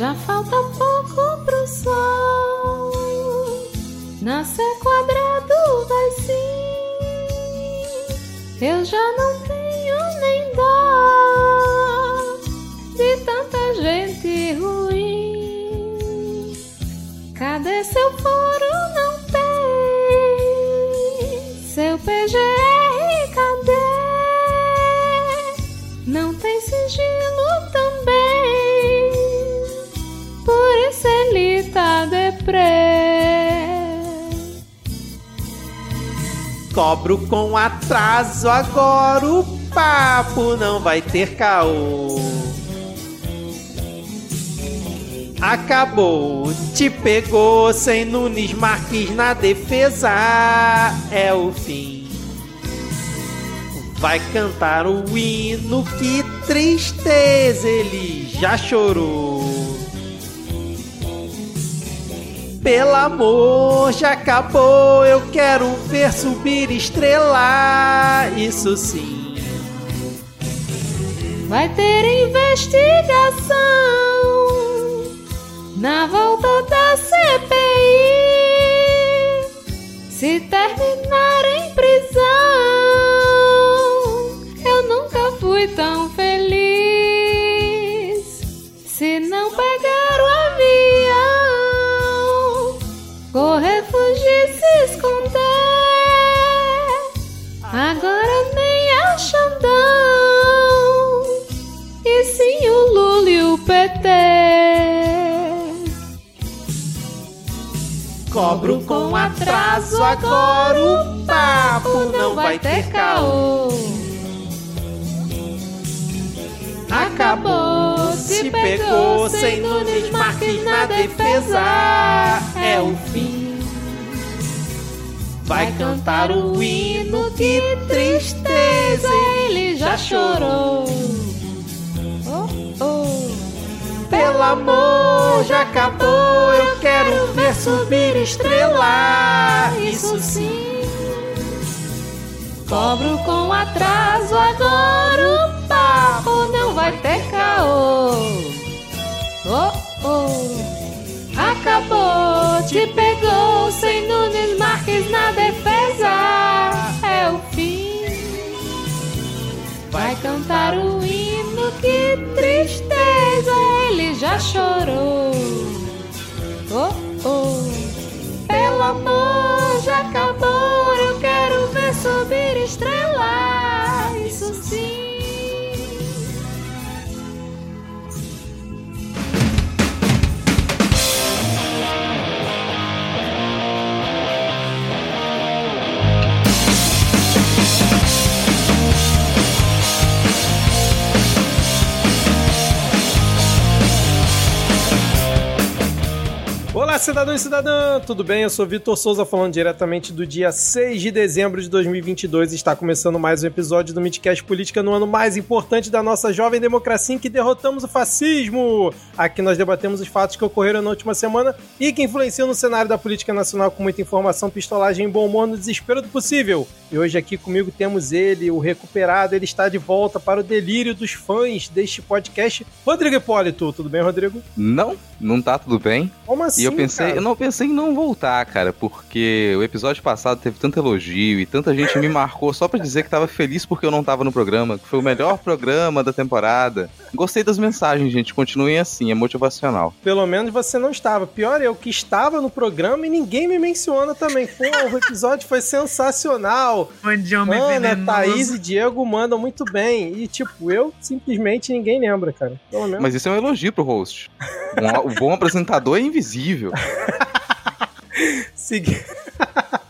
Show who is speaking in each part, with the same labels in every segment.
Speaker 1: Já falta
Speaker 2: com atraso, agora o papo não vai ter caô. Acabou, te pegou sem Nunes Marques na defesa, é o fim. Vai cantar o hino, que tristeza, ele já chorou. Pelo amor, já acabou. Eu quero ver subir estrela. Isso sim.
Speaker 1: Vai ter investigação na volta da CPI. Se terminar
Speaker 2: Cobro com atraso, agora o papo não vai ter caô. Acabou, se pegou sem Nunes Marques na defesa. É o fim. Vai cantar o hino, que tristeza, ele já chorou. Pelo amor, já acabou. Eu quero ver subir estrela. Isso sim.
Speaker 1: Cobro com atraso, agora o papo não vai ter caô. Oh, oh. Acabou, te pegou sem Nunes Marques na defesa. Vai cantar o hino, que tristeza, ele já chorou. Oh, oh. Pelo amor, já acabou. Eu quero ver subir estrela. Isso sim.
Speaker 3: Olá, cidadão e cidadã, tudo bem? Eu sou Vitor Souza, falando diretamente do dia 6 de dezembro de 2022. Está começando mais um episódio do Midcast Política no ano mais importante da nossa jovem democracia em que derrotamos o fascismo. Aqui nós debatemos os fatos que ocorreram na última semana e que influenciam no cenário da política nacional com muita informação, pistolagem e bom humor no desespero do possível. E hoje aqui comigo temos ele, o recuperado, ele está de volta para o delírio dos fãs deste podcast, Rodrigo Hipólito. Tudo bem, Rodrigo?
Speaker 4: Não, não tá tudo bem.
Speaker 3: Como assim,
Speaker 4: pensei,
Speaker 3: cara?
Speaker 4: eu não pensei em não voltar, cara, porque o episódio passado teve tanto elogio e tanta gente me marcou só pra dizer que tava feliz porque eu não tava no programa, que foi o melhor programa da temporada. Gostei das mensagens, gente. Continuem assim, é motivacional.
Speaker 3: Pelo menos você não estava. Pior é eu que estava no programa e ninguém me menciona também. Pô, o episódio foi sensacional. Ana, Thaís e Diego mandam muito bem. E, tipo, eu simplesmente ninguém lembra, cara. Pelo menos.
Speaker 4: Mas isso é um elogio pro host. Um- o bom apresentador é invisível.
Speaker 3: Segui-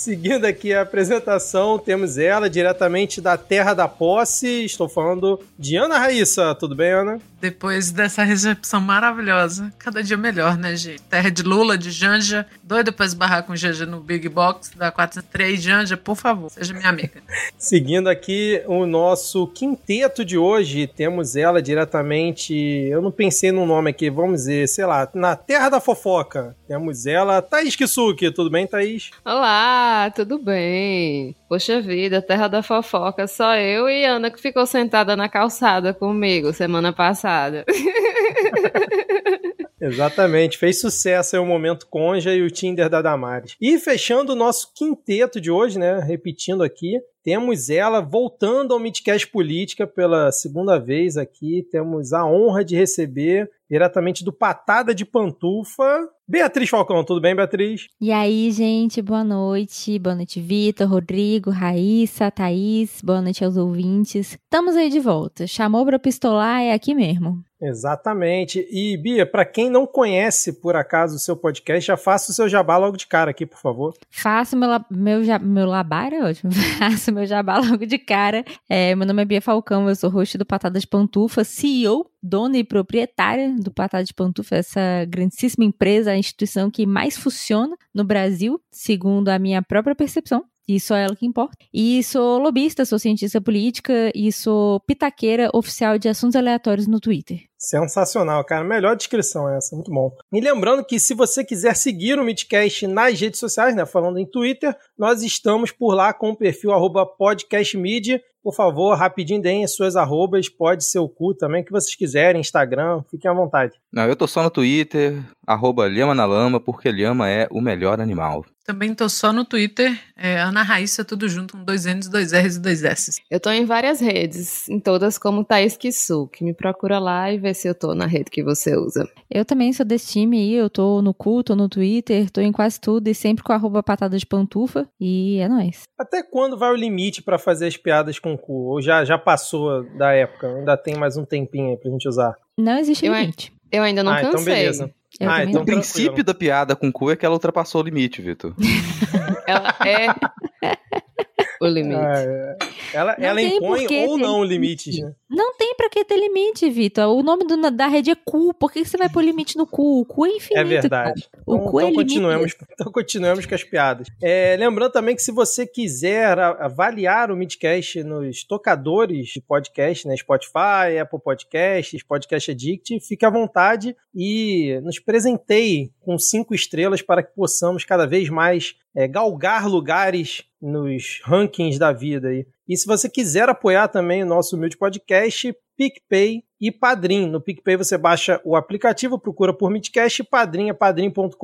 Speaker 3: Seguindo aqui a apresentação, temos ela diretamente da Terra da Posse. Estou falando de Ana Raíssa. Tudo bem, Ana?
Speaker 5: Depois dessa recepção maravilhosa, cada dia melhor, né, gente? Terra de Lula, de Janja, doida pra esbarrar com Janja no Big Box da 403. Janja, por favor, seja minha amiga.
Speaker 3: Seguindo aqui o nosso quinteto de hoje, temos ela diretamente. Eu não pensei no nome aqui, vamos dizer, sei lá, na Terra da Fofoca. Temos ela, Thaís Kisuki. Tudo bem, Thaís?
Speaker 1: Olá, tudo bem? Poxa vida, terra da fofoca, só eu e Ana que ficou sentada na calçada comigo semana passada.
Speaker 3: Exatamente, fez sucesso aí o Momento Conja e o Tinder da Damares. E fechando o nosso quinteto de hoje, né, repetindo aqui, temos ela voltando ao Midcast Política pela segunda vez aqui. Temos a honra de receber diretamente do Patada de Pantufa, Beatriz Falcão. Tudo bem, Beatriz?
Speaker 6: E aí, gente, boa noite. Boa noite, Vitor, Rodrigo, Raíssa, Thaís. Boa noite aos ouvintes. Estamos aí de volta. Chamou pra pistolar, é aqui mesmo.
Speaker 3: Exatamente. E, Bia, para quem não conhece, por acaso, o seu podcast, já faça o seu jabá logo de cara aqui, por favor.
Speaker 6: Faço meu, meu, meu labar, é ótimo. Faço meu jabá logo de cara. É, meu nome é Bia Falcão, eu sou host do Patadas Pantufa, CEO, dona e proprietária do Patadas Pantufa, essa grandíssima empresa, a instituição que mais funciona no Brasil, segundo a minha própria percepção. E só ela que importa. E sou lobista, sou cientista política e sou pitaqueira oficial de assuntos aleatórios no Twitter.
Speaker 3: Sensacional, cara. Melhor descrição essa, muito bom. E lembrando que se você quiser seguir o Midcast nas redes sociais, né, falando em Twitter, nós estamos por lá com o perfil podcastmedia. Por favor, rapidinho deem as suas arrobas, pode ser o cu também, que vocês quiserem, Instagram, fiquem à vontade.
Speaker 4: Não, eu tô só no Twitter, arroba Lhama na Lama, porque Lhama é o melhor animal.
Speaker 5: Também tô só no Twitter, é Ana Raíssa, tudo junto, com dois N's, dois R's e dois S's.
Speaker 1: Eu tô em várias redes, em todas como Thaís Kissu, que me procura lá e vê se eu tô na rede que você usa.
Speaker 6: Eu também sou desse time aí, eu tô no cu, tô no Twitter, tô em quase tudo e sempre com arroba patada de pantufa e é nóis.
Speaker 3: Até quando vai o limite para fazer as piadas com cu? Ou já, já passou da época? Ainda tem mais um tempinho aí pra gente usar?
Speaker 6: Não existe
Speaker 1: Eu,
Speaker 6: limite.
Speaker 1: eu ainda não
Speaker 3: ah,
Speaker 1: cansei.
Speaker 3: então beleza.
Speaker 6: Eu
Speaker 3: ah, então
Speaker 4: O princípio da piada com cu é que ela ultrapassou o limite, Vitor.
Speaker 1: Ela é o limite.
Speaker 3: Ah, é. ela ela impõe ou
Speaker 6: ter
Speaker 3: não
Speaker 6: limite.
Speaker 3: limites, né?
Speaker 6: Não tem pra que ter limite, Vitor. O nome do- da rede é cu. Por que você vai pôr limite no cu? O cu é infinito.
Speaker 3: É verdade.
Speaker 6: cara. O
Speaker 3: então,
Speaker 6: cu é
Speaker 3: então
Speaker 6: limite.
Speaker 3: continuemos, então continuemos com as piadas. É, lembrando também que se você quiser avaliar o Midcast nos tocadores de podcast, né, Spotify, Apple Podcasts, Podcast Addict, fique à vontade e nos presenteie com cinco estrelas para que possamos cada vez mais é, galgar lugares nos rankings da vida. aí. E se você quiser apoiar também o nosso humilde podcast, PicPay e Padrim. No PicPay você baixa o aplicativo, procura por Midcast, Padrim é padrim.com.br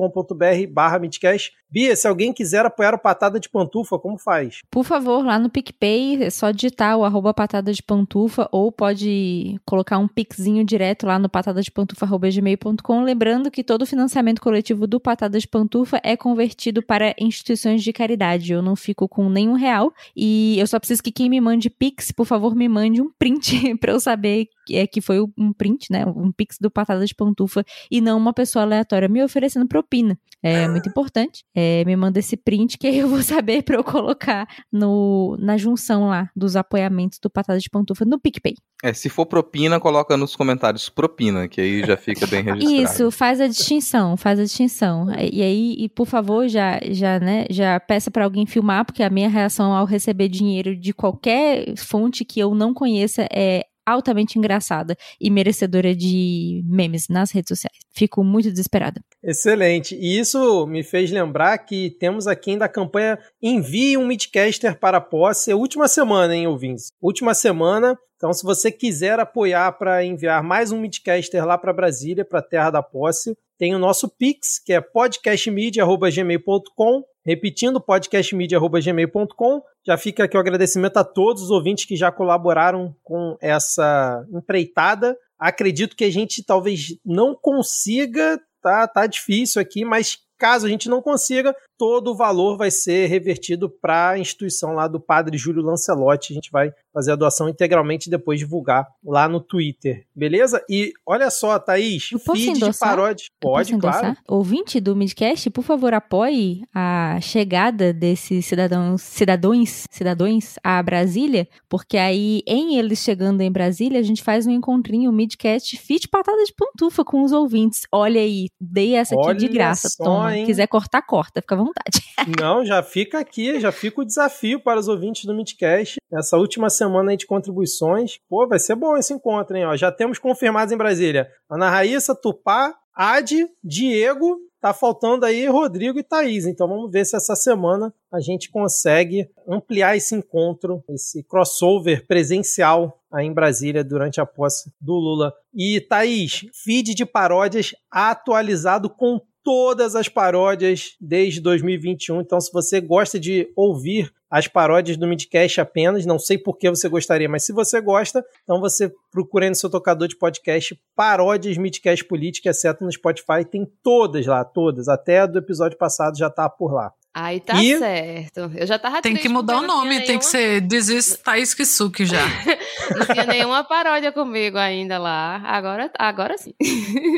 Speaker 3: barra Midcast. Bia, se alguém quiser apoiar o Patada de Pantufa, como faz?
Speaker 6: Por favor, lá no PicPay, é só digitar o arroba patada de pantufa ou pode colocar um pixinho direto lá no patadadepantufa.gmail.com. Lembrando que todo o financiamento coletivo do Patada de Pantufa é convertido para instituições de caridade. Eu não fico com nenhum real e eu só preciso que quem me mande pix, por favor, me mande um print para eu saber é, que foi um print, né? Um pix do Patada de Pantufa e não uma pessoa aleatória me oferecendo propina. É muito importante. É, me manda esse print que aí eu vou saber para eu colocar no, na junção lá dos apoiamentos do Patada de Pantufa no PicPay.
Speaker 4: É, se for propina, coloca nos comentários propina, que aí já fica bem registrado.
Speaker 6: Isso, faz a distinção, faz a distinção. E aí, e por favor, já, já, né, já peça para alguém filmar, porque a minha reação ao receber dinheiro de qualquer fonte que eu não conheça é altamente engraçada e merecedora de memes nas redes sociais. Fico muito desesperada.
Speaker 3: Excelente. E isso me fez lembrar que temos aqui ainda a campanha Envie um Midcaster para a posse. É última semana, hein, ouvintes? Última semana. Então, se você quiser apoiar para enviar mais um Midcaster lá para Brasília, para a Terra da Posse, tem o nosso Pix, que é podcastmedia.gmail.com. Repetindo, podcastmedia.gmail.com. Já fica aqui o agradecimento a todos os ouvintes que já colaboraram com essa empreitada. Acredito que a gente talvez não consiga, tá, tá difícil aqui, mas caso a gente não consiga, todo o valor vai ser revertido para a instituição lá do Padre Júlio Lancelotti. A gente vai fazer a doação integralmente e depois divulgar lá no Twitter, beleza? E olha só, Thaís,
Speaker 6: Eu
Speaker 3: feed de
Speaker 6: endossar?
Speaker 3: paródias.
Speaker 6: Eu
Speaker 3: Pode,
Speaker 6: posso
Speaker 3: claro.
Speaker 6: endossar? Ouvinte do Midcast, por favor, apoie a chegada desses cidadãos, cidadãos, cidadãos a Brasília, porque aí, em eles chegando em Brasília, a gente faz um encontrinho, Midcast fit patada de pantufa com os ouvintes. Olha aí, dei essa aqui de
Speaker 3: Olha
Speaker 6: graça,
Speaker 3: só,
Speaker 6: toma.
Speaker 3: hein?
Speaker 6: Quiser cortar, corta, fica à vontade.
Speaker 3: Não, já fica aqui, já fica o desafio para os ouvintes do Midcast. Nessa última semana aí de contribuições. Pô, vai ser bom esse encontro, hein? Ó, já temos confirmados em Brasília Ana Raíssa, Tupá, Adi, Diego tá faltando aí Rodrigo e Thaís. Então vamos ver se essa semana a gente consegue ampliar esse encontro, esse crossover presencial aí em Brasília durante a posse do Lula. E Thaís, feed de paródias atualizado com todas as paródias desde 2021. Então, se você gosta de ouvir as paródias do Midcast apenas, não sei por que você gostaria, mas se você gosta, então você procura aí no seu tocador de podcast paródias Midcast Política, exceto no Spotify, tem todas lá, todas, até do episódio passado já tá por lá.
Speaker 1: Aí tá
Speaker 3: E-
Speaker 1: certo. Eu já tava
Speaker 5: Tem que mudar o nome, tem que ser Desist Thaís Kisuki já.
Speaker 1: Não tinha nenhuma paródia comigo ainda lá. Agora, agora sim.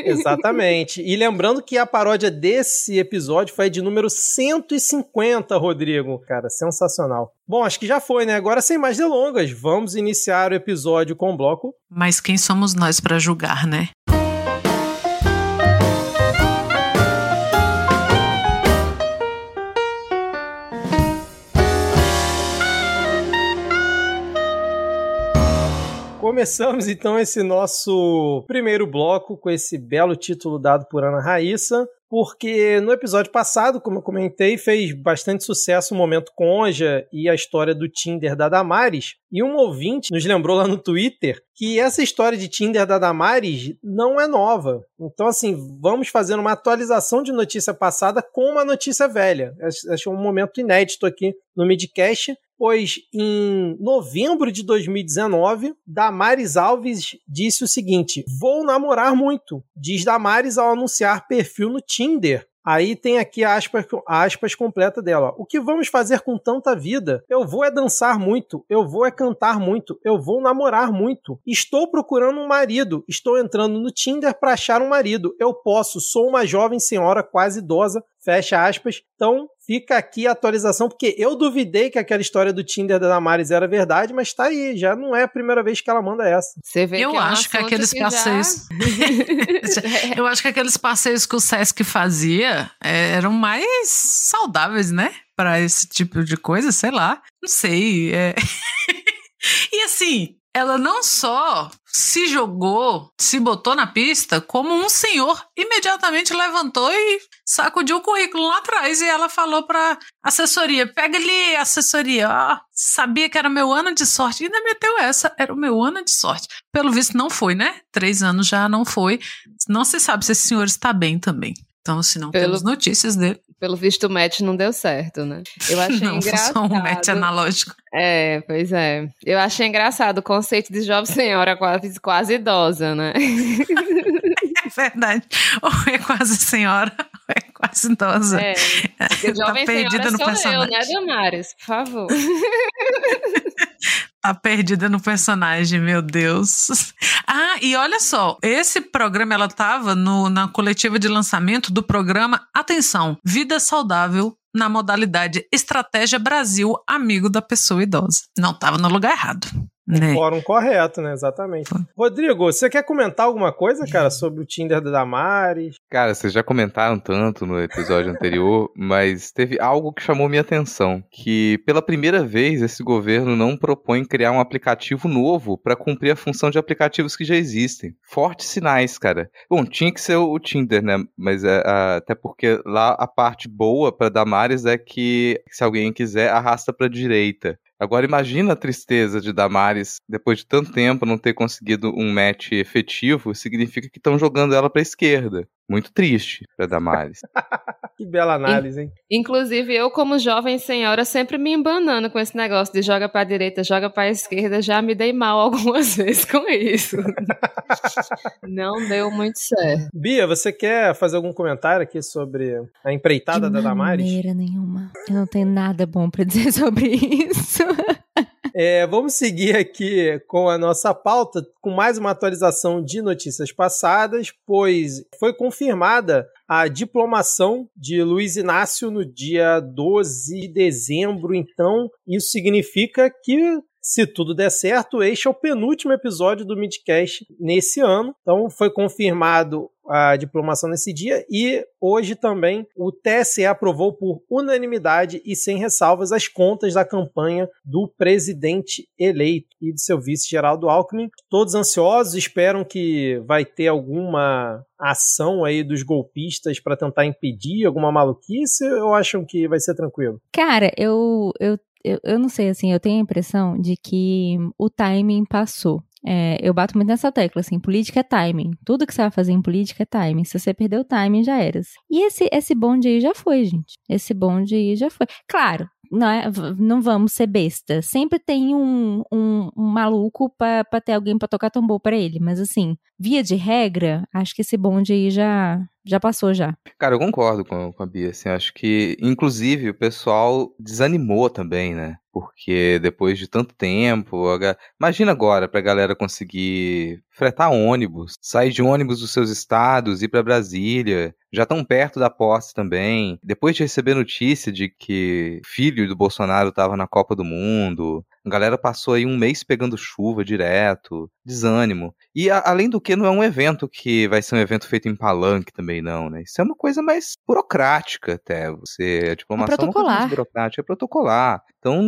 Speaker 3: Exatamente. E lembrando que a paródia desse episódio foi de número 150, Rodrigo. Cara, sensacional. Bom, acho que já foi, né? Agora, sem mais delongas, vamos iniciar o episódio com o bloco
Speaker 5: Mas quem somos nós pra julgar, né?
Speaker 3: Começamos então esse nosso primeiro bloco com esse belo título dado por Ana Raíssa, porque no episódio passado, como eu comentei, fez bastante sucesso o momento Conja e a história do Tinder da Damares, e um ouvinte nos lembrou lá no Twitter que essa história de Tinder da Damares não é nova. Então, assim, vamos fazer uma atualização de notícia passada com uma notícia velha. Acho um momento inédito aqui no Midcast, pois em novembro de 2019, Damares Alves disse o seguinte: Vou namorar muito, diz Damares ao anunciar perfil no Tinder. Aí tem aqui a aspas, a aspas completa dela. O que vamos fazer com tanta vida? Eu vou é dançar muito, eu vou é cantar muito, eu vou namorar muito. Estou procurando um marido, estou entrando no Tinder para achar um marido. Eu posso, sou uma jovem senhora quase idosa. Fecha aspas. Então, fica aqui a atualização, porque eu duvidei que aquela história do Tinder da Damares era verdade, mas tá aí, já não é a primeira vez que ela manda essa.
Speaker 1: Você vê
Speaker 5: Eu
Speaker 1: que é
Speaker 5: acho que aqueles
Speaker 1: já-
Speaker 5: passeios. Eu acho que aqueles passeios que o Sesc fazia é, eram mais saudáveis, né? Pra esse tipo de coisa, sei lá. Não sei. é. e assim, ela não só se jogou, se botou na pista, como um senhor imediatamente levantou e sacudiu o currículo lá atrás. E ela falou pra assessoria: pega ali, assessoria. sabia que era meu ano de sorte. E ainda meteu essa, era o meu ano de sorte. Pelo visto, não foi, né? Três anos já não foi. Não se sabe se esse senhor está bem também. Então, se não
Speaker 1: Pelo-
Speaker 5: temos notícias dele,
Speaker 1: Pelo visto, o match não deu certo, né? Eu achei
Speaker 5: não
Speaker 1: engraçado.
Speaker 5: só um match analógico.
Speaker 1: É, pois é. Eu achei engraçado o conceito de jovem senhora quase, quase idosa, né?
Speaker 5: É verdade. Ou é quase senhora, ou é quase idosa.
Speaker 1: É, porque
Speaker 5: Tá
Speaker 1: jovem
Speaker 5: perdida
Speaker 1: senhora
Speaker 5: no
Speaker 1: sou eu,
Speaker 5: personagem.
Speaker 1: né, Damares? Por favor.
Speaker 5: Tá perdida no personagem, meu Deus. Ah, e olha só, esse programa ela tava no, na coletiva de lançamento do programa Atenção, Vida Saudável na modalidade Estratégia Brasil Amigo da Pessoa Idosa. Não tava no lugar errado, né?
Speaker 3: Fórum correto, né? Exatamente. Rodrigo, você quer comentar alguma coisa, cara, sobre o Tinder da Damares?
Speaker 4: Cara, vocês já comentaram tanto no episódio anterior, mas teve algo que chamou minha atenção, que pela primeira vez esse governo não propõe criar um aplicativo novo para cumprir a função de aplicativos que já existem. Fortes sinais, cara. Bom, tinha que ser o Tinder, né? Mas é, a- até porque lá a parte boa para Damares é que se alguém quiser arrasta para direita. Agora imagina a tristeza de Damares depois de tanto tempo não ter conseguido um match efetivo, significa que estão jogando ela pra esquerda. Muito triste pra Damares.
Speaker 3: Que bela análise, hein?
Speaker 1: Inclusive, eu, como jovem senhora, sempre me embanando com esse negócio de joga pra direita, joga pra esquerda, já me dei mal algumas vezes com isso. Não deu muito certo.
Speaker 3: Bia, você quer fazer algum comentário aqui sobre a empreitada
Speaker 6: de
Speaker 3: da Damares?
Speaker 6: maneira nenhuma. Eu não tenho nada bom pra dizer sobre isso.
Speaker 3: É, vamos seguir aqui com a nossa pauta, com mais uma atualização de notícias passadas, pois foi confirmada a diplomação de Luiz Inácio no dia 12 de dezembro. Então, isso significa que, se tudo der certo, este é o penúltimo episódio do Midcast nesse ano. Então, foi confirmado a diplomação nesse dia e hoje também o TSE aprovou por unanimidade e sem ressalvas as contas da campanha do presidente eleito e de seu vice Geraldo Alckmin. Todos ansiosos, esperam que vai ter alguma ação aí dos golpistas para tentar impedir alguma maluquice ou acham que vai ser tranquilo?
Speaker 6: Cara, eu, eu, eu, eu não sei, assim, eu tenho a impressão de que o timing passou. É, eu bato muito nessa tecla, assim, política é timing. Tudo que você vai fazer em política é timing. Se você perder o timing, já era. E esse, esse bonde aí já foi, gente. Esse bonde aí já foi. Claro, não, é, não vamos ser besta. Sempre tem um, um, um maluco pra, pra ter alguém pra tocar tambor pra ele. Mas assim, via de regra, acho que esse bonde aí já, já passou já.
Speaker 4: Cara, eu concordo com, com a Bia, assim, acho que, inclusive, o pessoal desanimou também, né? Porque depois de tanto tempo, imagina agora pra galera conseguir fretar ônibus, sair de ônibus dos seus estados, ir para Brasília, já tão perto da posse também. Depois de receber notícia de que filho do Bolsonaro estava na Copa do Mundo, a galera passou aí um mês pegando chuva direto, desânimo. E a, além do que, não é um evento que vai ser um evento feito em palanque também, não, né? Isso é uma coisa mais burocrática até. Você, a diplomação é
Speaker 6: protocolar.
Speaker 4: mais burocrática, é protocolar. Então,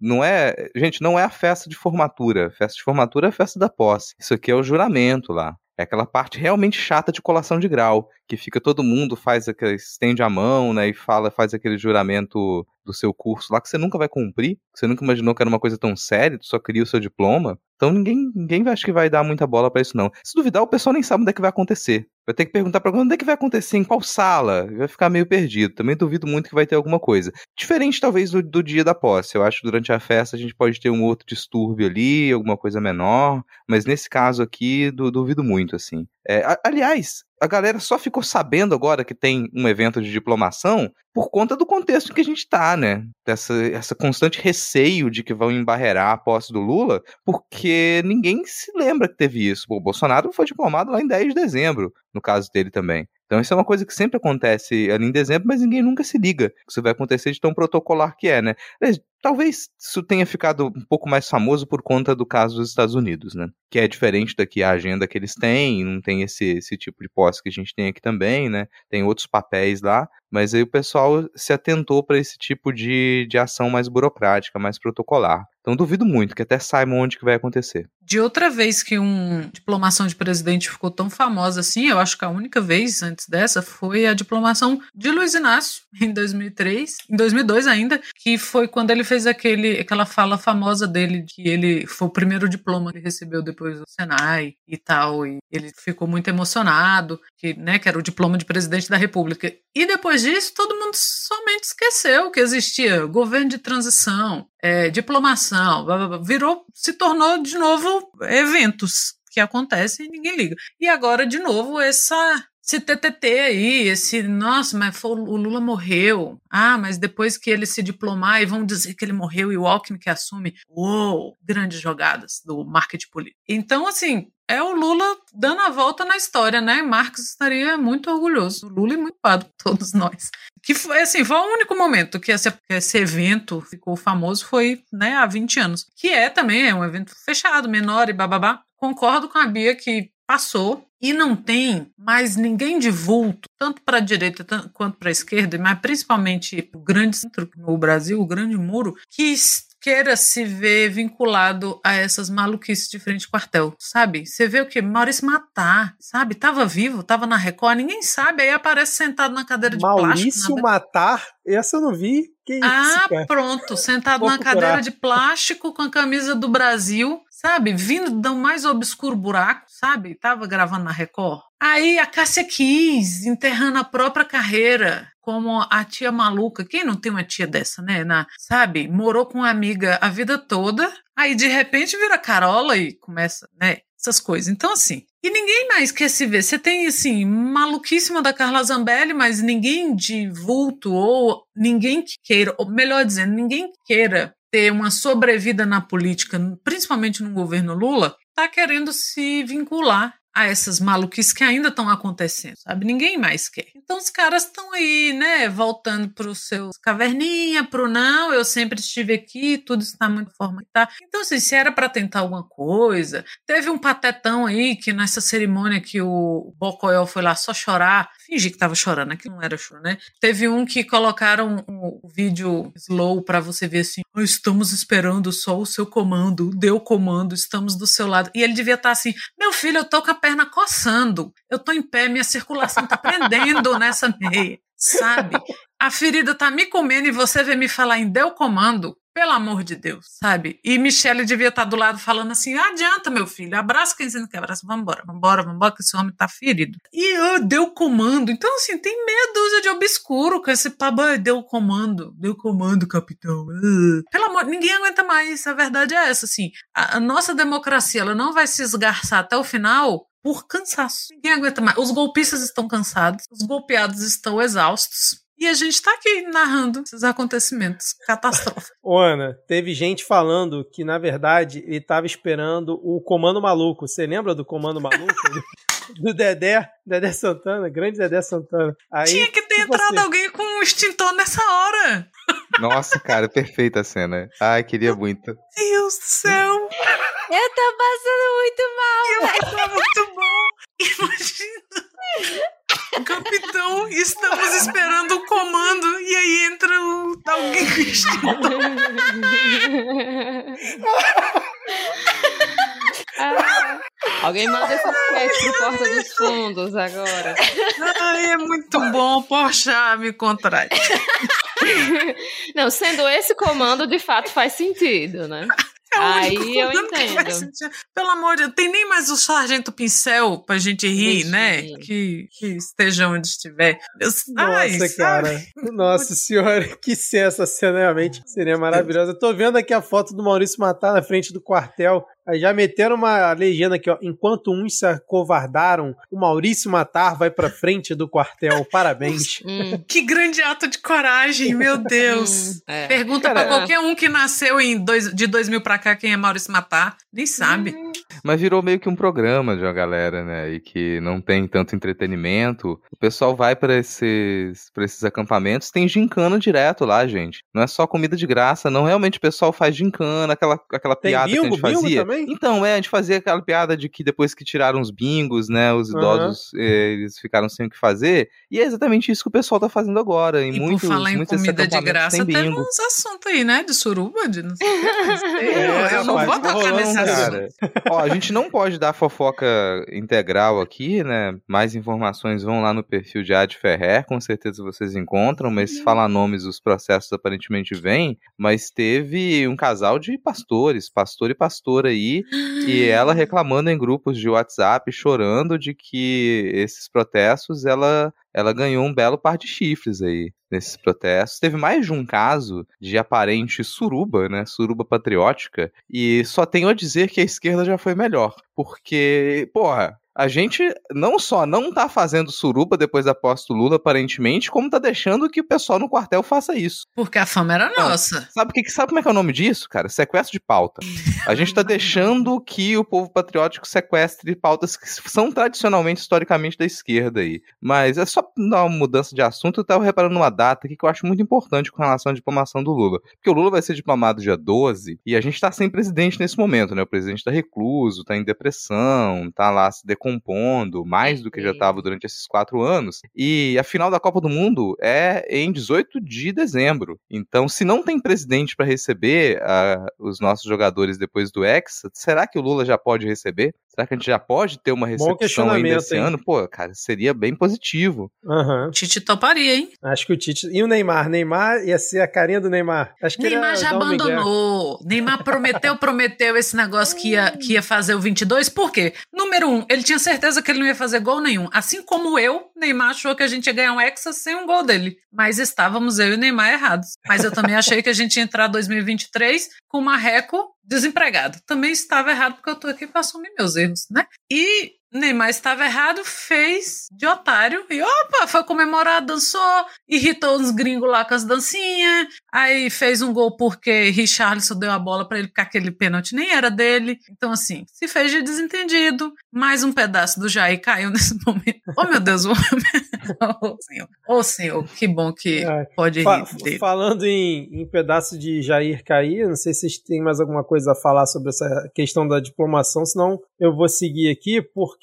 Speaker 4: não é. Gente, não é a festa de formatura. Festa de formatura é a festa da posse. Isso aqui é o juramento lá. É aquela parte realmente chata de colação de grau, que fica todo mundo faz aquele, estende a mão, né, e fala, faz aquele juramento do seu curso lá que você nunca vai cumprir, você nunca imaginou que era uma coisa tão séria, tu só queria o seu diploma. Então ninguém, ninguém acho que vai dar muita bola para isso não. Se duvidar, o pessoal nem sabe onde é que vai acontecer. Vai ter que perguntar para onde é que vai acontecer, em qual sala. Vai ficar meio perdido. Também duvido muito que vai ter alguma coisa. Diferente, talvez, do, do dia da posse. Eu acho que durante a festa a gente pode ter um outro distúrbio ali, alguma coisa menor. Mas nesse caso aqui, du, duvido muito, assim. É, aliás, a galera só ficou sabendo agora que tem um evento de diplomação por conta do contexto em que a gente tá, né? Dessa essa constante receio de que vão embarrear a posse do Lula, porque ninguém se lembra que teve isso. O Bolsonaro foi diplomado lá em 10 de dezembro, no caso dele também. Então isso é uma coisa que sempre acontece ali em dezembro, mas ninguém nunca se liga que isso vai acontecer de tão protocolar que é, né? Talvez isso tenha ficado um pouco mais famoso por conta do caso dos Estados Unidos, né? Que é diferente daqui a agenda que eles têm, não tem esse, esse tipo de posse que a gente tem aqui também, né? Tem outros papéis lá, mas aí o pessoal se atentou para esse tipo de, de ação mais burocrática, mais protocolar. Então duvido muito que até saibam onde que vai acontecer.
Speaker 5: De outra vez que uma diplomação de presidente ficou tão famosa assim, eu acho que a única vez antes dessa foi a diplomação de Luiz Inácio em 2003, em 2002 ainda, que foi quando ele fez aquele, aquela fala famosa dele que ele foi o primeiro diploma que recebeu depois do Senai e tal, e ele ficou muito emocionado, que, né, que era o diploma de presidente da República. E depois disso, todo mundo somente esqueceu que existia governo de transição, é, diplomação, blá, blá, virou, se tornou de novo eventos que acontecem e ninguém liga. E agora, de novo, essa esse TTT aí, esse, nossa, mas foi, o Lula morreu. Ah, mas depois que ele se diplomar e vão dizer que ele morreu e o Alckmin que assume. Uou, grandes jogadas do marketing político. Então, assim, é o Lula dando a volta na história, né? Marx estaria muito orgulhoso. O Lula e muito pado, todos nós. Que foi assim, foi o único momento que esse, esse, evento ficou famoso foi, né, há 20 anos. Que é também é um evento fechado, menor e bababá. Concordo com a Bia que passou e não tem mais ninguém de vulto, tanto para a direita quanto para a esquerda, mas principalmente o grande centro no Brasil, o grande muro, que queira se ver vinculado a essas maluquices de frente quartel, sabe? Você vê o que? Maurício Matar, sabe? Tava vivo, tava na Record, ninguém sabe, aí aparece sentado na cadeira de
Speaker 3: Maurício
Speaker 5: plástico.
Speaker 3: Maurício Matar? Essa eu não vi. Que
Speaker 5: ah,
Speaker 3: cara?
Speaker 5: pronto, sentado Vou na procurar. cadeira de plástico com a camisa do Brasil, sabe? Vindo do mais obscuro buraco, sabe? Tava gravando na Record. Aí a Cássia Kiss enterrando a própria carreira como a tia maluca. Quem não tem uma tia dessa, né? Na, sabe? Morou com uma amiga a vida toda, aí de repente vira Carola e começa, né? Essas coisas. Então, assim, e ninguém mais quer se ver. Você tem, assim, maluquíssima da Carla Zambelli, mas ninguém de vulto ou ninguém que queira, ou melhor dizendo, ninguém que queira ter uma sobrevida na política, principalmente no governo Lula, está querendo se vincular a essas maluquices que ainda estão acontecendo, sabe? Ninguém mais quer. Então os caras estão aí, né, voltando para os seus caverninha, pro não, eu sempre estive aqui, tudo está muito forma que tá. Então, assim, se era para tentar alguma coisa, teve um patetão aí que nessa cerimônia que o Bocoel foi lá só chorar, fingi que tava chorando, aqui não era choro, né? Teve um que colocaram um, vídeo slow para você ver assim, estamos esperando só o seu comando, deu comando, estamos do seu lado. E ele devia estar tá assim, meu filho, eu tô com a perna coçando, eu tô em pé, minha circulação tá prendendo nessa meia, sabe? A ferida tá me comendo e você vem me falar em deu comando. Pelo amor de Deus, sabe? E Michelle devia estar tá do lado falando assim: adianta, meu filho, abraça quem você não quer abraçar, vambora, vambora, vambora, que esse homem tá ferido. E eu deu comando. Então, assim, tem meia dúzia de obscuro com esse paba, deu comando, deu comando, capitão. Uh. Pelo amor, ninguém aguenta mais. A verdade é essa, assim. A, a nossa democracia, ela não vai se esgarçar até o final por cansaço. Ninguém aguenta mais. Os golpistas estão cansados, os golpeados estão exaustos. E a gente tá aqui narrando esses acontecimentos catastróficos.
Speaker 3: Ô, Ana, teve gente falando que, na verdade, ele tava esperando o Comando Maluco. Você lembra do Comando Maluco? do Dedé, Dedé Santana, grande Dedé Santana. Aí,
Speaker 5: Tinha que ter tipo entrado assim, alguém com um extintor nessa hora.
Speaker 4: Nossa, cara, perfeita a cena. Ai, queria muito.
Speaker 5: Deus do céu.
Speaker 6: Eu tô passando muito mal.
Speaker 5: Eu tô muito bom. Imagina. Capitão, estamos esperando o comando e aí entra o alguém
Speaker 1: ah, Alguém manda esse sketch pro Porta dos Fundos agora.
Speaker 5: Ai, é muito bom, poxa, me contrai.
Speaker 1: Não, sendo esse comando, de fato faz sentido, né? É Aí eu entendo.
Speaker 5: Pelo amor de Deus, tem nem mais o sargento pincel pra gente rir, né? Que, que esteja onde estiver.
Speaker 3: Nossa, Ai, cara. Sabe? Nossa senhora, que sensacionalmente realmente seria maravilhosa. Eu tô vendo aqui a foto do Maurício Matar na frente do quartel. Já meteram uma legenda aqui, ó. Enquanto uns se acovardaram, o Maurício Matar vai pra frente do quartel. Parabéns.
Speaker 5: Hum. Que grande ato de coragem, meu Deus. Hum, é. Pergunta Cara, pra qualquer um que nasceu em dois, de 2000 pra cá quem é Maurício Matar. Nem sabe. Hum.
Speaker 4: Mas virou meio que um programa de uma galera, né? E que não tem tanto entretenimento. O pessoal vai para esses, pra esses acampamentos, tem gincana direto lá, gente. Não é só comida de graça, não. Realmente o pessoal faz gincana, aquela, aquela piada bingo, que a gente fazia. Também? Então, é, a gente fazia aquela piada de que depois que tiraram os bingos, né, os idosos, uhum. eles ficaram sem o que fazer. E é exatamente isso que o pessoal tá fazendo agora. Em e muitos, por falar em
Speaker 5: comida de graça, teve uns assuntos aí, né, de suruba, de não sei o que. É, eu, não vou tocar nesse assunto.
Speaker 4: Ó, a gente não pode dar fofoca integral aqui, né, mais informações vão lá no perfil de Ad Ferrer, com certeza vocês encontram, mas uhum. falar nomes, os processos aparentemente vêm, mas teve um casal de pastores, pastor e pastora aí, e ela reclamando em grupos de WhatsApp, chorando de que esses protestos ela, ela ganhou um belo par de chifres aí nesses protestos. Teve mais de um caso de aparente suruba, né? Suruba patriótica. E só tenho a dizer que a esquerda já foi melhor. Porque, porra, a gente não só não tá fazendo suruba depois da posse do Lula, aparentemente, como tá deixando que o pessoal no quartel faça isso.
Speaker 5: Porque a fama era nossa.
Speaker 4: Sabe, que, sabe como é que é o nome disso, cara? Sequestro de pauta. A gente tá deixando que o povo patriótico sequestre pautas que são tradicionalmente, historicamente, da esquerda aí. Mas é só dar uma mudança de assunto, eu tava reparando numa data aqui que eu acho muito importante com relação à diplomação do Lula. Porque o Lula vai ser diplomado dia 12 e a gente tá sem presidente nesse momento, né? O presidente tá recluso, tá em depressão, tá lá se decompondo compondo, mais do que já estava durante esses quatro anos. E a final da Copa do Mundo é em 18 de dezembro. Então, se não tem presidente para receber uh, os nossos jogadores depois do Hexa, será que o Lula já pode receber? Será que a gente já pode ter uma recepção ainda esse hein? ano? Pô, cara, seria bem positivo.
Speaker 5: Uhum. Tite toparia, hein?
Speaker 3: Acho que o Tite. E o Neymar? Neymar ia ser a carinha do Neymar. Acho que
Speaker 5: Neymar já abandonou. Neymar prometeu, prometeu esse negócio que ia, que ia fazer o 22. Por quê? Número um, ele tinha certeza que ele não ia fazer gol nenhum. Assim como eu, Neymar achou que a gente ia ganhar um Hexa sem um gol dele. Mas estávamos eu e o Neymar errados. Mas eu também achei que a gente ia entrar 2023 com o Marreco desempregado. Também estava errado porque eu tô aqui para assumir meus erros, né? E Neymar estava errado, fez de otário e opa, foi comemorar, dançou, irritou uns gringos lá com as dancinhas, aí fez um gol porque Richarlison deu a bola para ele porque aquele pênalti nem era dele. Então, assim, se fez de desentendido, mais um pedaço do Jair caiu nesse momento. Oh, meu Deus, oh, oh senhor, oh, senhor, que bom que é, pode
Speaker 3: fa dele. Falando em, em pedaço de Jair cair, não sei se vocês têm mais alguma coisa a falar sobre essa questão da diplomação, senão eu vou seguir aqui, porque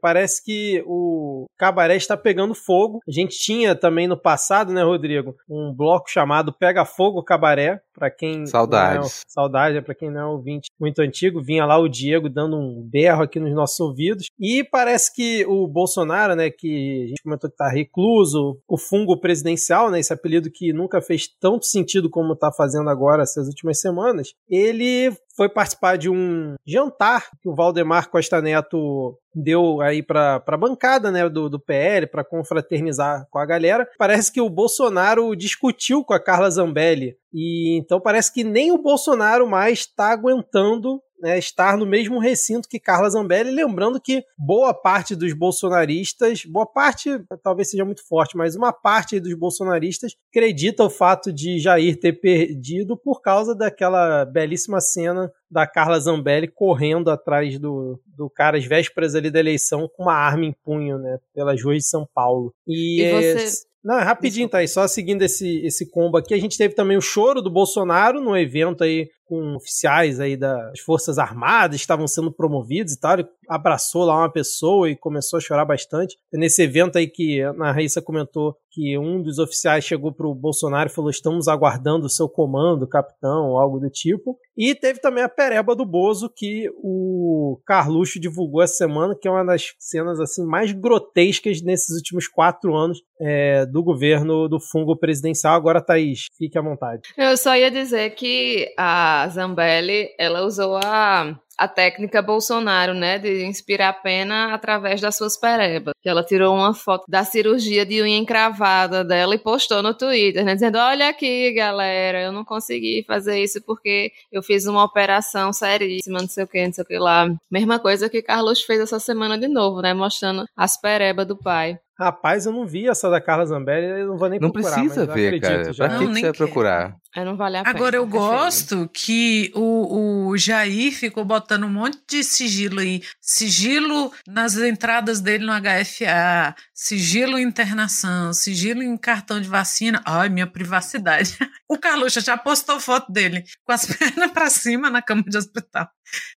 Speaker 3: parece que o cabaré está pegando fogo. A gente tinha também no passado, né, Rodrigo, um bloco chamado Pega Fogo Cabaré, para quem
Speaker 4: saudades
Speaker 3: é, saudade é para quem não é ouvinte muito antigo. Vinha lá o Diego dando um berro aqui nos nossos ouvidos. E parece que o Bolsonaro né que a gente comentou que tá recluso o fungo presidencial né esse apelido que nunca fez tanto sentido como está fazendo agora essas últimas semanas ele foi participar de um jantar que o Valdemar Costa Neto deu aí para a bancada né, do, do PL para confraternizar com a galera. Parece que o Bolsonaro discutiu com a Carla Zambelli e então parece que nem o Bolsonaro mais está aguentando né, estar no mesmo recinto que Carla Zambelli, lembrando que boa parte dos bolsonaristas, boa parte talvez seja muito forte, mas uma parte dos bolsonaristas acredita o fato de Jair ter perdido por causa daquela belíssima cena da Carla Zambelli correndo atrás do, do cara às vésperas ali da eleição com uma arma em punho, né, pelas ruas de São Paulo.
Speaker 6: E, e você...
Speaker 3: Não, é rapidinho, tá aí. Só seguindo esse, esse combo aqui, a gente teve também o choro do Bolsonaro no evento aí com oficiais aí das Forças Armadas, estavam sendo promovidos e tal. Ele abraçou lá uma pessoa e começou a chorar bastante. Nesse evento aí que a Raíssa comentou que um dos oficiais chegou pro Bolsonaro e falou: estamos aguardando o seu comando, capitão, ou algo do tipo. E teve também a pereba do Bozo, que o Carluxo divulgou essa semana, que é uma das cenas assim mais grotescas nesses últimos quatro anos é, do governo do fungo presidencial. Agora, Thaís, fique à vontade.
Speaker 1: Eu só ia dizer que a Zambelli, ela usou a a técnica Bolsonaro, né, de inspirar pena através das suas perebas. Que ela tirou uma foto da cirurgia de unha encravada dela e postou no Twitter, né, dizendo: "Olha aqui, galera, eu não consegui fazer isso porque eu fiz uma operação seríssima, não sei o que, não sei o que lá". Mesma coisa que Carlos fez essa semana de novo, né, mostrando as perebas do pai.
Speaker 3: Rapaz, eu não vi essa da Carla Zambelli, eu não vou nem
Speaker 4: não
Speaker 3: procurar.
Speaker 4: Não precisa ver, cara. Já. Pra que, que você vai procurar?
Speaker 1: É, não vale a pena.
Speaker 5: Agora, eu gosto que o, o Jair ficou botando um monte de sigilo aí. Sigilo nas entradas dele no HFA, sigilo em internação, sigilo em cartão de vacina. Ai, minha privacidade. O Carluxa já postou foto dele com as pernas para cima na cama de hospital.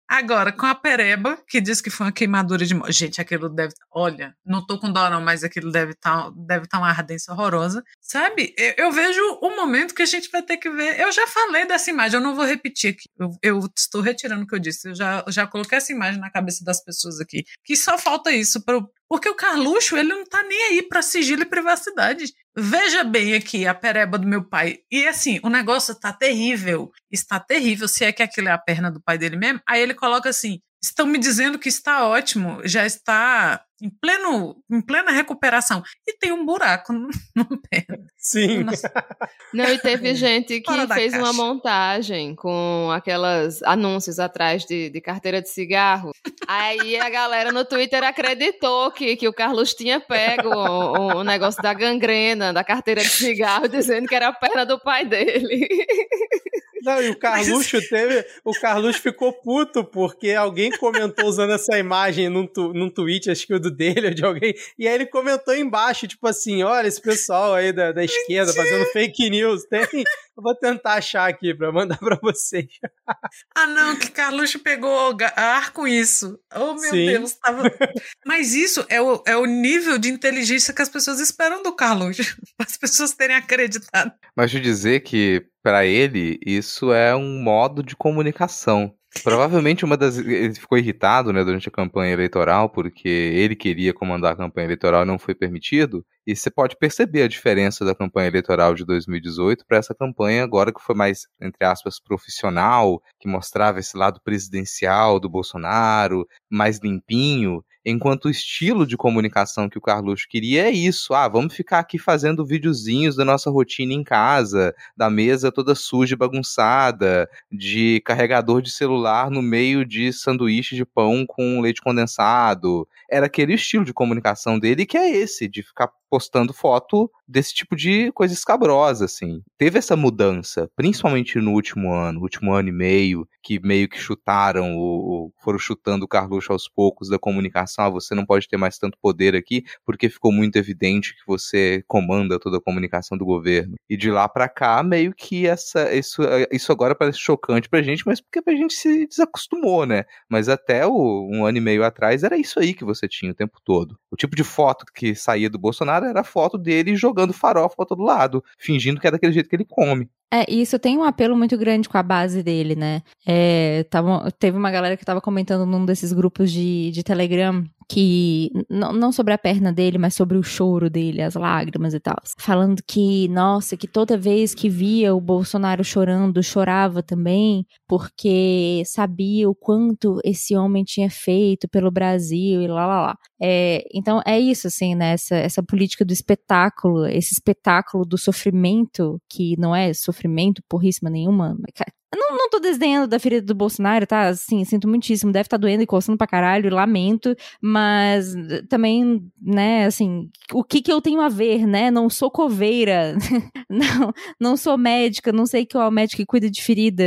Speaker 5: Agora, com a pereba, que diz que foi uma queimadura de. Gente, aquilo deve. Olha, não tô com dó, não, mas aquilo deve estar tá, deve tá uma ardência horrorosa. Sabe? Eu, eu, vejo o momento que a gente vai ter que ver. Eu já falei dessa imagem, eu não vou repetir aqui. Eu, eu estou retirando o que eu disse. Eu já, já coloquei essa imagem na cabeça das pessoas aqui. Que só falta isso para porque o Carluxo, ele não tá nem aí para sigilo e privacidade. Veja bem aqui a pereba do meu pai. E assim, o negócio tá terrível. Está terrível, se é que aquilo é a perna do pai dele mesmo. Aí ele coloca assim: estão me dizendo que está ótimo, já está em, pleno, em plena recuperação. E tem um buraco no, no pé.
Speaker 3: Sim.
Speaker 1: Não, e teve gente que fez caixa. uma montagem com aquelas anúncios atrás de, de carteira de cigarro. Aí a galera no Twitter acreditou que, que o Carlos tinha pego o, o negócio da gangrena, da carteira de cigarro, dizendo que era a perna do pai dele.
Speaker 3: Não, e o Carluxo Mas... teve. O Carluxo ficou puto porque alguém comentou usando essa imagem num, tu, num tweet, acho que o dele ou de alguém. E aí ele comentou embaixo, tipo assim: olha, esse pessoal aí da, da esquerda fazendo fake news. Tem. Eu vou tentar achar aqui pra mandar pra vocês.
Speaker 5: ah, não, que Carluxo pegou ar com isso. Oh, meu Sim. Deus. Tava... Mas isso é o, é o nível de inteligência que as pessoas esperam do Carluxo. As pessoas terem acreditado.
Speaker 4: Mas deixa eu dizer que para ele, isso é um modo de comunicação. Provavelmente uma das. Ele ficou irritado né, durante a campanha eleitoral, porque ele queria comandar a campanha eleitoral e não foi permitido. E você pode perceber a diferença da campanha eleitoral de 2018 para essa campanha agora que foi mais, entre aspas, profissional, que mostrava esse lado presidencial do Bolsonaro, mais limpinho. Enquanto o estilo de comunicação que o Carluxo queria é isso. Ah, vamos ficar aqui fazendo videozinhos da nossa rotina em casa, da mesa toda suja e bagunçada, de carregador de celular no meio de sanduíche de pão com leite condensado. Era aquele estilo de comunicação dele que é esse, de ficar postando foto desse tipo de coisa escabrosa, assim. Teve essa mudança, principalmente no último ano, último ano e meio, que meio que chutaram, o, foram chutando o Carluxo aos poucos da comunicação. Ah, você não pode ter mais tanto poder aqui, porque ficou muito evidente que você comanda toda a comunicação do governo. E de lá para cá, meio que essa, isso, isso agora parece chocante pra gente, mas porque a gente se desacostumou, né? Mas até o, um ano e meio atrás era isso aí que você tinha o tempo todo. O tipo de foto que saía do Bolsonaro era a foto dele jogando farofa pra todo lado, fingindo que é daquele jeito que ele come.
Speaker 6: É, isso tem um apelo muito grande com a base dele, né? É, tava, teve uma galera que tava comentando num desses grupos de, de Telegram que não sobre a perna dele, mas sobre o choro dele, as lágrimas e tal. Falando que, nossa, que toda vez que via o Bolsonaro chorando, chorava também, porque sabia o quanto esse homem tinha feito pelo Brasil e lá lá lá. É, então é isso, assim, né? Essa, essa política do espetáculo, esse espetáculo do sofrimento, que não é sofrimento porríssima nenhuma, não, não tô desdenhando da ferida do Bolsonaro, tá? Assim, sinto muitíssimo. Deve estar tá doendo e coçando pra caralho, lamento. Mas também, né, assim, o que que eu tenho a ver, né? Não sou coveira, não, não sou médica, não sei qual é o médico que cuida de ferida.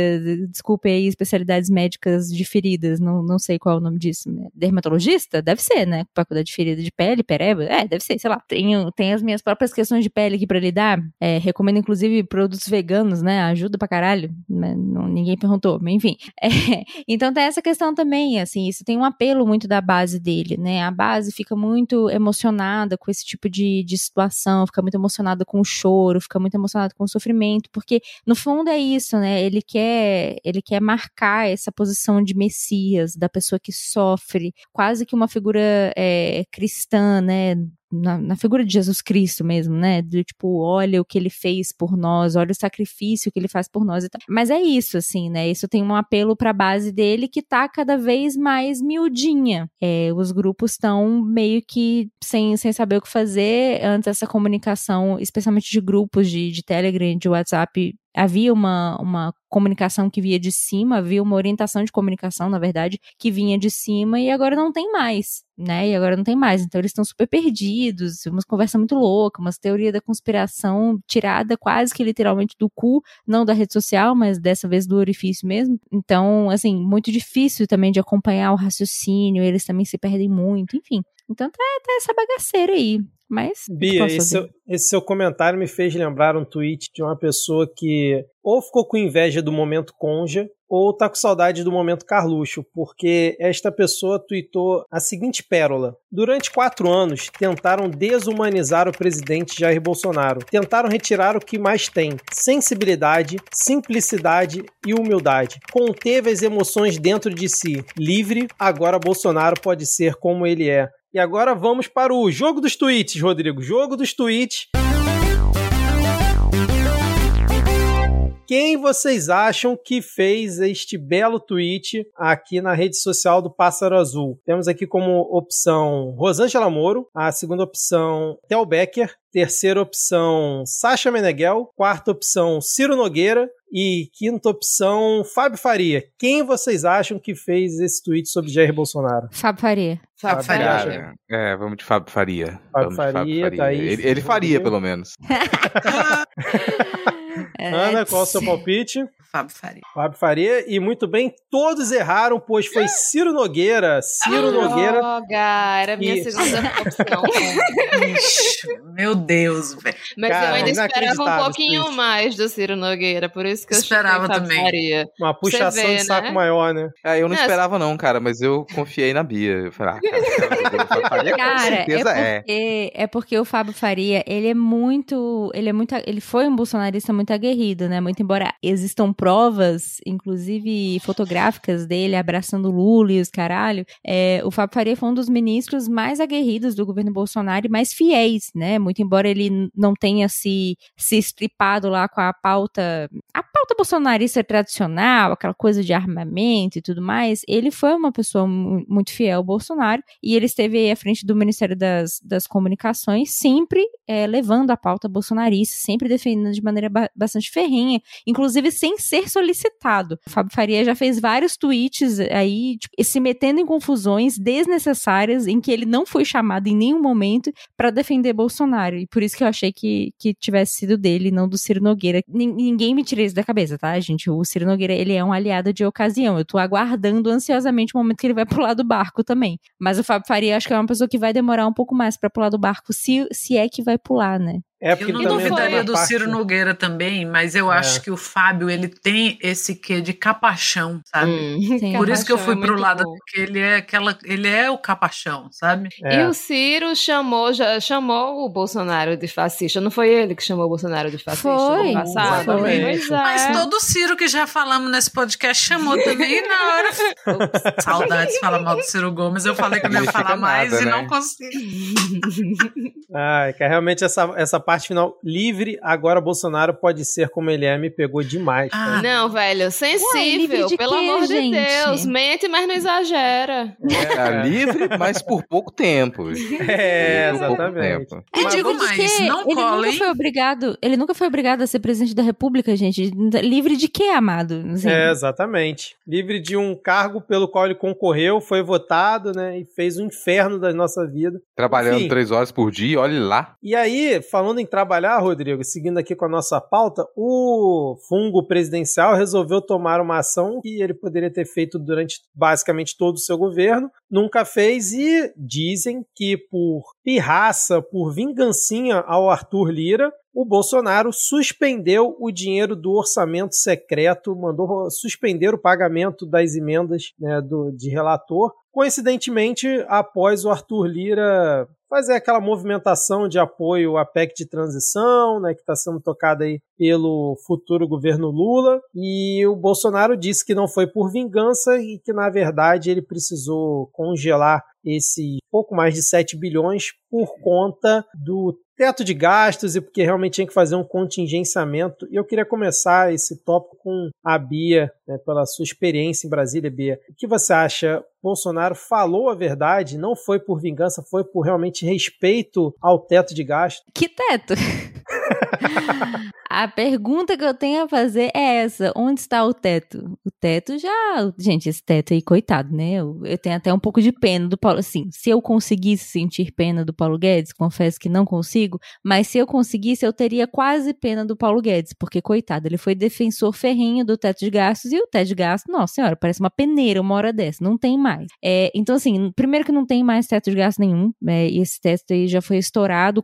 Speaker 6: Desculpe aí, especialidades médicas de feridas, não, não sei qual é o nome disso. Dermatologista? Deve ser, né? Pra cuidar de ferida de pele, pereba? É, deve ser, sei lá. Tenho, tenho as minhas próprias questões de pele aqui pra lidar. É, recomendo, inclusive, produtos veganos, né? Ajuda pra caralho. Né? Não, ninguém perguntou, mas enfim. É, então tem essa questão também, assim, isso tem um apelo muito da base dele, né? A base fica muito emocionada com esse tipo de, de situação, fica muito emocionada com o choro, fica muito emocionada com o sofrimento, porque no fundo é isso, né? Ele quer, ele quer marcar essa posição de Messias, da pessoa que sofre, quase que uma figura é, cristã, né? Na, na, figura de Jesus Cristo mesmo, né? Do tipo, olha o que ele fez por nós, olha o sacrifício que ele faz por nós. Mas é isso, assim, né? Isso tem um apelo para a base dele que tá cada vez mais miudinha. É, os grupos estão meio que sem, sem saber o que fazer. Antes essa comunicação, especialmente de grupos de, de Telegram, de WhatsApp, havia uma, uma comunicação que via de cima, havia uma orientação de comunicação, na verdade, que vinha de cima e agora não tem mais, né? E agora não tem mais. Então eles estão super perdidos, umas conversas muito loucas, umas teorias da conspiração tirada quase que literalmente do cu, não da rede social, mas dessa vez do orifício mesmo. Então, assim, muito difícil também de acompanhar o raciocínio, eles também se perdem muito, enfim. Então tá, tá essa bagaceira aí. Mas.
Speaker 3: Bia, esse seu, esse seu comentário me fez lembrar um tweet de uma pessoa que ou ficou com inveja do momento Conja ou tá com saudade do momento Carluxo, porque esta pessoa tweetou a seguinte pérola: Durante quatro anos, tentaram desumanizar o presidente Jair Bolsonaro. Tentaram retirar o que mais tem: sensibilidade, simplicidade e humildade. Conteve as emoções dentro de si. Livre, agora Bolsonaro pode ser como ele é. E agora vamos para o jogo dos tweets, Rodrigo. Jogo dos tweets. Quem vocês acham que fez este belo tweet aqui na rede social do Pássaro Azul? Temos aqui como opção Rosângela Moro, a segunda opção Tel Becker, terceira opção Sasha Meneghel, quarta opção Ciro Nogueira e quinta opção, Fábio Faria. Quem vocês acham que fez esse tweet sobre Jair Bolsonaro?
Speaker 6: Fábio Faria.
Speaker 5: Fábio Faria.
Speaker 4: É, vamos de Fábio Faria.
Speaker 3: Fábio, Faria,
Speaker 4: Fábio
Speaker 3: Faria, tá aí.
Speaker 4: Ele, ele faria, pelo menos.
Speaker 3: Ana, qual é o seu palpite?
Speaker 5: Fábio Faria.
Speaker 3: Fábio Faria, e muito bem, todos erraram, pois foi Ciro Nogueira. Ciro ah, Nogueira.
Speaker 1: Droga, era a minha e... segunda opção.
Speaker 5: Meu Deus, velho.
Speaker 1: Mas Cara, eu ainda esperava um pouquinho mais do Ciro Nogueira, por isso que eu
Speaker 5: esperava também.
Speaker 1: Faria.
Speaker 3: Uma puxação de saco né? maior, né?
Speaker 4: É, eu não, não esperava, não, cara, mas eu confiei na Bia. Eu falei, ah, cara,
Speaker 6: Faria, cara, é porque, é. é porque o Fábio Faria, ele é muito. Ele é muito. Ele foi um bolsonarista muito aguerrido, né? Muito embora existam provas, inclusive fotográficas dele abraçando Lula e os caralho, é, o Fábio Faria foi um dos ministros mais aguerridos do governo Bolsonaro e mais fiéis, né? Muito embora ele não tenha se, se estripado lá com a pauta, a pauta bolsonarista tradicional, aquela coisa de armamento e tudo mais, ele foi uma pessoa muito fiel ao Bolsonaro e ele esteve aí à frente do Ministério das, das Comunicações, sempre é, levando a pauta bolsonarista, sempre defendendo de maneira ba bastante ferrenha, inclusive sem ser solicitado. O Fábio Faria já fez vários tweets aí, tipo, se metendo em confusões desnecessárias em que ele não foi chamado em nenhum momento para defender Bolsonaro. E por isso que eu achei que, que tivesse sido dele, não do Ciro Nogueira. N ninguém me tira isso da cabeça, tá, gente? O Ciro Nogueira, ele é um aliado de ocasião. Eu tô aguardando ansiosamente o momento que ele vai pular do barco também. Mas o Fábio Faria, acho que é uma pessoa que vai demorar um pouco mais para pular do barco, se, se é que vai pular, né?
Speaker 3: É porque
Speaker 5: eu não duvidaria do parte... Ciro Nogueira também, mas eu é. acho que o Fábio ele tem esse quê de capachão, sabe? Hum, sim, Por isso que eu fui é pro lado bom. porque ele é aquela, ele é o capachão, sabe?
Speaker 1: É. E o Ciro chamou, já chamou o Bolsonaro de fascista. Não foi ele que chamou o Bolsonaro de fascista
Speaker 6: foi, no passado? Foi.
Speaker 5: É. Mas todo Ciro que já falamos nesse podcast chamou também na hora. Saudades falar mal do Ciro Gomes. Eu falei que não ia falar mais nada, e né? não consegui.
Speaker 3: Ai, que realmente essa essa parte final livre, agora Bolsonaro pode ser como ele é, me pegou demais.
Speaker 1: Ah, não, velho, sensível, Ué, pelo quê, amor gente? de Deus. Mente, mas não exagera.
Speaker 4: É, é livre, mas por pouco tempo.
Speaker 3: É, exatamente.
Speaker 5: Eu mas digo mais, não
Speaker 6: ele
Speaker 5: colhem.
Speaker 6: Nunca foi obrigado, ele nunca foi obrigado a ser presidente da república, gente. Livre de quê, amado?
Speaker 3: Assim. É, exatamente. Livre de um cargo pelo qual ele concorreu, foi votado, né, e fez um inferno da nossa vida.
Speaker 4: Trabalhando Enfim. três horas por dia, olhe lá.
Speaker 3: E aí, falando em trabalhar, Rodrigo, seguindo aqui com a nossa pauta, o fungo presidencial resolveu tomar uma ação que ele poderia ter feito durante basicamente todo o seu governo, nunca fez e dizem que por pirraça, por vingancinha ao Arthur Lira, o Bolsonaro suspendeu o dinheiro do orçamento secreto, mandou suspender o pagamento das emendas né, do, de relator. Coincidentemente, após o Arthur Lira fazer aquela movimentação de apoio à PEC de transição, né, que está sendo tocada aí pelo futuro governo Lula, e o Bolsonaro disse que não foi por vingança e que na verdade ele precisou congelar esse pouco mais de 7 bilhões por conta do teto de gastos e porque realmente tinha que fazer um contingenciamento. E eu queria começar esse tópico com a Bia, né, pela sua experiência em Brasília, Bia. O que você acha? Bolsonaro falou a verdade, não foi por vingança, foi por realmente respeito ao teto de gastos.
Speaker 6: Que teto? A pergunta que eu tenho a fazer é essa: onde está o teto? O teto já. Gente, esse teto aí, coitado, né? Eu, eu tenho até um pouco de pena do Paulo. Assim, se eu conseguisse sentir pena do Paulo Guedes, confesso que não consigo, mas se eu conseguisse, eu teria quase pena do Paulo Guedes, porque, coitado, ele foi defensor ferrinho do teto de gastos e o teto de gastos, nossa senhora, parece uma peneira uma hora dessa, não tem mais. É, então, assim, primeiro que não tem mais teto de gastos nenhum, é, e esse teto aí já foi estourado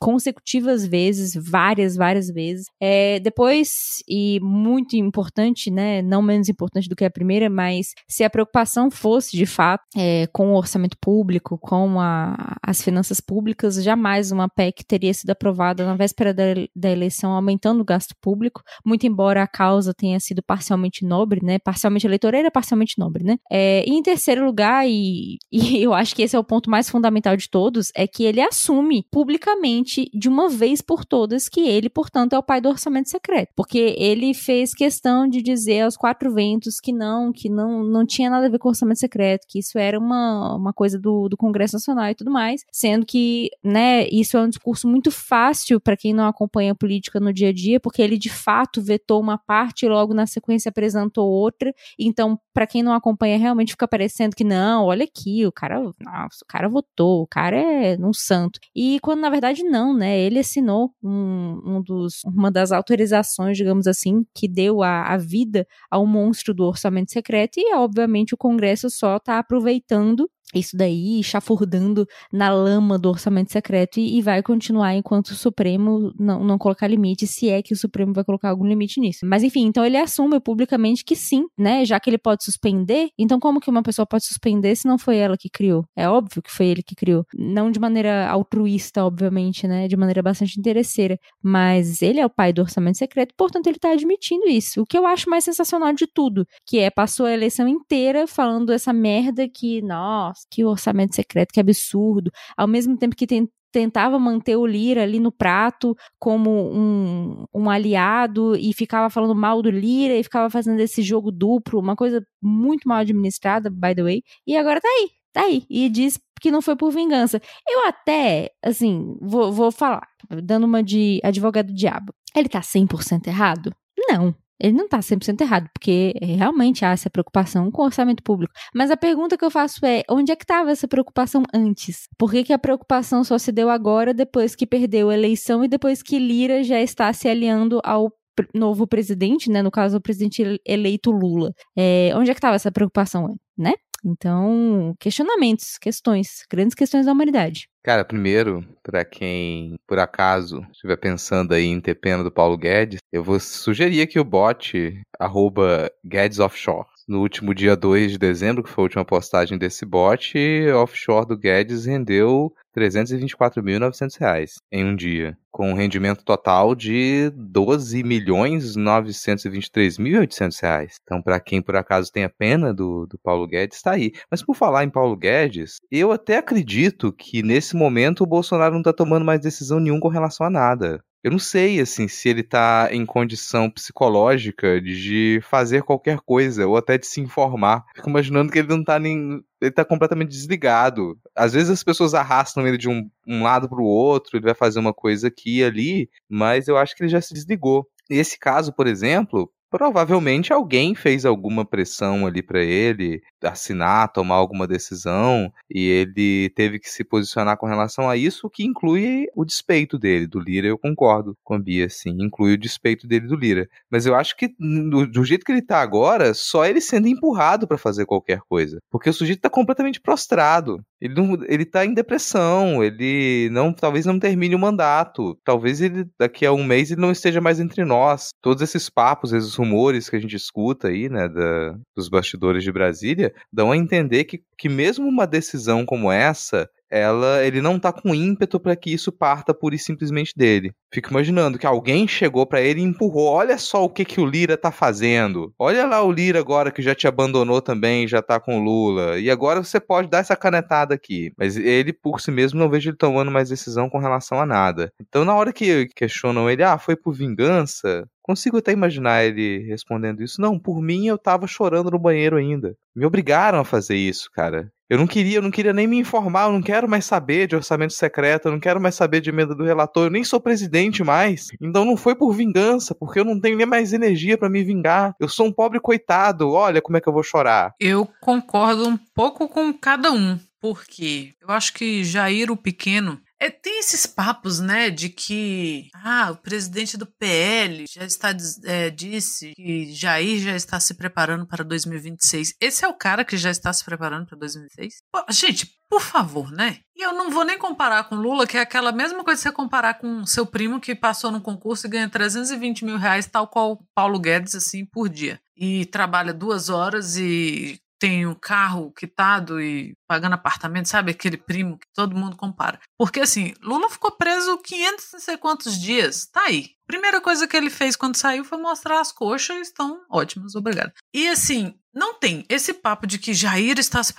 Speaker 6: consecutivas vezes, várias, várias vezes. É, depois, e muito importante, né, não menos importante do que a primeira, mas se a preocupação fosse de fato é, com o orçamento público, com a, as finanças públicas, jamais uma PEC teria sido aprovada na véspera da, da eleição, aumentando o gasto público, muito embora a causa tenha sido parcialmente nobre, né, parcialmente eleitoreira, parcialmente nobre, né. É, e em terceiro lugar, e, e eu acho que esse é o ponto mais fundamental de todos, é que ele assume publicamente, de uma vez por todas, que ele, portanto, é o pai do orçamento secreto, porque ele fez questão de dizer aos quatro ventos que não, que não, não tinha nada a ver com orçamento secreto, que isso era uma, uma coisa do, do Congresso Nacional e tudo mais, sendo que, né, isso é um discurso muito fácil para quem não acompanha a política no dia a dia, porque ele de fato vetou uma parte e logo na sequência apresentou outra, então para quem não acompanha realmente fica parecendo que não, olha aqui, o cara, nossa, o cara votou, o cara é um santo. E quando na verdade não, né? Ele assinou um, um dos, uma das autorizações, digamos assim, que deu a, a vida ao monstro do orçamento secreto e, obviamente, o Congresso só está aproveitando isso daí, chafurdando na lama do orçamento secreto e, e, vai continuar enquanto o Supremo não, não colocar limite, se é que o Supremo vai colocar algum limite nisso. Mas enfim, então ele assume publicamente que sim, né? Já que ele pode suspender, então como que uma pessoa pode suspender se não foi ela que criou? É óbvio que foi ele que criou. Não de maneira altruísta, obviamente, né? De maneira bastante interesseira. Mas ele é o pai do orçamento secreto, portanto ele tá admitindo isso. O que eu acho mais sensacional de tudo, que é passou a eleição inteira falando essa merda que, nossa, que orçamento secreto, que absurdo. Ao mesmo tempo que tem, tentava manter o Lira ali no prato como um, um aliado e ficava falando mal do Lira e ficava fazendo esse jogo duplo, uma coisa muito mal administrada, by the way. E agora tá aí, tá aí. E diz que não foi por vingança. Eu até, assim, vou, vou falar, dando uma de advogado do diabo. Ele tá 100% errado? Não. Ele não está 100% errado, porque realmente há essa preocupação com o orçamento público. Mas a pergunta que eu faço é: onde é que estava essa preocupação antes? Por que, que a preocupação só se deu agora, depois que perdeu a eleição e depois que Lira já está se aliando ao novo presidente, né? No caso, o presidente eleito Lula. É, onde é que estava essa preocupação, né? Então, questionamentos, questões, grandes questões da humanidade.
Speaker 4: Cara, primeiro, para quem por acaso estiver pensando aí em ter pena do Paulo Guedes, eu vou sugerir que o bot arroba Guedes Offshore no último dia 2 de dezembro, que foi a última postagem desse bot, offshore do Guedes rendeu R$ 324.900 em um dia, com um rendimento total de R$ 12.923.800. Então, para quem por acaso tenha pena do, do Paulo Guedes, está aí. Mas por falar em Paulo Guedes, eu até acredito que nesse momento o Bolsonaro não está tomando mais decisão nenhuma com relação a nada. Eu não sei, assim, se ele tá em condição psicológica de fazer qualquer coisa, ou até de se informar. Fico imaginando que ele não tá nem. Ele tá completamente desligado. Às vezes as pessoas arrastam ele de um, um lado pro outro, ele vai fazer uma coisa aqui e ali, mas eu acho que ele já se desligou. Nesse caso, por exemplo, provavelmente alguém fez alguma pressão ali para ele assinar, tomar alguma decisão, e ele teve que se posicionar com relação a isso, que inclui o despeito dele, do Lira. Eu concordo com a Bia, sim, inclui o despeito dele do Lira. Mas eu acho que do, do jeito que ele tá agora, só ele sendo empurrado para fazer qualquer coisa. Porque o sujeito tá completamente prostrado. Ele, não, ele tá em depressão, ele não, talvez não termine o mandato, talvez ele daqui a um mês ele não esteja mais entre nós. Todos esses papos, esses rumores que a gente escuta aí, né, da, dos bastidores de Brasília, dão a entender que, que mesmo uma decisão como essa ela, ele não tá com ímpeto para que isso parta pura e simplesmente dele. Fico imaginando que alguém chegou para ele e empurrou. Olha só o que que o Lira tá fazendo. Olha lá o Lira agora que já te abandonou também, já tá com o Lula. E agora você pode dar essa canetada aqui. Mas ele por si mesmo não vejo ele tomando mais decisão com relação a nada. Então na hora que questionam ele, ah, foi por vingança? Consigo até imaginar ele respondendo isso. Não, por mim eu tava chorando no banheiro ainda. Me obrigaram a fazer isso, cara. Eu não queria, eu não queria nem me informar, eu não quero mais saber de orçamento secreto, eu não quero mais saber de emenda do relator, eu nem sou presidente mais. Então não foi por vingança, porque eu não tenho nem mais energia para me vingar. Eu sou um pobre coitado, olha como é que eu vou chorar.
Speaker 5: Eu concordo um pouco com cada um, porque eu acho que Jair o Pequeno é, tem esses papos, né, de que ah, o presidente do PL já está é, disse que Jair já está se preparando para 2026. Esse é o cara que já está se preparando para 2026? Pô, gente, por favor, né? E eu não vou nem comparar com Lula, que é aquela mesma coisa que você comparar com seu primo que passou no concurso e ganha 320 mil reais, tal qual Paulo Guedes, assim, por dia. E trabalha duas horas e tem um carro quitado e pagando apartamento, sabe? Aquele primo que todo mundo compara. Porque assim, Lula ficou preso 500 não sei quantos dias. Tá aí. Primeira coisa que ele fez quando saiu foi mostrar as coxas, estão ótimas, obrigado. E assim, não tem esse papo de que Jair está se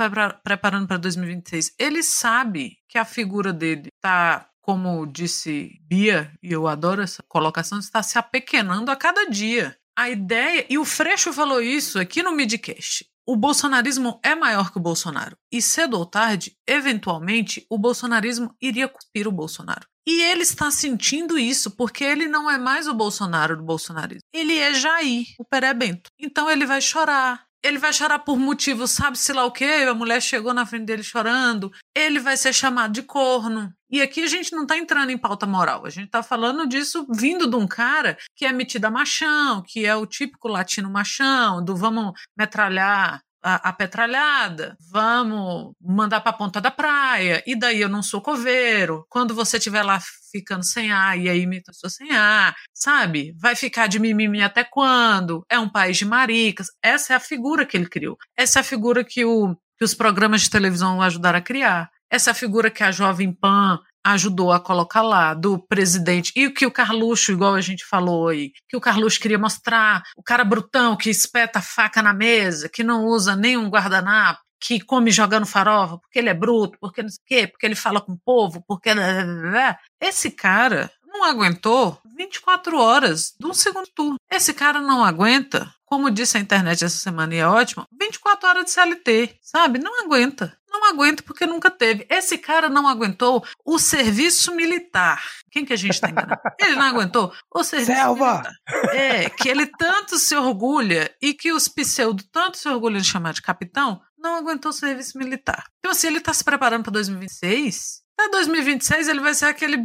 Speaker 5: preparando para 2026. Ele sabe que a figura dele tá como disse Bia, e eu adoro essa colocação, está se apequenando a cada dia. A ideia, e o Freixo falou isso aqui no Midcast, o bolsonarismo é maior que o Bolsonaro. E cedo ou tarde, eventualmente, o bolsonarismo iria cuspir o Bolsonaro. E ele está sentindo isso porque ele não é mais o Bolsonaro do bolsonarismo. Ele é Jair, o Peré Bento. Então ele vai chorar. Ele vai chorar por motivos, sabe-se lá o quê? A mulher chegou na frente dele chorando. Ele vai ser chamado de corno. E aqui a gente não está entrando em pauta moral. A gente está falando disso vindo de um cara que é metido a machão, que é o típico latino machão, do vamos metralhar a, a petralhada, vamos mandar para a ponta da praia, e daí eu não sou coveiro. Quando você estiver lá ficando sem ar, e aí me estou sem ar, sabe? Vai ficar de mimimi até quando? É um país de maricas. Essa é a figura que ele criou. Essa é a figura que, o, que os programas de televisão ajudaram a criar. Essa é a figura que a Jovem Pan ajudou a colocar lá, do presidente, e o que o Carluxo, igual a gente falou aí, que o Carluxo queria mostrar, o cara brutão que espeta a faca na mesa, que não usa nenhum guardanapo, que come jogando farofa, porque ele é bruto, porque não sei o quê, porque ele fala com o povo, porque... Esse cara não aguentou 24 horas de um segundo turno. Esse cara não aguenta, como disse a internet essa semana e é ótimo, 24 horas de CLT, sabe? Não aguenta não aguento porque nunca teve. Esse cara não aguentou o serviço militar. Quem que a gente está enganando? Ele não aguentou o serviço
Speaker 3: Selva!
Speaker 5: militar. É, que ele tanto se orgulha e que os pseudo tanto se orgulham de chamar de capitão, não aguentou o serviço militar. Então, assim, ele está se preparando para 2026 até 2026 ele vai ser aquele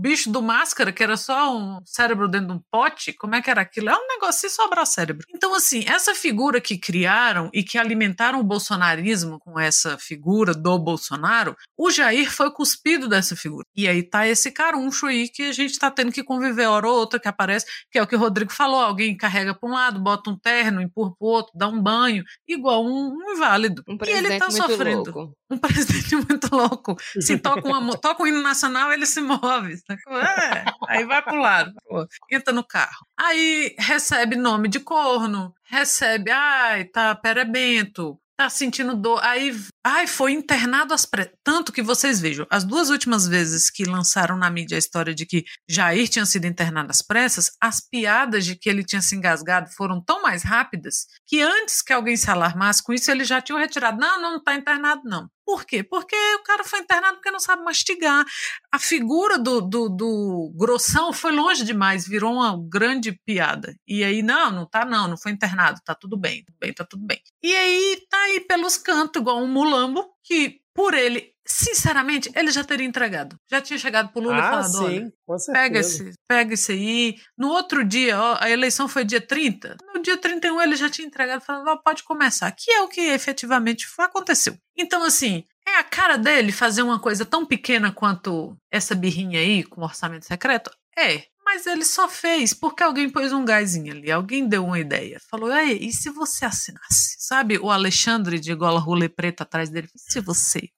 Speaker 5: bicho do máscara que era só um cérebro dentro de um pote. Como é que era aquilo? É um negócio se sobrar cérebro. Então, assim, essa figura que criaram e que alimentaram o bolsonarismo com essa figura do Bolsonaro, o Jair foi cuspido dessa figura. E aí tá esse caruncho aí que a gente tá tendo que conviver hora ou outra que aparece, que é o que o Rodrigo falou: alguém carrega para um lado, bota um terno, empurra pro outro, dá um banho, igual um, um inválido.
Speaker 1: Um
Speaker 5: e ele tá sofrendo.
Speaker 1: louco.
Speaker 5: Um presidente muito louco. Se toca, uma, toca um hino nacional, ele se move. É, aí vai pro lado, entra no carro. Aí recebe nome de corno, recebe, ai, tá perebento, tá sentindo dor. Aí, ai, foi internado às pressas. Tanto que vocês vejam, as duas últimas vezes que lançaram na mídia a história de que Jair tinha sido internado às pressas, as piadas de que ele tinha se engasgado foram tão mais rápidas que antes que alguém se alarmasse com isso, ele já tinha retirado. Não, não, não tá internado, não. Por quê? Porque o cara foi internado porque não sabe mastigar. A figura do, do, do grossão foi longe demais, virou uma grande piada. E aí, não, não tá não, não foi internado, tá tudo bem, tudo bem, tá tudo bem. E aí tá aí pelos cantos, igual um mulambo, que por ele, sinceramente, ele já teria entregado. Já tinha chegado pro Lula e
Speaker 3: Ah,
Speaker 5: falado, olha,
Speaker 3: sim, com certeza.
Speaker 5: Pega esse, pega esse aí. No outro dia, ó, a eleição foi dia 30. No dia 31 ele já tinha entregado, falando, ó, pode começar. Que é o que efetivamente foi, aconteceu. Então, assim, é a cara dele fazer uma coisa tão pequena quanto essa birrinha aí com orçamento secreto? É. Mas ele só fez porque alguém pôs um gásinho ali, alguém deu uma ideia. Falou, Ei, e se você assinasse? Sabe o Alexandre de gola rolê preta atrás dele? Se você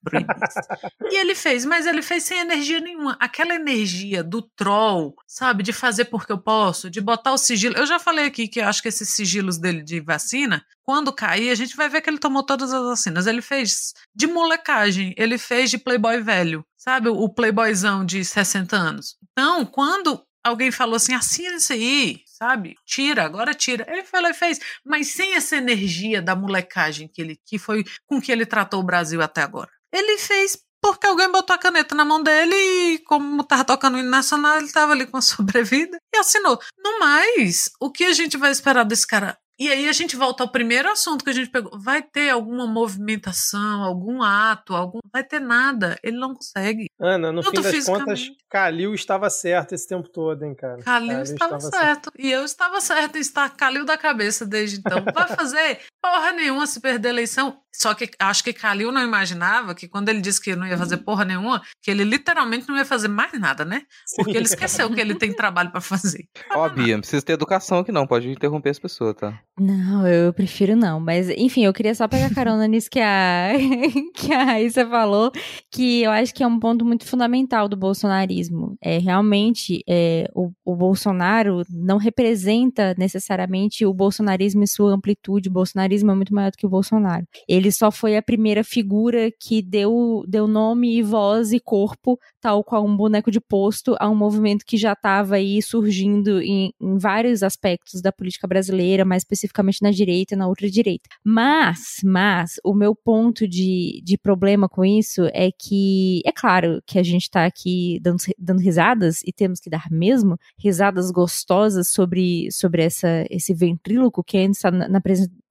Speaker 5: e ele fez, mas ele fez sem energia nenhuma. Aquela energia do troll, sabe? De fazer porque eu posso, de botar o sigilo. Eu já falei aqui que eu acho que esses sigilos dele de vacina, quando cair, a gente vai ver que ele tomou todas as vacinas. Ele fez de molecagem, ele fez de playboy velho, sabe? O playboyzão de 60 anos. Então, quando alguém falou assim, assina isso aí, sabe? Tira, agora tira. Ele foi lá e fez, mas sem essa energia da molecagem que ele que foi com que ele tratou o Brasil até agora. Ele fez porque alguém botou a caneta na mão dele e, como tava tocando o hino nacional, ele tava ali com a sobrevida e assinou. No mais, o que a gente vai esperar desse cara? E aí a gente volta ao primeiro assunto que a gente pegou. Vai ter alguma movimentação, algum ato, algum. Vai ter nada. Ele não consegue.
Speaker 3: Ana, no fim das contas, Calil estava certo esse tempo todo, hein, cara.
Speaker 5: Calil estava certo. E eu estava certo em estar Calil da cabeça desde então. Vai fazer porra nenhuma se perder a eleição. Só que acho que Calil não imaginava que quando ele disse que não ia fazer porra nenhuma, que ele literalmente não ia fazer mais nada, né? Porque ele esqueceu que ele tem trabalho pra fazer.
Speaker 4: Ó, Bia, não precisa ter educação aqui não, pode interromper as pessoas, tá?
Speaker 6: Não, eu prefiro não. Mas, enfim, eu queria só pegar carona nisso que a, que a Raíssa falou, que eu acho que é um ponto muito fundamental do bolsonarismo. É realmente é, o, o Bolsonaro não representa necessariamente o bolsonarismo em sua amplitude. O bolsonarismo é muito maior do que o Bolsonaro. Ele só foi a primeira figura que deu, deu nome e voz e corpo, tal qual um boneco de posto, a um movimento que já estava aí surgindo em, em vários aspectos da política brasileira, mais especificamente na direita e na outra direita. Mas, mas, o meu ponto de, de problema com isso é que, é claro que a gente tá aqui dando, dando risadas, e temos que dar mesmo, risadas gostosas sobre, sobre essa, esse ventríloco que ainda está na,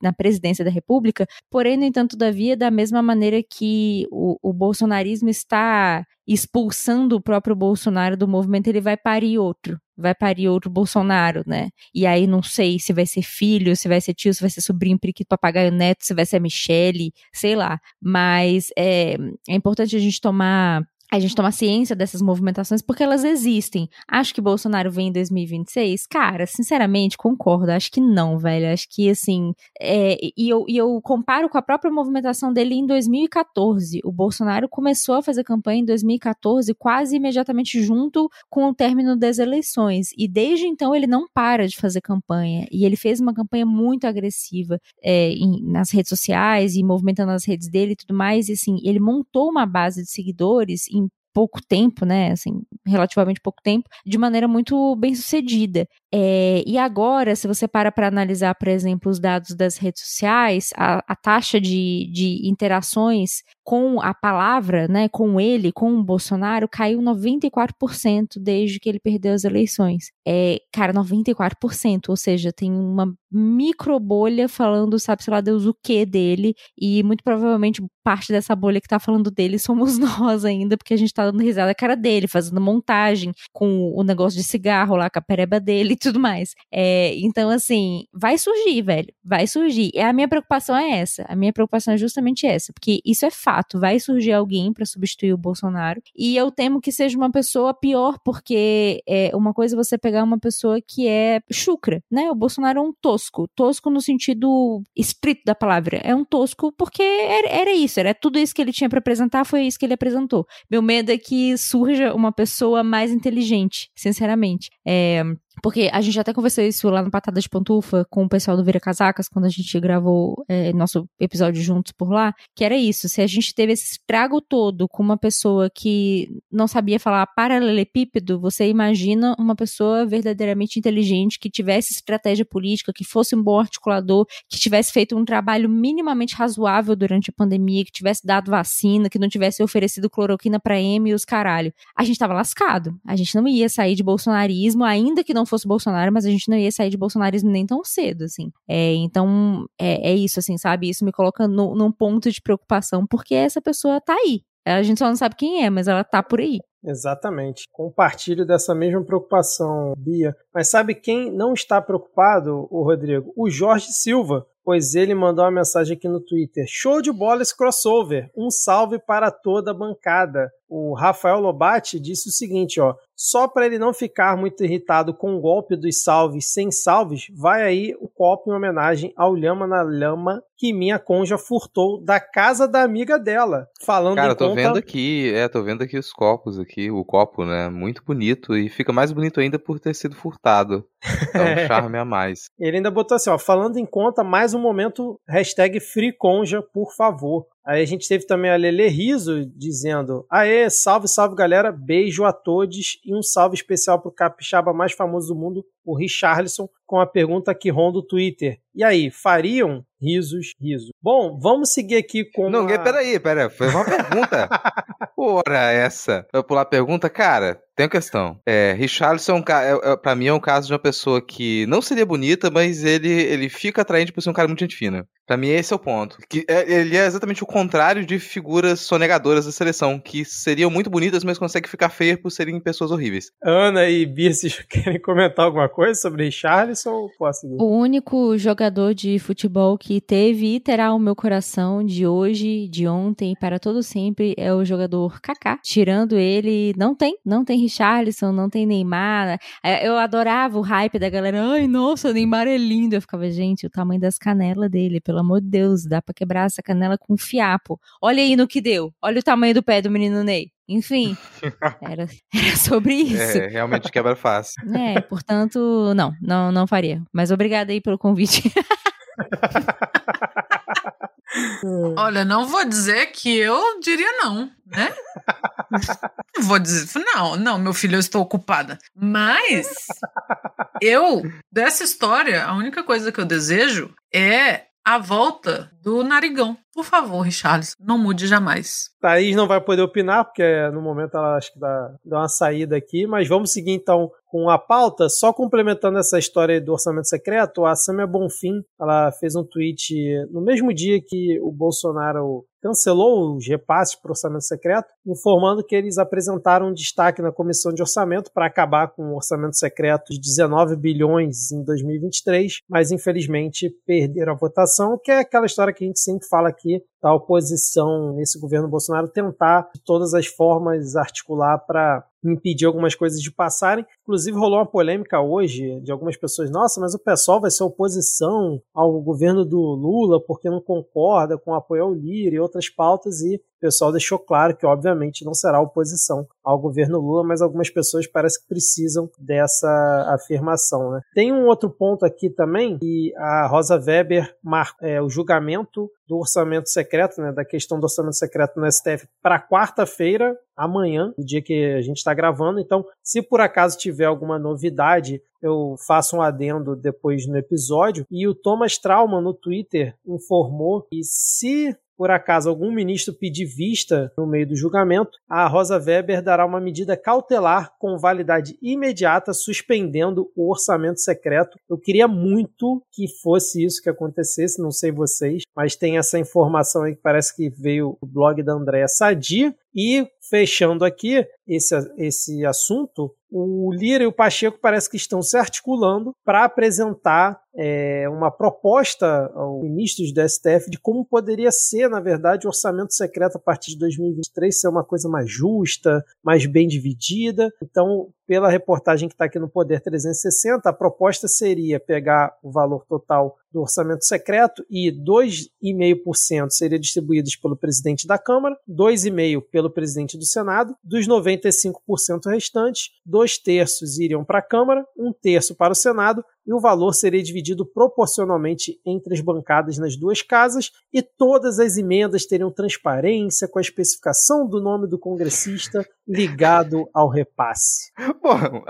Speaker 6: na presidência da República, porém, no entanto, entanto, todavia, da mesma maneira que o, o bolsonarismo está expulsando o próprio Bolsonaro do movimento, ele vai parir outro. Vai parir outro Bolsonaro, né? E aí não sei se vai ser filho, se vai ser tio, se vai ser sobrinho, periquito, papagaio, neto, se vai ser a Michelle, sei lá. Mas é, é importante a gente tomar a gente tomar ciência dessas movimentações porque elas existem. Acho que Bolsonaro vem em 2026? Cara, sinceramente, concordo. Acho que não, velho. Acho que, assim. É, e, eu, e eu comparo com a própria movimentação dele em 2014. O Bolsonaro começou a fazer campanha em 2014, quase imediatamente junto com o término das eleições. E desde então ele não para de fazer campanha. E ele fez uma campanha muito agressiva é, em, nas redes sociais e movimentando as redes dele e tudo mais. E, assim, ele montou uma base de seguidores em pouco tempo, né, assim, relativamente pouco tempo, de maneira muito bem sucedida. É, e agora, se você para para analisar, por exemplo, os dados das redes sociais, a, a taxa de, de interações com a palavra, né, com ele, com o Bolsonaro, caiu 94% desde que ele perdeu as eleições. É, cara, 94%, ou seja, tem uma micro bolha falando, sabe, sei lá, Deus o que dele, e muito provavelmente parte dessa bolha que tá falando dele somos nós ainda, porque a gente tá dando risada na cara dele, fazendo montagem com o negócio de cigarro lá, com a pereba dele tudo mais. É, então, assim, vai surgir, velho, vai surgir. E a minha preocupação é essa, a minha preocupação é justamente essa, porque isso é fato vai surgir alguém para substituir o Bolsonaro. E eu temo que seja uma pessoa pior, porque é uma coisa é você pegar uma pessoa que é chucra, né? O Bolsonaro é um tosco. Tosco no sentido estrito da palavra. É um tosco porque era, era isso, era tudo isso que ele tinha para apresentar, foi isso que ele apresentou. Meu medo é que surja uma pessoa mais inteligente, sinceramente. É, porque a gente até conversou isso lá no Patada de Pantufa com o pessoal do Vira Casacas, quando a gente gravou é, nosso episódio juntos por lá, que era isso. Se a gente teve esse estrago todo com uma pessoa que não sabia falar paralelepípedo, você imagina uma pessoa verdadeiramente inteligente, que tivesse estratégia política, que fosse um bom articulador, que tivesse feito um trabalho minimamente razoável durante a pandemia, que tivesse dado vacina, que não tivesse oferecido cloroquina para M e os caralho. A gente tava lascado. A gente não ia sair de bolsonarismo, ainda que não não fosse Bolsonaro, mas a gente não ia sair de bolsonarismo nem tão cedo, assim. É, então, é, é isso, assim, sabe? Isso me coloca no, num ponto de preocupação, porque essa pessoa tá aí. A gente só não sabe quem é, mas ela tá por aí.
Speaker 3: Exatamente. Compartilho dessa mesma preocupação, Bia. Mas sabe quem não está preocupado, o Rodrigo? O Jorge Silva, pois ele mandou uma mensagem aqui no Twitter. Show de bola esse crossover. Um salve para toda a bancada. O Rafael Lobatti disse o seguinte, ó: só para ele não ficar muito irritado com o golpe dos salves sem salves, vai aí o copo em homenagem ao Lhama na Lama que minha conja furtou da casa da amiga dela. Falando
Speaker 4: Cara, tô
Speaker 3: conta...
Speaker 4: vendo aqui, é, tô vendo aqui os copos aqui, o copo, né? Muito bonito e fica mais bonito ainda por ter sido furtado. É um charme a mais.
Speaker 3: Ele ainda botou assim, ó, falando em conta, mais um momento, hashtag FreeConja, por favor. Aí a gente teve também a Lele Riso dizendo: Aê, salve, salve galera, beijo a todos e um salve especial pro capixaba mais famoso do mundo, o Richarlison, com a pergunta que ronda o Twitter. E aí, fariam? Risos, riso. Bom, vamos seguir aqui com.
Speaker 4: Não,
Speaker 3: uma...
Speaker 4: peraí, peraí. Foi uma pergunta. Ora, essa. Eu pular a pergunta, cara, tem uma questão. É, Richarlison, é, é, pra mim, é um caso de uma pessoa que não seria bonita, mas ele, ele fica atraente por ser um cara muito gente fina. Pra mim, esse é o ponto. Que é, ele é exatamente o contrário de figuras sonegadoras da seleção, que seriam muito bonitas, mas conseguem ficar feias por serem pessoas horríveis.
Speaker 3: Ana e Bia, vocês querem comentar alguma coisa sobre Richarlison posso seguir?
Speaker 6: O único jogador de futebol que teve e terá o meu coração de hoje, de ontem para todo sempre é o jogador Kaká. Tirando ele, não tem, não tem Richarlison, não tem Neymar. É, eu adorava o hype da galera. Ai, nossa, Neymar é lindo. Eu ficava, gente, o tamanho das canelas dele, pelo amor de Deus, dá para quebrar essa canela com um fiapo. Olha aí no que deu. Olha o tamanho do pé do menino Ney. Enfim, era, era sobre isso.
Speaker 4: É, realmente quebra fácil.
Speaker 6: É, portanto, não, não, não faria. Mas obrigada aí pelo convite.
Speaker 5: Olha, não vou dizer que eu diria não, né? Não vou dizer, não, não, meu filho, eu estou ocupada. Mas eu, dessa história, a única coisa que eu desejo é a volta do narigão. Por favor, Richarlison, não mude jamais.
Speaker 3: Thaís não vai poder opinar, porque no momento ela acho que dá, dá uma saída aqui, mas vamos seguir então com a pauta, só complementando essa história do orçamento secreto, a Samia Bonfim, ela fez um tweet no mesmo dia que o Bolsonaro cancelou os repasses para o orçamento secreto, informando que eles apresentaram um destaque na comissão de orçamento para acabar com o orçamento secreto de 19 bilhões em 2023, mas infelizmente perderam a votação, que é aquela história que a gente sempre fala aqui que da oposição nesse governo Bolsonaro tentar de todas as formas articular para impedir algumas coisas de passarem. Inclusive rolou uma polêmica hoje de algumas pessoas, nossa, mas o pessoal vai ser oposição ao governo do Lula porque não concorda com o apoio ao Lira e outras pautas e o pessoal deixou claro que obviamente não será oposição ao governo Lula, mas algumas pessoas parece que precisam dessa afirmação. Né? Tem um outro ponto aqui também que a Rosa Weber marca é, o julgamento do orçamento secreto, né, da questão do orçamento secreto no STF para quarta-feira, amanhã, o dia que a gente está gravando. Então, se por acaso tiver alguma novidade, eu faço um adendo depois no episódio. E o Thomas Trauma no Twitter informou que se por acaso algum ministro pedir vista no meio do julgamento, a Rosa Weber dará uma medida cautelar com validade imediata, suspendendo o orçamento secreto. Eu queria muito que fosse isso que acontecesse, não sei vocês, mas tem essa informação aí que parece que veio o blog da Andréa Sadi. E fechando aqui esse, esse assunto, o Lira e o Pacheco parece que estão se articulando para apresentar é, uma proposta aos ministros do STF de como poderia ser, na verdade, o orçamento secreto a partir de 2023 ser uma coisa mais justa, mais bem dividida. Então, pela reportagem que está aqui no Poder 360, a proposta seria pegar o valor total do orçamento secreto e 2,5% seria distribuídos pelo presidente da Câmara, 2,5% pelo presidente do Senado, dos 95% restantes, dois terços iriam para a Câmara, um terço para o Senado e o valor seria dividido proporcionalmente entre as bancadas nas duas casas e todas as emendas teriam transparência com a especificação do nome do congressista ligado ao repasse.
Speaker 4: Bom,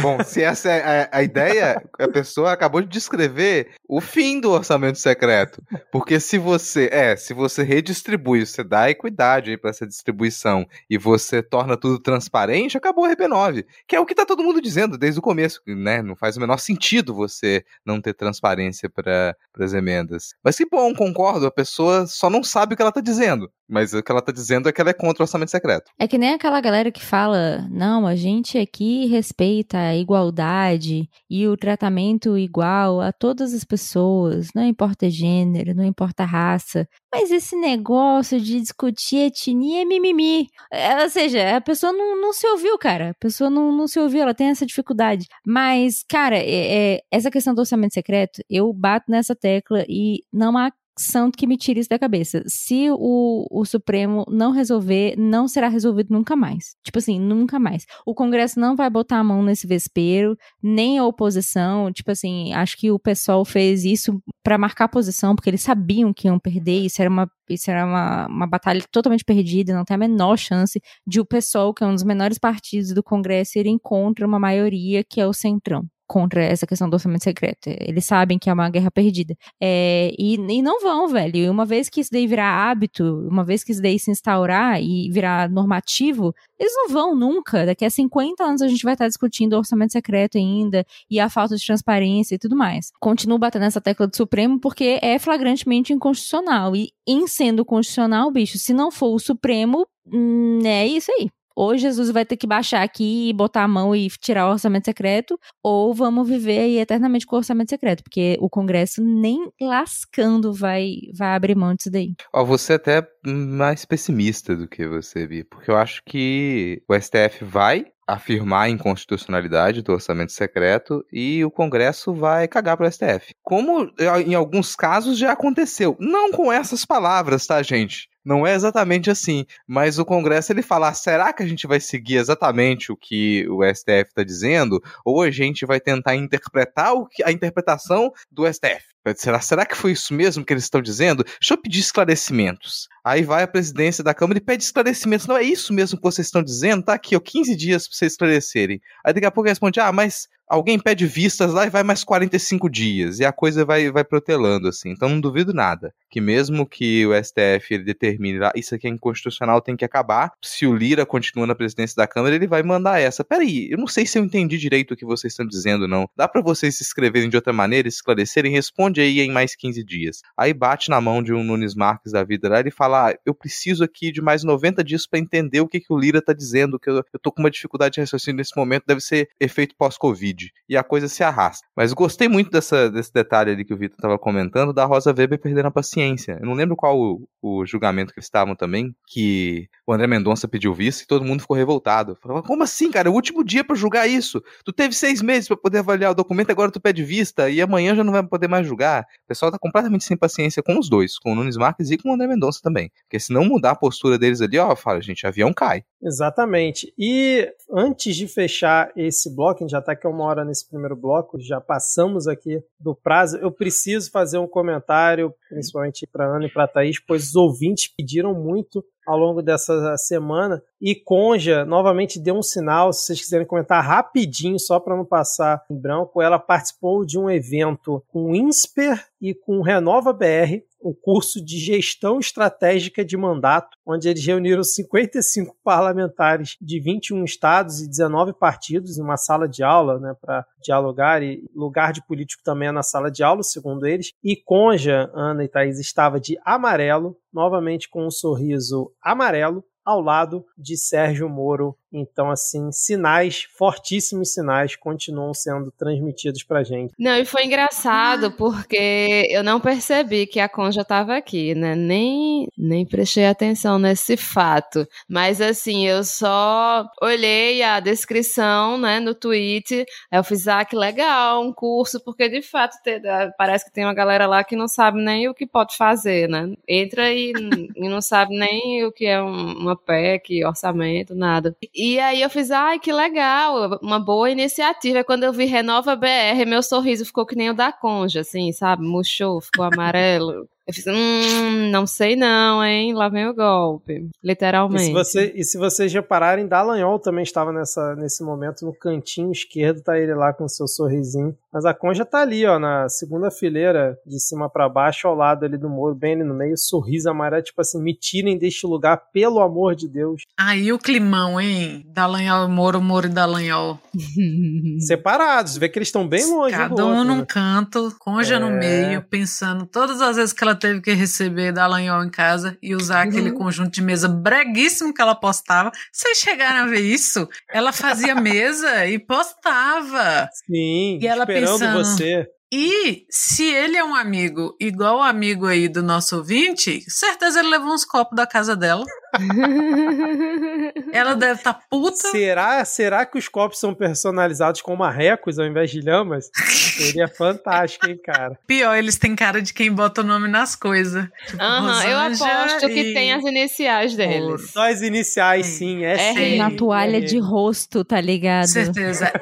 Speaker 4: bom se essa é a, a ideia, a pessoa acabou de descrever o fim do orçamento secreto. Porque se você, é, se você redistribui, você dá equidade para essa distribuição e você torna tudo transparente, acabou o RP9, que é o que está todo mundo dizendo desde o começo, né? Não faz o menor sentido você não ter transparência para as emendas. Mas que bom, concordo, a pessoa só não sabe o que ela está dizendo. Mas o que ela está dizendo é que ela é contra o orçamento secreto.
Speaker 6: É que nem aquela galera que fala: não, a gente aqui respeita a igualdade e o tratamento igual a todas as pessoas, não importa gênero, não importa raça. Mas esse negócio de discutir etnia é mimimi. É, ou seja, a pessoa não, não se ouviu, cara. A pessoa não, não se ouviu, ela tem essa dificuldade. Mas, cara, é, é, essa questão do orçamento secreto, eu bato nessa tecla e não há santo que me tire isso da cabeça. Se o, o Supremo não resolver, não será resolvido nunca mais. Tipo assim, nunca mais. O Congresso não vai botar a mão nesse vespeiro, nem a oposição. Tipo assim, acho que o pessoal fez isso para marcar posição, porque eles sabiam que iam perder. Isso era uma isso era uma, uma batalha totalmente perdida, não tem a menor chance de o PSOL, que é um dos menores partidos do Congresso, ir contra uma maioria que é o Centrão contra essa questão do orçamento secreto. Eles sabem que é uma guerra perdida. É, e, e não vão, velho. E uma vez que isso daí virar hábito, uma vez que isso daí se instaurar e virar normativo, eles não vão nunca. Daqui a 50 anos a gente vai estar discutindo o orçamento secreto ainda e a falta de transparência e tudo mais. Continuo batendo nessa tecla do Supremo porque é flagrantemente inconstitucional. E em sendo constitucional, bicho, se não for o Supremo, hum, é isso aí ou Jesus vai ter que baixar aqui e botar a mão e tirar o orçamento secreto, ou vamos viver aí eternamente com o orçamento secreto, porque o Congresso nem lascando vai, vai abrir mão disso daí.
Speaker 4: Ó, você é até mais pessimista do que você, Bi, porque eu acho que o STF vai afirmar a inconstitucionalidade do orçamento secreto e o Congresso vai cagar para o STF. Como em alguns casos já aconteceu. Não com essas palavras, tá, gente? Não é exatamente assim, mas o Congresso ele fala: será que a gente vai seguir exatamente o que o STF está dizendo, ou a gente vai tentar interpretar o que, a interpretação do STF? Será, será que foi isso mesmo que eles estão dizendo? Deixa eu pedir esclarecimentos. Aí vai a presidência da Câmara e pede esclarecimentos. Não é isso mesmo que vocês estão dizendo? Tá aqui, ó, 15 dias para vocês esclarecerem. Aí daqui a pouco responde: ah, mas alguém pede vistas lá e vai mais 45 dias. E a coisa vai, vai protelando, assim. Então não duvido nada. que mesmo que o STF determine lá, isso aqui é inconstitucional, tem que acabar. Se o Lira continua na presidência da Câmara, ele vai mandar essa. Peraí, eu não sei se eu entendi direito o que vocês estão dizendo, não. Dá para vocês se escreverem de outra maneira, esclarecerem? Responde aí em mais 15 dias. Aí bate na mão de um Nunes Marques da vida lá, ele fala: ah, eu preciso aqui de mais 90 dias para entender o que, que o Lira tá dizendo, que eu, eu tô com uma dificuldade de raciocínio nesse momento, deve ser efeito pós-Covid. E a coisa se arrasta. Mas gostei muito dessa, desse detalhe ali que o Vitor tava comentando, da Rosa Weber perdendo a paciência. Eu não lembro qual o, o julgamento que eles estavam também, que o André Mendonça pediu visto e todo mundo ficou revoltado. Falava, como assim, cara? É o último dia para julgar isso. Tu teve seis meses para poder avaliar o documento, agora tu pede vista e amanhã já não vai poder mais julgar. O pessoal tá completamente sem paciência com os dois, com o Nunes Marques e com o André Mendonça também. Porque se não mudar a postura deles ali, ó, fala, gente, avião cai.
Speaker 3: Exatamente. E antes de fechar esse bloco, a gente já está aqui uma hora nesse primeiro bloco, já passamos aqui do prazo. Eu preciso fazer um comentário, principalmente para Ana e para Thaís, pois os ouvintes pediram muito ao longo dessa semana. E Conja novamente deu um sinal, se vocês quiserem comentar rapidinho, só para não passar em branco. Ela participou de um evento com o INSPER e com o Renova BR, o curso de gestão estratégica de mandato, onde eles reuniram 55 parlamentares de 21 estados e 19 partidos em uma sala de aula, né, para dialogar e lugar de político também é na sala de aula, segundo eles. E Conja, Ana e Thaís estava de amarelo, novamente com um sorriso amarelo, ao lado de Sérgio Moro então, assim, sinais, fortíssimos sinais, continuam sendo transmitidos pra gente.
Speaker 1: Não, e foi engraçado porque eu não percebi que a Conja estava aqui, né? Nem, nem prestei atenção nesse fato. Mas, assim, eu só olhei a descrição, né, no tweet. Aí eu fiz, ah, que legal, um curso, porque de fato te, parece que tem uma galera lá que não sabe nem o que pode fazer, né? Entra e, e não sabe nem o que é um, uma PEC, orçamento, nada. E aí eu fiz, ai, que legal, uma boa iniciativa. Quando eu vi Renova BR, meu sorriso ficou que nem o da Conja, assim, sabe? Murchou, ficou amarelo. Eu fiz, hum, não sei não, hein? Lá vem o golpe. Literalmente.
Speaker 3: E se, você, e se vocês repararem, Dallagnol também estava nessa, nesse momento no cantinho esquerdo, tá ele lá com seu sorrisinho. Mas a Conja tá ali, ó, na segunda fileira, de cima para baixo, ao lado ali do Moro, bem ali no meio, sorriso amarelo, tipo assim, me tirem deste lugar, pelo amor de Deus.
Speaker 5: Aí o climão, hein? Dallagnol, Moro, Moro e Dallagnol.
Speaker 3: Separados, vê que eles estão bem longe
Speaker 5: Cada um
Speaker 3: outro,
Speaker 5: num
Speaker 3: né?
Speaker 5: canto, Conja
Speaker 3: É.
Speaker 5: no meio, pensando todas as vezes que ela teve que receber Dallagnol em casa e usar aquele conjunto de mesa breguíssimo que ela postava. Vocês chegaram a ver isso? Ela fazia mesa e postava.
Speaker 3: Sim,
Speaker 5: E ela
Speaker 3: esperando
Speaker 5: pensando-
Speaker 3: você.
Speaker 5: E se ele é um amigo igual o amigo aí do nosso ouvinte, certeza ele levou uns copos da casa dela. Ela deve estar tá puta.
Speaker 3: Será, será que os copos são personalizados com marrecos ao invés de lamas? Seria fantástico, hein, cara?
Speaker 5: Pior, eles têm cara de quem bota o nome nas coisas. Tipo,
Speaker 1: Aham, eu aposto que
Speaker 5: e-
Speaker 1: tem as iniciais deles.
Speaker 3: Só as iniciais,
Speaker 5: Sim.
Speaker 3: sim.
Speaker 1: É,
Speaker 3: SM,
Speaker 6: Na toalha de rosto, tá ligado?
Speaker 5: Certeza.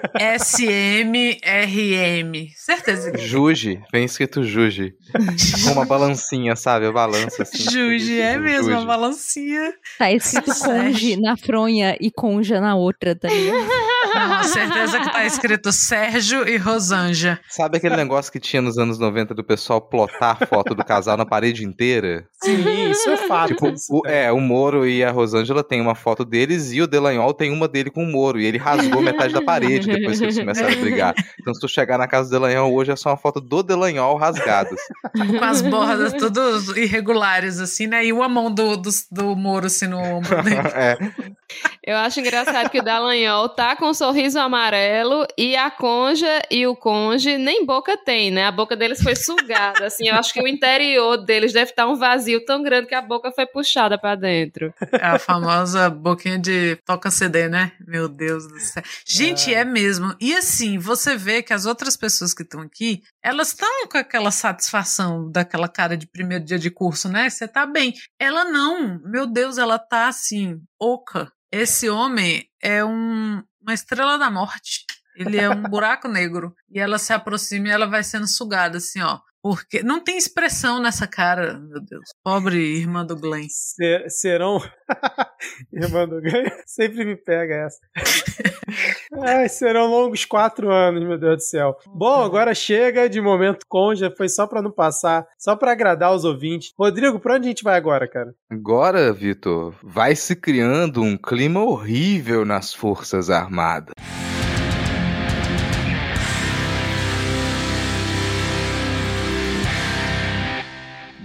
Speaker 5: SMRM. Certeza. que-
Speaker 4: Juge, vem escrito Juge. Com uma balancinha, sabe? A balança assim.
Speaker 5: Juge, é mesmo, a
Speaker 4: Juge.
Speaker 5: balancinha.
Speaker 6: Tá escrito conge na fronha e conja na outra, tá ligado?
Speaker 5: Não, certeza que tá escrito Sérgio e Rosângela.
Speaker 4: Sabe aquele negócio que tinha nos anos 90 do pessoal plotar a foto do casal na parede inteira?
Speaker 3: Sim, isso é fato.
Speaker 4: Tipo, o, é, o Moro e a Rosângela tem uma foto deles e o Delanhol tem uma dele com o Moro. E ele rasgou metade da parede depois que eles começaram a brigar. Então, se tu chegar na casa do Delanhol hoje, é só uma foto do Delanhol rasgadas.
Speaker 5: Com as bordas todas irregulares, assim, né? E uma mão do, do, do Moro, assim, no ombro dele.
Speaker 4: É,
Speaker 1: Eu acho engraçado que o Dallagnol tá com um sorriso amarelo e a Conja e o Conge nem boca tem, né? A boca deles foi sugada, assim. Eu acho que o interior deles deve estar um vazio tão grande que a boca foi puxada pra dentro.
Speaker 5: A famosa boquinha de toca CD, né? Meu Deus do céu. Gente, é mesmo. E assim, você vê que as outras pessoas que estão aqui, elas estão com aquela satisfação daquela cara de primeiro dia de curso, né? Você tá bem. Ela não. Meu Deus, ela tá assim, oca. Esse homem é um, uma estrela da morte. Ele é um buraco negro. E ela se aproxima e ela vai sendo sugada, assim, ó. Porque não tem expressão nessa cara, meu Deus. Pobre irmã do Glenn.
Speaker 3: Ser, serão. irmã do Glenn? Sempre me pega essa. Ai, serão longos quatro anos, meu Deus do céu. Bom, agora chega de momento conja, foi só para não passar, só para agradar os ouvintes. Rodrigo, pra onde a gente vai agora, cara?
Speaker 4: Agora, Vitor, vai se criando um clima horrível nas Forças Armadas.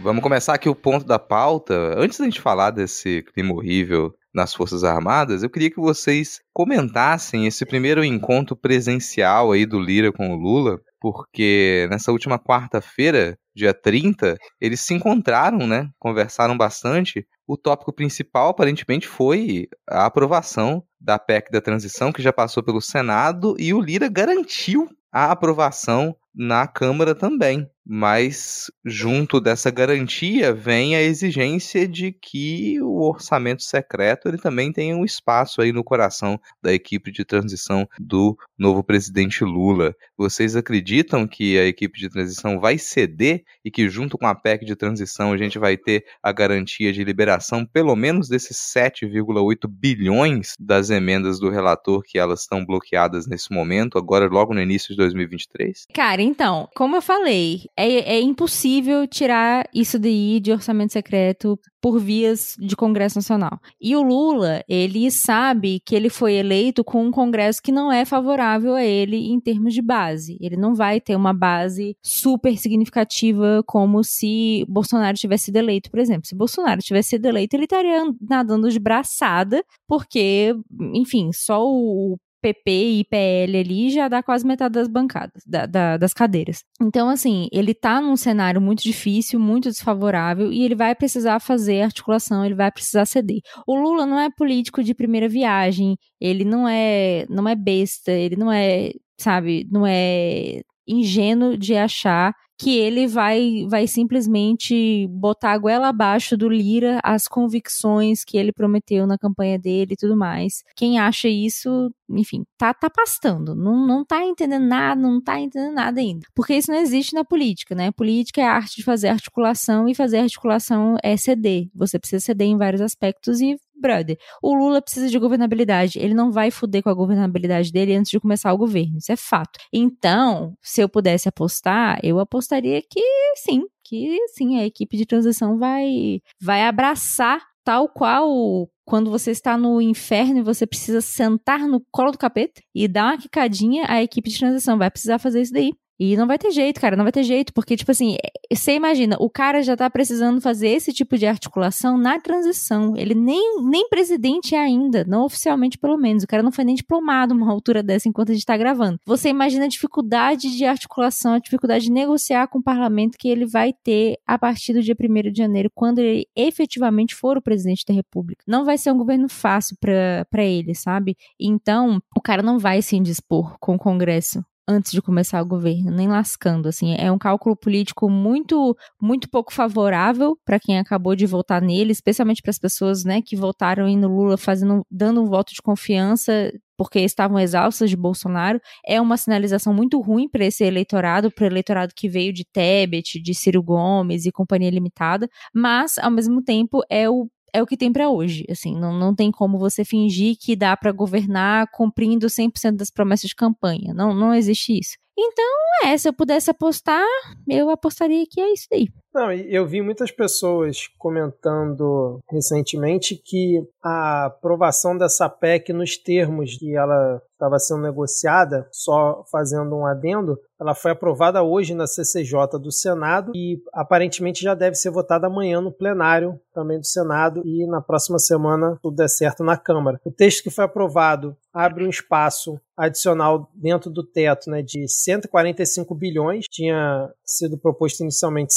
Speaker 4: Vamos começar aqui o ponto da pauta. Antes da gente falar desse clima horrível nas Forças Armadas, eu queria que vocês comentassem esse primeiro encontro presencial aí do Lira com o Lula, porque nessa última quarta-feira, dia 30, eles se encontraram, né? Conversaram bastante. O tópico principal, aparentemente, foi a aprovação da PEC da transição, que já passou pelo Senado, e o Lira garantiu a aprovação na Câmara também. Mas, junto dessa garantia, vem a exigência de que o orçamento secreto ele também tenha um espaço aí no coração da equipe de transição do novo presidente Lula. Vocês acreditam que a equipe de transição vai ceder e que, junto com a PEC de transição, a gente vai ter a garantia de liberação, pelo menos desses 7,8 bilhões das emendas do relator que elas estão bloqueadas nesse momento, agora logo no início de 2023?
Speaker 6: Cara, então, como eu falei, é, é impossível tirar isso daí de orçamento secreto por vias de Congresso Nacional. E o Lula, ele sabe que ele foi eleito com um Congresso que não é favorável a ele em termos de base. Ele não vai ter uma base super significativa como se Bolsonaro tivesse sido eleito, por exemplo. Se Bolsonaro tivesse sido eleito, ele estaria nadando de braçada, porque, enfim, só o PP e PL ali já dá quase metade das bancadas, da, da, das cadeiras. Então, assim, ele tá num cenário muito difícil, muito desfavorável, e ele vai precisar fazer articulação, ele vai precisar ceder. O Lula não é político de primeira viagem, ele não é, não é besta, ele não é, sabe, não é ingênuo de achar que ele vai, vai simplesmente botar a goela abaixo do Lira as convicções que ele prometeu na campanha dele e tudo mais. Quem acha isso, enfim, tá, tá pastando, não, não tá entendendo nada, não tá entendendo nada ainda. Porque isso não existe na política, né? Política é a arte de fazer articulação e fazer articulação é ceder. Você precisa ceder em vários aspectos e brother, o Lula precisa de governabilidade. Ele não vai fuder com a governabilidade dele antes de começar o governo. Isso é fato. Então, se eu pudesse apostar, eu apostaria que sim, que sim, a equipe de transição vai, vai abraçar tal qual quando você está no inferno e você precisa sentar no colo do capeta e dar uma quicadinha, a equipe de transição vai precisar fazer isso daí. E não vai ter jeito, cara, não vai ter jeito, porque, tipo assim, você imagina, o cara já tá precisando fazer esse tipo de articulação na transição. Ele nem, nem presidente é ainda, não oficialmente pelo menos. O cara não foi nem diplomado uma altura dessa enquanto a gente tá gravando. Você imagina a dificuldade de articulação, a dificuldade de negociar com o parlamento que ele vai ter a partir do dia 1 de janeiro, quando ele efetivamente for o presidente da república. Não vai ser um governo fácil para ele, sabe? Então, o cara não vai se indispor com o Congresso antes de começar o governo, nem lascando, assim, é um cálculo político muito muito pouco favorável para quem acabou de votar nele, especialmente para as pessoas, né, que votaram no Lula fazendo dando um voto de confiança porque estavam exaustas de Bolsonaro, é uma sinalização muito ruim para esse eleitorado, para o eleitorado que veio de Tebet, de Ciro Gomes e companhia limitada, mas ao mesmo tempo é o é o que tem para hoje. Assim, não, não tem como você fingir que dá para governar cumprindo 100% das promessas de campanha. Não, não existe isso. Então, é, se eu pudesse apostar, eu apostaria que é isso aí.
Speaker 3: Não, eu vi muitas pessoas comentando recentemente que a aprovação dessa PEC nos termos que ela estava sendo negociada, só fazendo um adendo, ela foi aprovada hoje na CCJ do Senado e aparentemente já deve ser votada amanhã no plenário também do Senado e na próxima semana tudo der certo na Câmara. O texto que foi aprovado abre um espaço adicional dentro do teto né, de 145 bilhões, tinha sido proposto inicialmente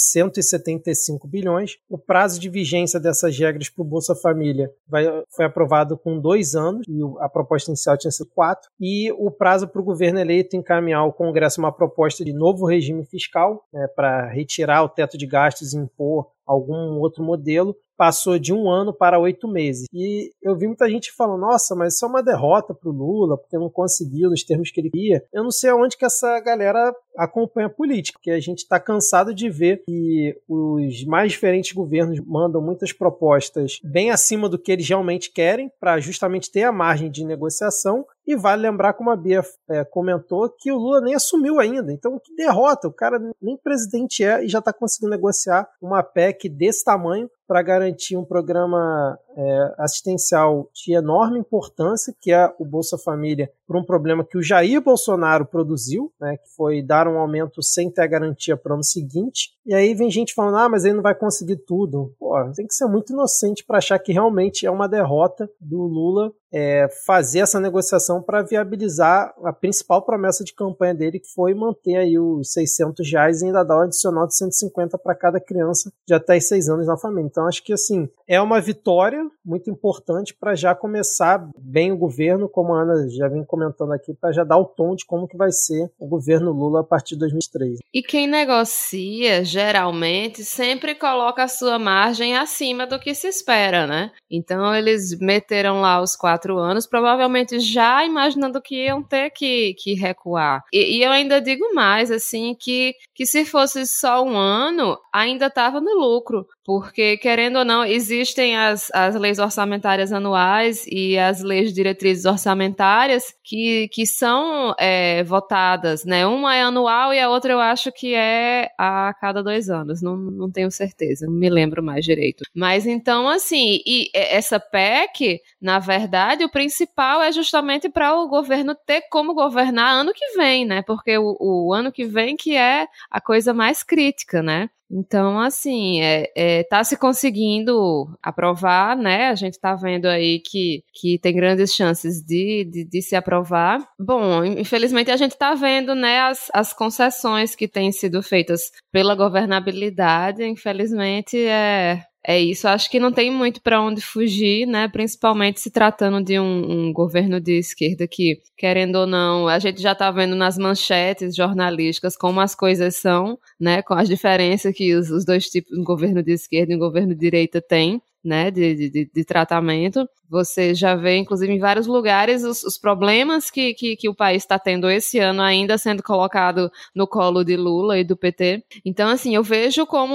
Speaker 3: 175 bilhões. O prazo de vigência dessas regras para o Bolsa Família vai, foi aprovado com dois anos, e a proposta inicial tinha sido quatro, e o prazo para o governo eleito encaminhar ao Congresso uma proposta de novo regime fiscal né, para retirar o teto de gastos e impor algum outro modelo passou de um ano para oito meses. E eu vi muita gente falando, nossa, mas isso é uma derrota para o Lula, porque não conseguiu nos termos que ele queria. Eu não sei aonde que essa galera acompanha a política, porque a gente está cansado de ver que os mais diferentes governos mandam muitas propostas bem acima do que eles realmente querem, para justamente ter a margem de negociação, e vale lembrar, como a Bia é, comentou, que o Lula nem assumiu ainda. Então, que derrota! O cara nem presidente é e já está conseguindo negociar uma PEC desse tamanho para garantir um programa é, assistencial de enorme importância, que é o Bolsa Família, por um problema que o Jair Bolsonaro produziu, né, que foi dar um aumento sem ter garantia para o ano seguinte. E aí vem gente falando, ah, mas ele não vai conseguir tudo. Pô, tem que ser muito inocente para achar que realmente é uma derrota do Lula é, fazer essa negociação para viabilizar a principal promessa de campanha dele, que foi manter aí os 600 reais e ainda dar um adicional de 150 para cada criança de até 6 anos na família. Então acho que assim é uma vitória muito importante para já começar bem o governo, como a Ana já vem comentando aqui, para já dar o tom de como que vai ser o governo Lula a partir de 2003.
Speaker 1: E quem negocia, geralmente, sempre coloca a sua margem acima do que se espera, né? Então eles meteram lá os quatro anos, provavelmente já imaginando que iam ter que, que recuar. E, e eu ainda digo mais, assim, que, que se fosse só um ano, ainda estava no lucro, porque, querendo ou não, existem as, as leis orçamentárias anuais e as leis diretrizes orçamentárias que, que são é, votadas, né? Uma é anual e a outra eu acho que é a cada dois anos, não, não tenho certeza, não me lembro mais direito. Mas então, assim, e essa PEC, na verdade, o principal é justamente para o governo ter como governar ano que vem, né? Porque o, o ano que vem que é a coisa mais crítica, né? Então, assim, é, é, tá se conseguindo aprovar, né? A gente está vendo aí que, que tem grandes chances de, de, de se aprovar. Bom, infelizmente a gente está vendo, né, as, as concessões que têm sido feitas pela governabilidade. Infelizmente, é, é isso. Acho que não tem muito para onde fugir, né? Principalmente se tratando de um, um, governo de esquerda que, querendo ou não, a gente já está vendo nas manchetes jornalísticas como as coisas são, né? Com as diferenças que os, os dois tipos, um governo de esquerda e um governo de direita têm né, de, de, de, tratamento. Você já vê, inclusive, em vários lugares os, os problemas que, que, que, o país está tendo esse ano ainda sendo colocado no colo de Lula e do PT. Então, assim, eu vejo como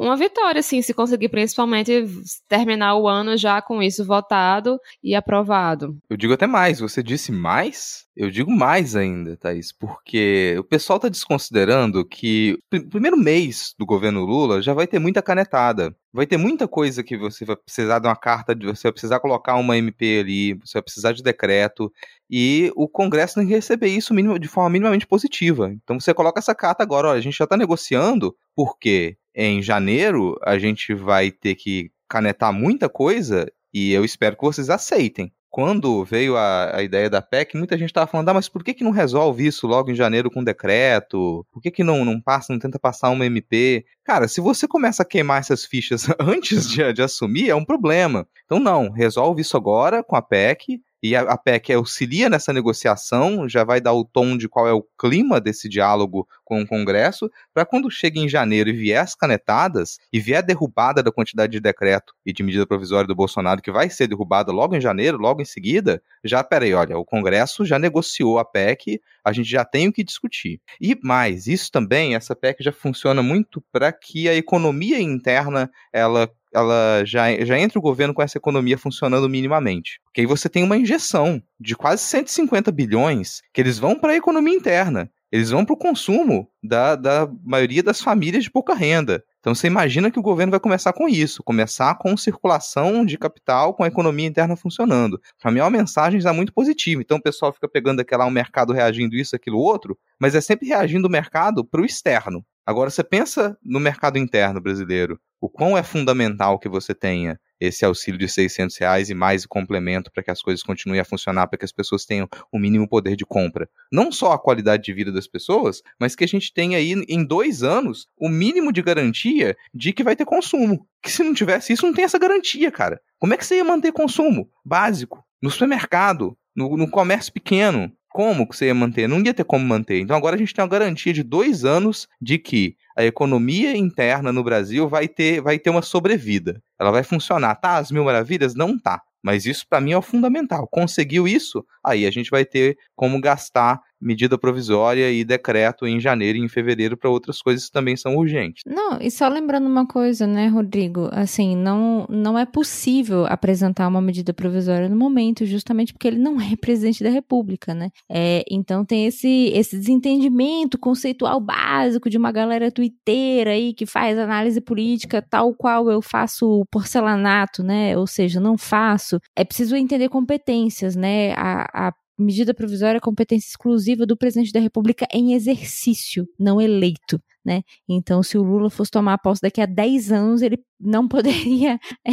Speaker 1: uma vitória, assim, se conseguir principalmente terminar o ano já com isso votado e aprovado.
Speaker 4: Eu digo até mais, você disse mais? Eu digo mais ainda, Thaís, porque o pessoal está desconsiderando que o primeiro mês do governo Lula já vai ter muita canetada. Vai ter muita coisa que você vai precisar de uma carta, você vai precisar colocar uma MP ali, você vai precisar de decreto, e o Congresso tem que receber isso de forma minimamente positiva. Então você coloca essa carta agora, olha, a gente já está negociando, porque em janeiro a gente vai ter que canetar muita coisa, e eu espero que vocês aceitem quando veio a, a ideia da PEC, muita gente estava falando, ah, mas por que, que não resolve isso logo em janeiro com decreto? Por que, que não, não passa, não tenta passar uma MP? Cara, se você começa a queimar essas fichas antes de, de assumir, é um problema. Então, não, resolve isso agora com a PEC, e a, a PEC auxilia nessa negociação, já vai dar o tom de qual é o clima desse diálogo com o Congresso, para quando chega em janeiro e vier as canetadas, e vier a derrubada da quantidade de decreto e de medida provisória do Bolsonaro, que vai ser derrubada logo em janeiro, logo em seguida, já, peraí, olha, o Congresso já negociou a PEC, a gente já tem o que discutir. E mais, isso também, essa PEC já funciona muito para que a economia interna, ela ela já, já entra o governo com essa economia funcionando minimamente. Porque aí você tem uma injeção de quase 150 bilhões que eles vão para a economia interna. Eles vão para o consumo da, da maioria das famílias de pouca renda. Então você imagina que o governo vai começar com isso, começar com circulação de capital, com a economia interna funcionando. Para mim é uma mensagem já muito positiva. Então o pessoal fica pegando aquela um mercado reagindo isso, aquilo, outro, mas é sempre reagindo o mercado para o externo. Agora você pensa no mercado interno brasileiro o quão é fundamental que você tenha esse auxílio de 600 reais e mais complemento para que as coisas continuem a funcionar, para que as pessoas tenham o mínimo poder de compra. Não só a qualidade de vida das pessoas, mas que a gente tenha aí em dois anos o mínimo de garantia de que vai ter consumo. Que se não tivesse isso, não tem essa garantia, cara. Como é que você ia manter consumo básico? No supermercado, no, no comércio pequeno, Como que você ia manter? Não ia ter como manter. Então agora a gente tem uma garantia de dois anos de que a economia interna no Brasil vai ter, vai ter uma sobrevida. Ela vai funcionar. Tá às mil maravilhas? Não tá. Mas isso para mim é o fundamental. Conseguiu isso, aí a gente vai ter como gastar medida provisória e decreto em janeiro e em fevereiro para outras coisas que também são urgentes.
Speaker 6: Não, e só lembrando uma coisa, né, Rodrigo? Assim, não, não é possível apresentar uma medida provisória no momento, justamente porque ele não é presidente da República, né? É, então tem esse, esse desentendimento conceitual básico de uma galera tuiteira aí que faz análise política tal qual eu faço porcelanato, né? Ou seja, não faço. É preciso entender competências, né? A, a medida provisória é competência exclusiva do presidente da República em exercício, não eleito. Né? Então, se o Lula fosse tomar posse daqui a 10 anos, ele não poderia é,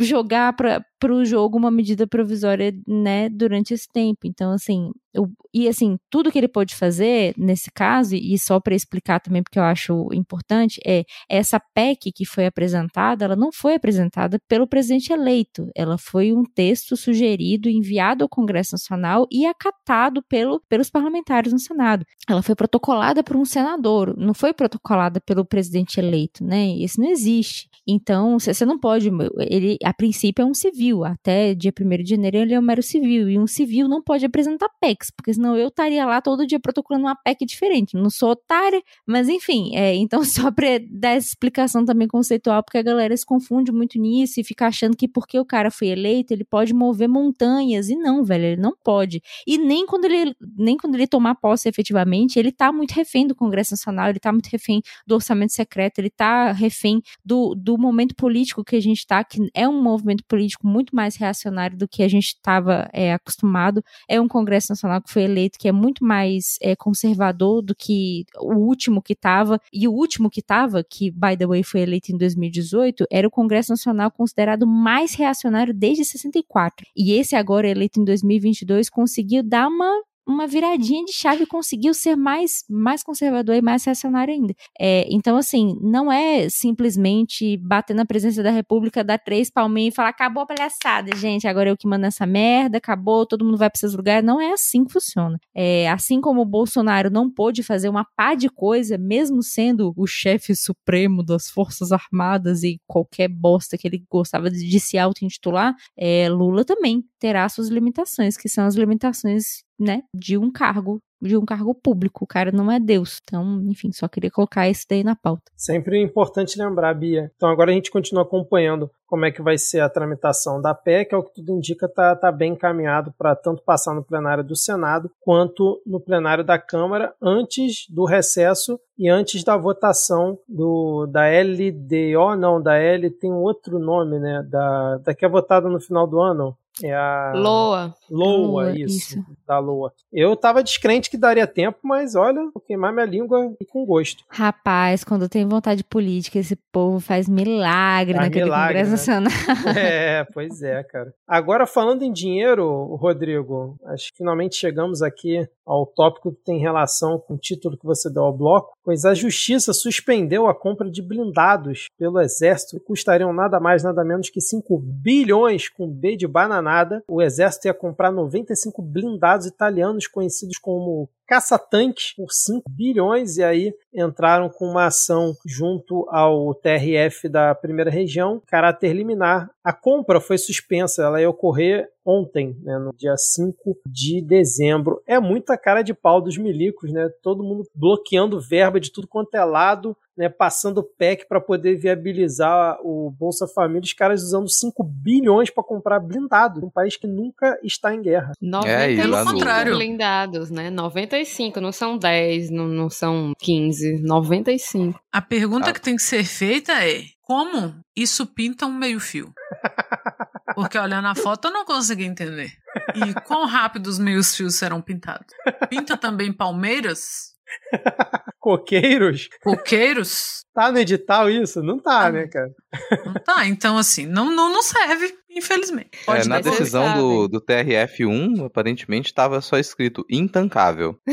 Speaker 6: jogar para o jogo uma medida provisória né, durante esse tempo. Então, assim, eu, e assim, tudo que ele pode fazer nesse caso, e só para explicar também, porque eu acho importante, é essa PEC que foi apresentada, ela não foi apresentada pelo presidente eleito, ela foi um texto sugerido, enviado ao Congresso Nacional e acatado pelo, pelos parlamentares no Senado. Ela foi protocolada por um senador, não foi protocolada pelo presidente eleito, né? Isso não existe. Então, você não pode, ele a princípio é um civil, até dia 1 de janeiro ele é um mero civil, e um civil não pode apresentar PECs, porque senão eu estaria lá todo dia protocolando uma PEC diferente. Não sou otária, mas enfim, é, então só para dar essa explicação também conceitual, porque a galera se confunde muito nisso e fica achando que porque o cara foi eleito, ele pode mover montanhas, e não, velho, ele não pode. E nem quando ele, nem quando ele tomar posse efetivamente, ele tá muito refém do Congresso Nacional, ele tá muito refém do orçamento secreto, ele tá refém do, do momento político que a gente tá, que é um movimento político muito mais reacionário do que a gente estava é, acostumado. É um Congresso Nacional que foi eleito que é muito mais é, conservador do que o último que estava. E o último que estava, que, by the way, foi eleito em 2018, era o Congresso Nacional considerado mais reacionário desde 64. E esse agora, eleito em 2022, conseguiu dar uma uma viradinha de chave conseguiu ser mais, mais conservador e mais reacionário ainda. É, então, assim, não é simplesmente bater na presença da República, dar três palminhas e falar acabou a palhaçada, gente, agora eu que mando essa merda, acabou, todo mundo vai para esses lugares. Não é assim que funciona. É, assim como o Bolsonaro não pôde fazer uma pá de coisa, mesmo sendo o chefe supremo das Forças Armadas e qualquer bosta que ele gostava de se auto-intitular, é, Lula também terá suas limitações, que são as limitações né, de um cargo, de um cargo público. O cara não é Deus. Então, enfim, só queria colocar isso daí na pauta.
Speaker 3: Sempre importante lembrar, Bia. Então agora a gente continua acompanhando como é que vai ser a tramitação da PEC, é o que tudo indica tá, tá bem encaminhado para tanto passar no plenário do Senado quanto no plenário da Câmara antes do recesso e antes da votação do da LDO, não, da L tem um outro nome, né, da, da que é votada no final do ano, é a.
Speaker 1: Loa.
Speaker 3: Loa, Loa isso, isso, Da Loa. Eu tava descrente que daria tempo, mas olha, vou queimar minha língua e com gosto.
Speaker 6: Rapaz, quando tem vontade política, esse povo faz milagre faz naquele milagre, Congresso né? Nacional.
Speaker 3: É, pois é, cara. Agora, falando em dinheiro, Rodrigo, acho que finalmente chegamos aqui ao tópico que tem relação com o título que você deu ao bloco, pois a Justiça suspendeu a compra de blindados pelo Exército que custariam nada mais, nada menos que 5 bilhões com B de bananada. O Exército ia comprar 95 blindados italianos conhecidos como caça-tanques por 5 bilhões e aí entraram com uma ação junto ao TRF da primeira região, caráter liminar. A compra foi suspensa, ela ia ocorrer ontem, né, no dia 5 de dezembro. É muita cara de pau dos milicos, né? Todo mundo bloqueando verba de tudo quanto é lado, né, passando PEC para poder viabilizar o Bolsa Família, os caras usando 5 bilhões para comprar blindado, um país que nunca está em guerra.
Speaker 1: 95 é, contrário. blindados, né? 95, não são 10, não, não são 15, 95.
Speaker 5: A pergunta ah. que tem que ser feita é: como isso pinta um meio-fio? Porque olhando a foto eu não consegui entender. E quão rápido os meios fios serão pintados? Pinta também palmeiras?
Speaker 3: Coqueiros?
Speaker 5: Coqueiros?
Speaker 3: Tá no edital isso? Não tá, ah, né, cara?
Speaker 5: Não tá, então assim, não, não, não serve. Infelizmente.
Speaker 4: É, na decisão do, do TRF1, aparentemente estava só escrito intancável.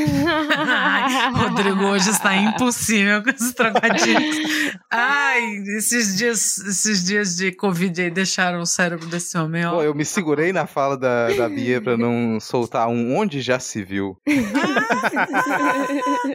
Speaker 5: Rodrigo hoje está impossível com esses trocadilhos. Ai, esses dias, esses dias de Covid aí deixaram o cérebro desse homem, ó.
Speaker 4: Pô, eu me segurei na fala da, da Bia pra não soltar um onde já se viu.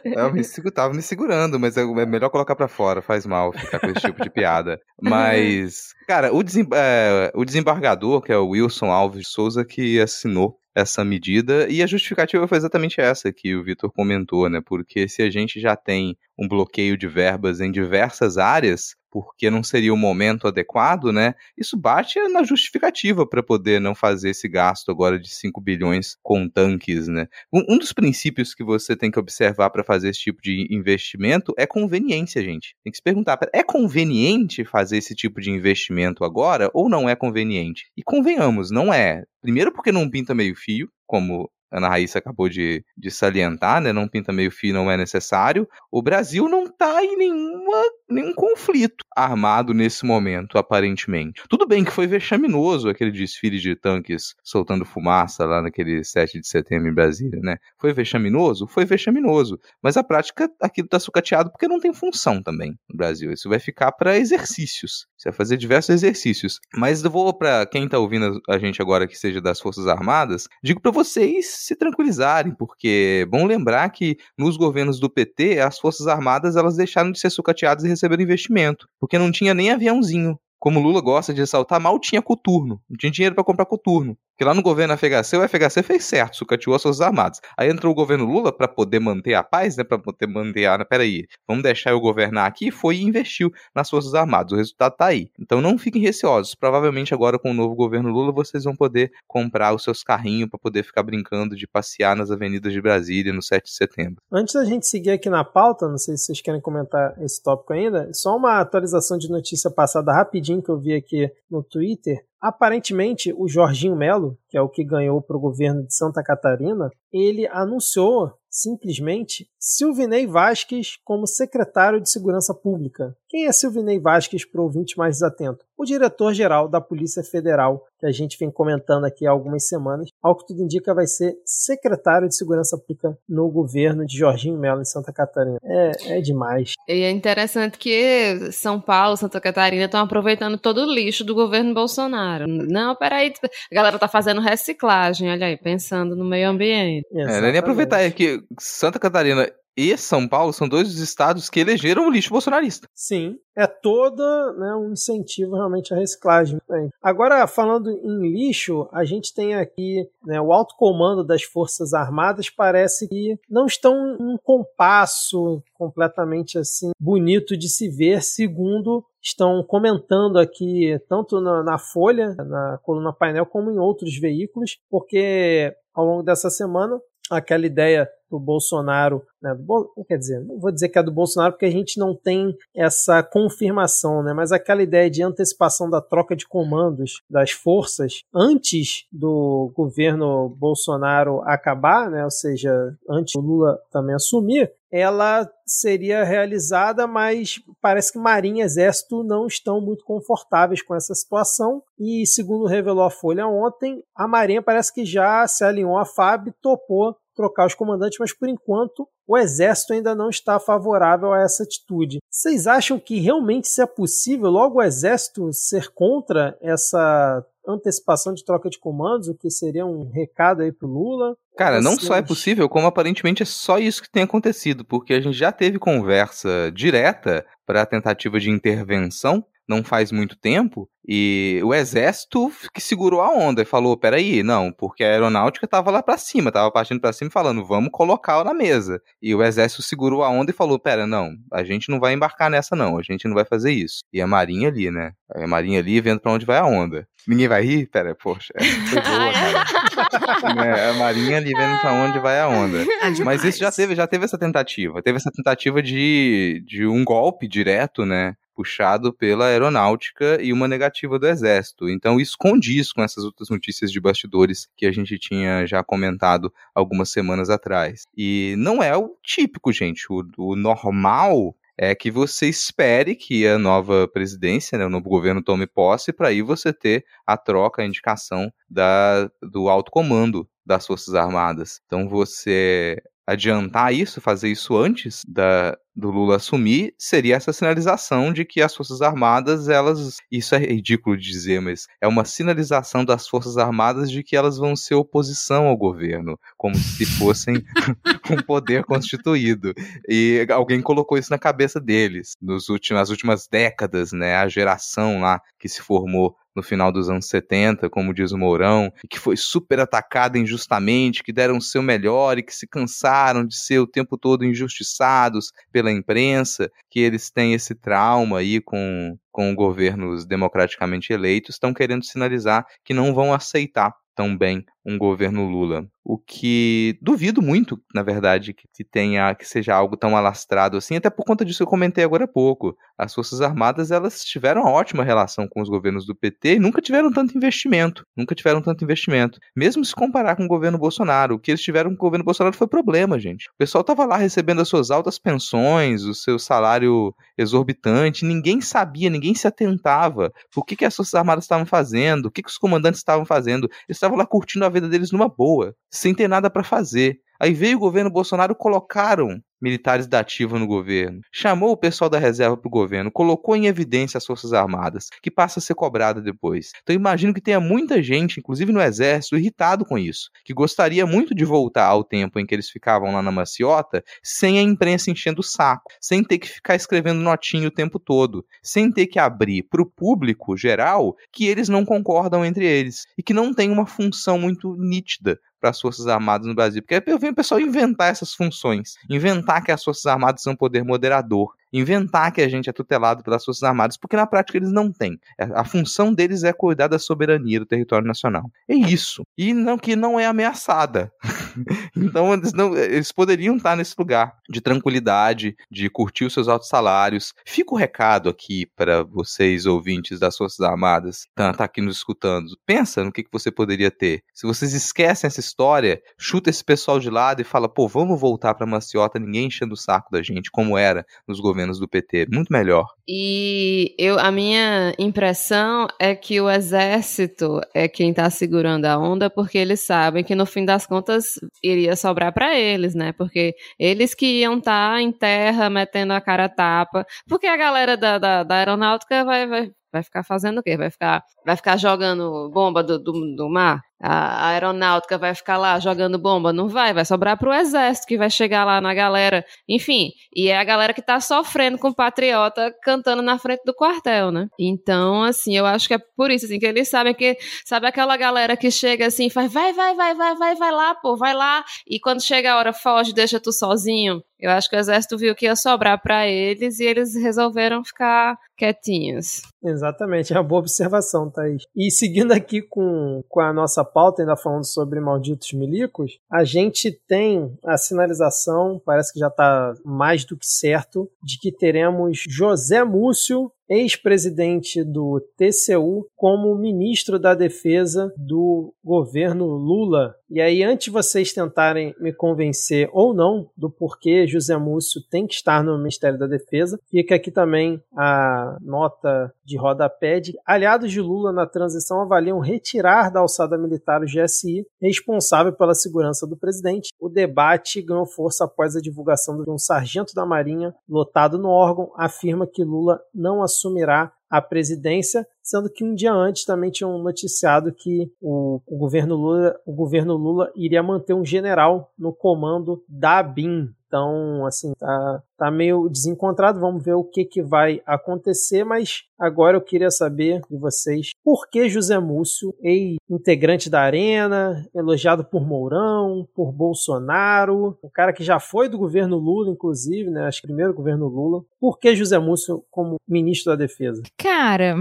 Speaker 4: Eu me, segu- tava me segurando, mas é é melhor colocar pra fora, faz mal ficar com esse tipo de piada. Mas, cara, o, desem- é, o desembargador, que é o Wilson Alves Souza, que assinou essa medida, e a justificativa foi exatamente essa que o Vitor comentou, né? Porque se a gente já tem um bloqueio de verbas em diversas áreas, porque não seria o momento adequado, né? Isso bate na justificativa para poder não fazer esse gasto agora de 5 bilhões com tanques, né? Um, um dos princípios que você tem que observar para fazer esse tipo de investimento é conveniência, gente. Tem que se perguntar, é conveniente fazer esse tipo de investimento agora ou não é conveniente? E convenhamos, não é. Primeiro porque não pinta meio fio, como Ana Raíssa acabou de, de salientar, né? Não pinta meio fio, não é necessário. O Brasil não está em nenhuma, nenhum conflito armado nesse momento, aparentemente. Tudo bem que foi vexaminoso aquele desfile de tanques soltando fumaça lá naquele 7 de setembro em Brasília, né? Foi vexaminoso? Foi vexaminoso. Mas a prática, aquilo está sucateado porque não tem função também no Brasil. Isso vai ficar para exercícios. Você vai fazer diversos exercícios. Mas eu vou para quem está ouvindo a gente agora que seja das Forças Armadas, digo para vocês se tranquilizarem, porque é bom lembrar que nos governos do PT, as Forças Armadas elas deixaram de ser sucateadas e receberam investimento, porque não tinha nem aviãozinho. Como Lula gosta de ressaltar, mal tinha coturno. Não tinha dinheiro para comprar coturno. Porque lá no governo FHC, o FHC fez certo, sucateou as Forças Armadas. Aí entrou o governo Lula para poder manter a paz, né? Para poder manter a. Peraí, vamos deixar eu governar aqui. Foi e investiu nas Forças Armadas. O resultado tá aí. Então não fiquem receosos. Provavelmente agora com o novo governo Lula vocês vão poder comprar os seus carrinhos para poder ficar brincando de passear nas avenidas de Brasília no 7 de setembro.
Speaker 3: Antes da gente seguir aqui na pauta, não sei se vocês querem comentar esse tópico ainda, só uma atualização de notícia passada rapidinho que eu vi aqui no Twitter. Aparentemente, o Jorginho Melo, que é o que ganhou para o governo de Santa Catarina, ele anunciou simplesmente Silvinei Vasques como secretário de Segurança Pública. Quem é Silvinei Vasques para o ouvinte mais desatento? O diretor-geral da Polícia Federal, que a gente vem comentando aqui há algumas semanas, ao que tudo indica vai ser secretário de Segurança Pública no governo de Jorginho Melo em Santa Catarina. É, é demais.
Speaker 1: E é interessante que São Paulo, Santa Catarina estão aproveitando todo o lixo do governo Bolsonaro. Não, peraí, a galera tá fazendo reciclagem, olha aí, pensando no meio ambiente.
Speaker 4: É, nem aproveitar é que Santa Catarina e São Paulo são dois dos estados que elegeram o lixo bolsonarista.
Speaker 3: Sim, é toda né, um incentivo realmente à reciclagem. Agora, falando em lixo, a gente tem aqui né, o alto comando das Forças Armadas parece que não estão em um compasso completamente assim bonito de se ver, segundo estão comentando aqui tanto na, na Folha, na coluna painel, como em outros veículos, porque ao longo dessa semana aquela ideia do Bolsonaro, né, do quer dizer, não vou dizer que é do Bolsonaro porque a gente não tem essa confirmação, né, mas aquela ideia de antecipação da troca de comandos das forças antes do governo Bolsonaro acabar, né, ou seja, antes do Lula também assumir, ela seria realizada, mas parece que Marinha e Exército não estão muito confortáveis com essa situação. E segundo revelou a Folha ontem, a Marinha parece que já se alinhou à FAB topou trocar os comandantes, mas por enquanto o Exército ainda não está favorável a essa atitude. Vocês acham que realmente isso é possível? Logo o Exército ser contra essa antecipação de troca de comandos, o que seria um recado aí pro Lula?
Speaker 4: Cara, não só é possível, como aparentemente é só isso que tem acontecido, porque a gente já teve conversa direta para a tentativa de intervenção não faz muito tempo, e o exército que segurou a onda e falou: peraí, não, porque a aeronáutica tava lá pra cima, tava partindo pra cima falando: vamos colocá-la na mesa. E o exército segurou a onda e falou: pera, não, a gente não vai embarcar nessa, não, a gente não vai fazer isso. E a marinha ali, né? A marinha ali vendo pra onde vai a onda. Ninguém vai rir? Pera, poxa, essa foi boa, cara. Né, a marinha ali vendo pra onde vai a onda.
Speaker 5: É
Speaker 4: Mas isso já teve, já teve essa tentativa. Teve essa tentativa de, de um golpe direto, né? Puxado pela aeronáutica e uma negativa do exército. Então isso condiz com essas outras notícias de bastidores que a gente tinha já comentado algumas semanas atrás. E não é o típico, gente. O, o normal é que você espere que a nova presidência, né, o novo governo tome posse, para aí você ter a troca, a indicação da, do alto comando das Forças Armadas. Então você adiantar isso, fazer isso antes da, do Lula assumir, seria essa sinalização de que as Forças Armadas, elas. Isso é ridículo de dizer, mas é uma sinalização das Forças Armadas de que elas vão ser oposição ao governo, como se fossem um poder constituído. E alguém colocou isso na cabeça deles nos nas últimas décadas, né? A geração lá que se formou no final dos anos 70, como diz o Mourão, e que foi super atacada injustamente, que deram o seu melhor e que se cansaram de ser o tempo todo injustiçados pela imprensa, que eles têm esse trauma aí com, com governos democraticamente eleitos, estão querendo sinalizar que não vão aceitar tão bem um governo Lula. O que duvido muito, na verdade, que tenha que seja algo tão alastrado assim, até por conta disso que eu comentei agora há pouco. As Forças Armadas, elas tiveram uma ótima relação com os governos do PT e nunca tiveram tanto investimento, nunca tiveram tanto investimento. Mesmo se comparar com o governo Bolsonaro, o que eles tiveram com o governo Bolsonaro foi problema, gente. O pessoal estava lá recebendo as suas altas pensões, o seu salário exorbitante, ninguém sabia, ninguém se atentava. O que, que as Forças Armadas estavam fazendo, o que, que os comandantes estavam fazendo. Eles estavam lá curtindo a vida deles numa boa, sem ter nada para fazer. Aí veio o governo Bolsonaro, colocaram militares da ativa no governo, chamou o pessoal da reserva para o governo, colocou em evidência as Forças Armadas, que passa a ser cobrada depois. Então imagino que tenha muita gente, inclusive no Exército, irritado com isso, que gostaria muito de voltar ao tempo em que eles ficavam lá na maciota, sem a imprensa enchendo o saco, sem ter que ficar escrevendo notinho o tempo todo, sem ter que abrir para o público geral que eles não concordam entre eles e que não tem uma função muito nítida para as Forças Armadas no Brasil. Porque eu venho o pessoal inventar essas funções, inventar que as Forças Armadas são um poder moderador, inventar que a gente é tutelado pelas Forças Armadas, porque na prática eles não têm. É, a função deles é cuidar da soberania do território nacional. É isso. E não que não é ameaçada. então eles, não, eles poderiam estar nesse lugar de tranquilidade, de curtir os seus altos salários. Fica o recado aqui para vocês, ouvintes das Forças Armadas, tá, tá aqui nos escutando. Pensa no que, que você poderia ter. Se vocês esquecem essa história, chuta esse pessoal de lado e fala, pô, vamos voltar para Maciota, ninguém enchendo o saco da gente, como era nos governos menos do PT. Muito melhor.
Speaker 1: E eu, a minha impressão é que o exército é quem está segurando a onda, porque eles sabem que no fim das contas iria sobrar para eles, né? Porque eles que iam estar tá em terra metendo a cara a tapa, porque a galera da, da, da aeronáutica vai, vai, vai ficar fazendo o quê? Vai ficar, vai ficar jogando bomba do, do, do mar? A aeronáutica vai ficar lá jogando bomba? Não vai, vai sobrar para o exército que vai chegar lá na galera. Enfim, e é a galera que está sofrendo com o patriota cantando na frente do quartel, né? Então, assim, eu acho que é por isso, assim, que eles sabem que, sabe aquela galera que chega assim, faz, vai, vai, vai, vai, vai, vai lá, pô, vai lá, e quando chega a hora foge, deixa tu sozinho. Eu acho que o exército viu que ia sobrar para eles e eles resolveram ficar quietinhos.
Speaker 3: Exatamente, é uma boa observação, Thaís. E seguindo aqui com, com a nossa pauta, ainda falando sobre malditos milicos, a gente tem a sinalização, parece que já está mais do que certo, de que teremos José Múcio ex-presidente do TCU, como ministro da Defesa do governo Lula. E aí, antes de vocês tentarem me convencer ou não do porquê José Múcio tem que estar no Ministério da Defesa, fica aqui também a nota de rodapé de aliados de Lula na transição avaliam retirar da alçada militar o GSI, responsável pela segurança do presidente. O debate ganhou força após a divulgação de um sargento da Marinha lotado no órgão, afirma que Lula não assumirá a presidência, sendo que um dia antes também tinham noticiado que o, o, governo Lula, o governo Lula iria manter um general no comando da BIM, então, assim, tá, tá meio desencontrado. Vamos ver o que, que vai acontecer, mas agora eu queria saber de vocês por que José Múcio, ex-integrante da Arena, elogiado por Mourão, por Bolsonaro, o cara que já foi do governo Lula, inclusive, né? Acho que primeiro governo Lula. Por que José Múcio como ministro da Defesa?
Speaker 6: Cara,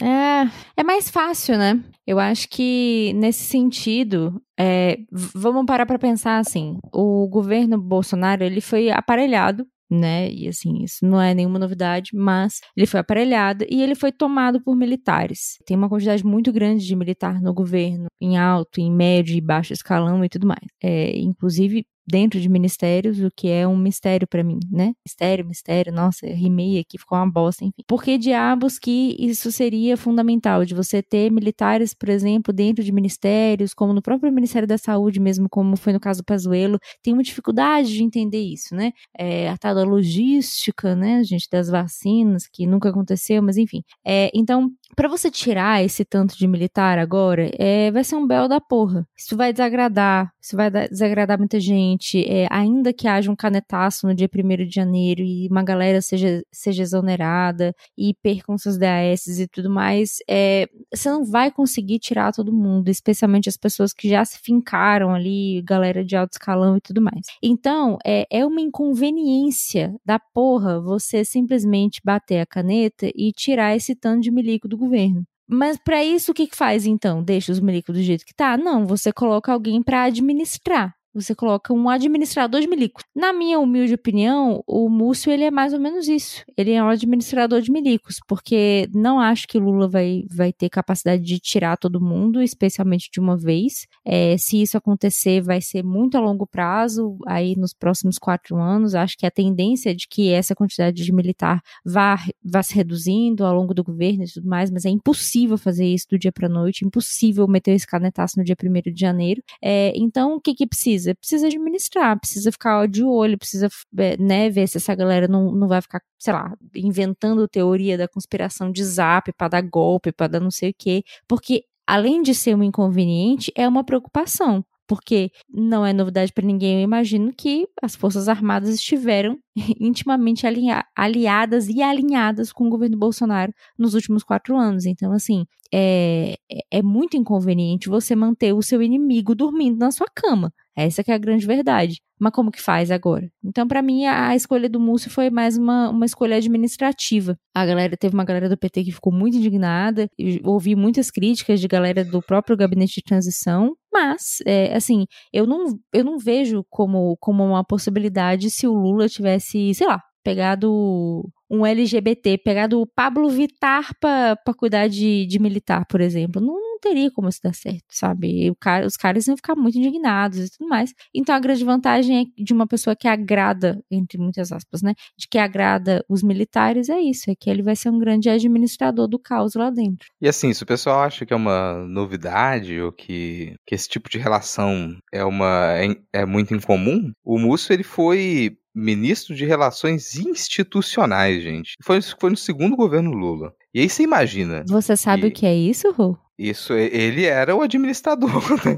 Speaker 6: é, é mais fácil, né? Eu acho que nesse sentido, é, vamos parar para pensar assim: o governo Bolsonaro ele foi aparelhado né? E assim, isso não é nenhuma novidade, mas ele foi aparelhado e ele foi tomado por militares. Tem uma quantidade muito grande de militar no governo, em alto, em médio e baixo escalão e tudo mais. É, inclusive, dentro de ministérios, o que é um mistério para mim, né? Mistério, mistério, nossa, rimei aqui, ficou uma bosta, enfim. Por que diabos que isso seria fundamental, de você ter militares, por exemplo, dentro de ministérios, como no próprio Ministério da Saúde mesmo, como foi no caso do Pazuello, tem uma dificuldade de entender isso, né? É, a tal da logística, né, gente, das vacinas, que nunca aconteceu, mas enfim. É, então, para você tirar esse tanto de militar agora, é, vai ser um belo da porra. Isso vai desagradar, isso vai desagradar muita gente. É, ainda que haja um canetaço no dia 1 de janeiro e uma galera seja, seja exonerada e percam seus DAS e tudo mais, é, você não vai conseguir tirar todo mundo, especialmente as pessoas que já se fincaram ali, galera de alto escalão e tudo mais. Então, é, é uma inconveniência da porra você simplesmente bater a caneta e tirar esse tanto de milico do governo. Mas para isso o que, que faz então? Deixa os milicos do jeito que tá? Não, você coloca alguém para administrar. Você coloca um administrador de milicos. Na minha humilde opinião, o Múcio ele é mais ou menos isso. Ele é um administrador de milicos, porque não acho que Lula vai, vai ter capacidade de tirar todo mundo, especialmente de uma vez. É, se isso acontecer, vai ser muito a longo prazo, aí nos próximos quatro anos. Acho que a tendência é de que essa quantidade de militar vá, vá se reduzindo ao longo do governo e tudo mais, mas é impossível fazer isso do dia para noite, impossível meter esse canetaço no dia 1 de janeiro. É, então, o que que precisa? Precisa? Precisa administrar, precisa ficar de olho, precisa é, né, ver se essa galera não, não vai ficar, sei lá, inventando teoria da conspiração de zap para dar golpe, para dar não sei o quê. Porque, além de ser um inconveniente, é uma preocupação porque não é novidade para ninguém, eu imagino que as Forças Armadas estiveram intimamente aliadas e alinhadas com o governo Bolsonaro nos últimos quatro anos. Então, assim, é, é muito inconveniente você manter o seu inimigo dormindo na sua cama. Essa que é a grande verdade. Mas como que faz agora? Então, para mim, a escolha do Múcio foi mais uma, uma escolha administrativa. A galera, teve uma galera do PT que ficou muito indignada, ouvi muitas críticas de galera do próprio gabinete de transição, mas, é, assim, eu não, eu não vejo como, como uma possibilidade se o Lula tivesse, sei lá, pegado um LGBT, pegado o Pablo Vitar para cuidar de, de militar, por exemplo. Não, não teria como isso dar certo, sabe? Cara, os caras iam ficar muito indignados e tudo mais. Então a grande vantagem é de uma pessoa que agrada, entre muitas aspas, né? De que agrada os militares é isso, é que ele vai ser um grande administrador do caos lá dentro.
Speaker 4: E assim, se o pessoal acha que é uma novidade ou que, que esse tipo de relação é uma é, é muito incomum, o Múcio ele foi ministro de Relações Institucionais, gente. Foi, foi no segundo governo Lula. E aí você imagina.
Speaker 6: Você sabe o que é isso, Ru?
Speaker 4: Isso, ele era o administrador. Né?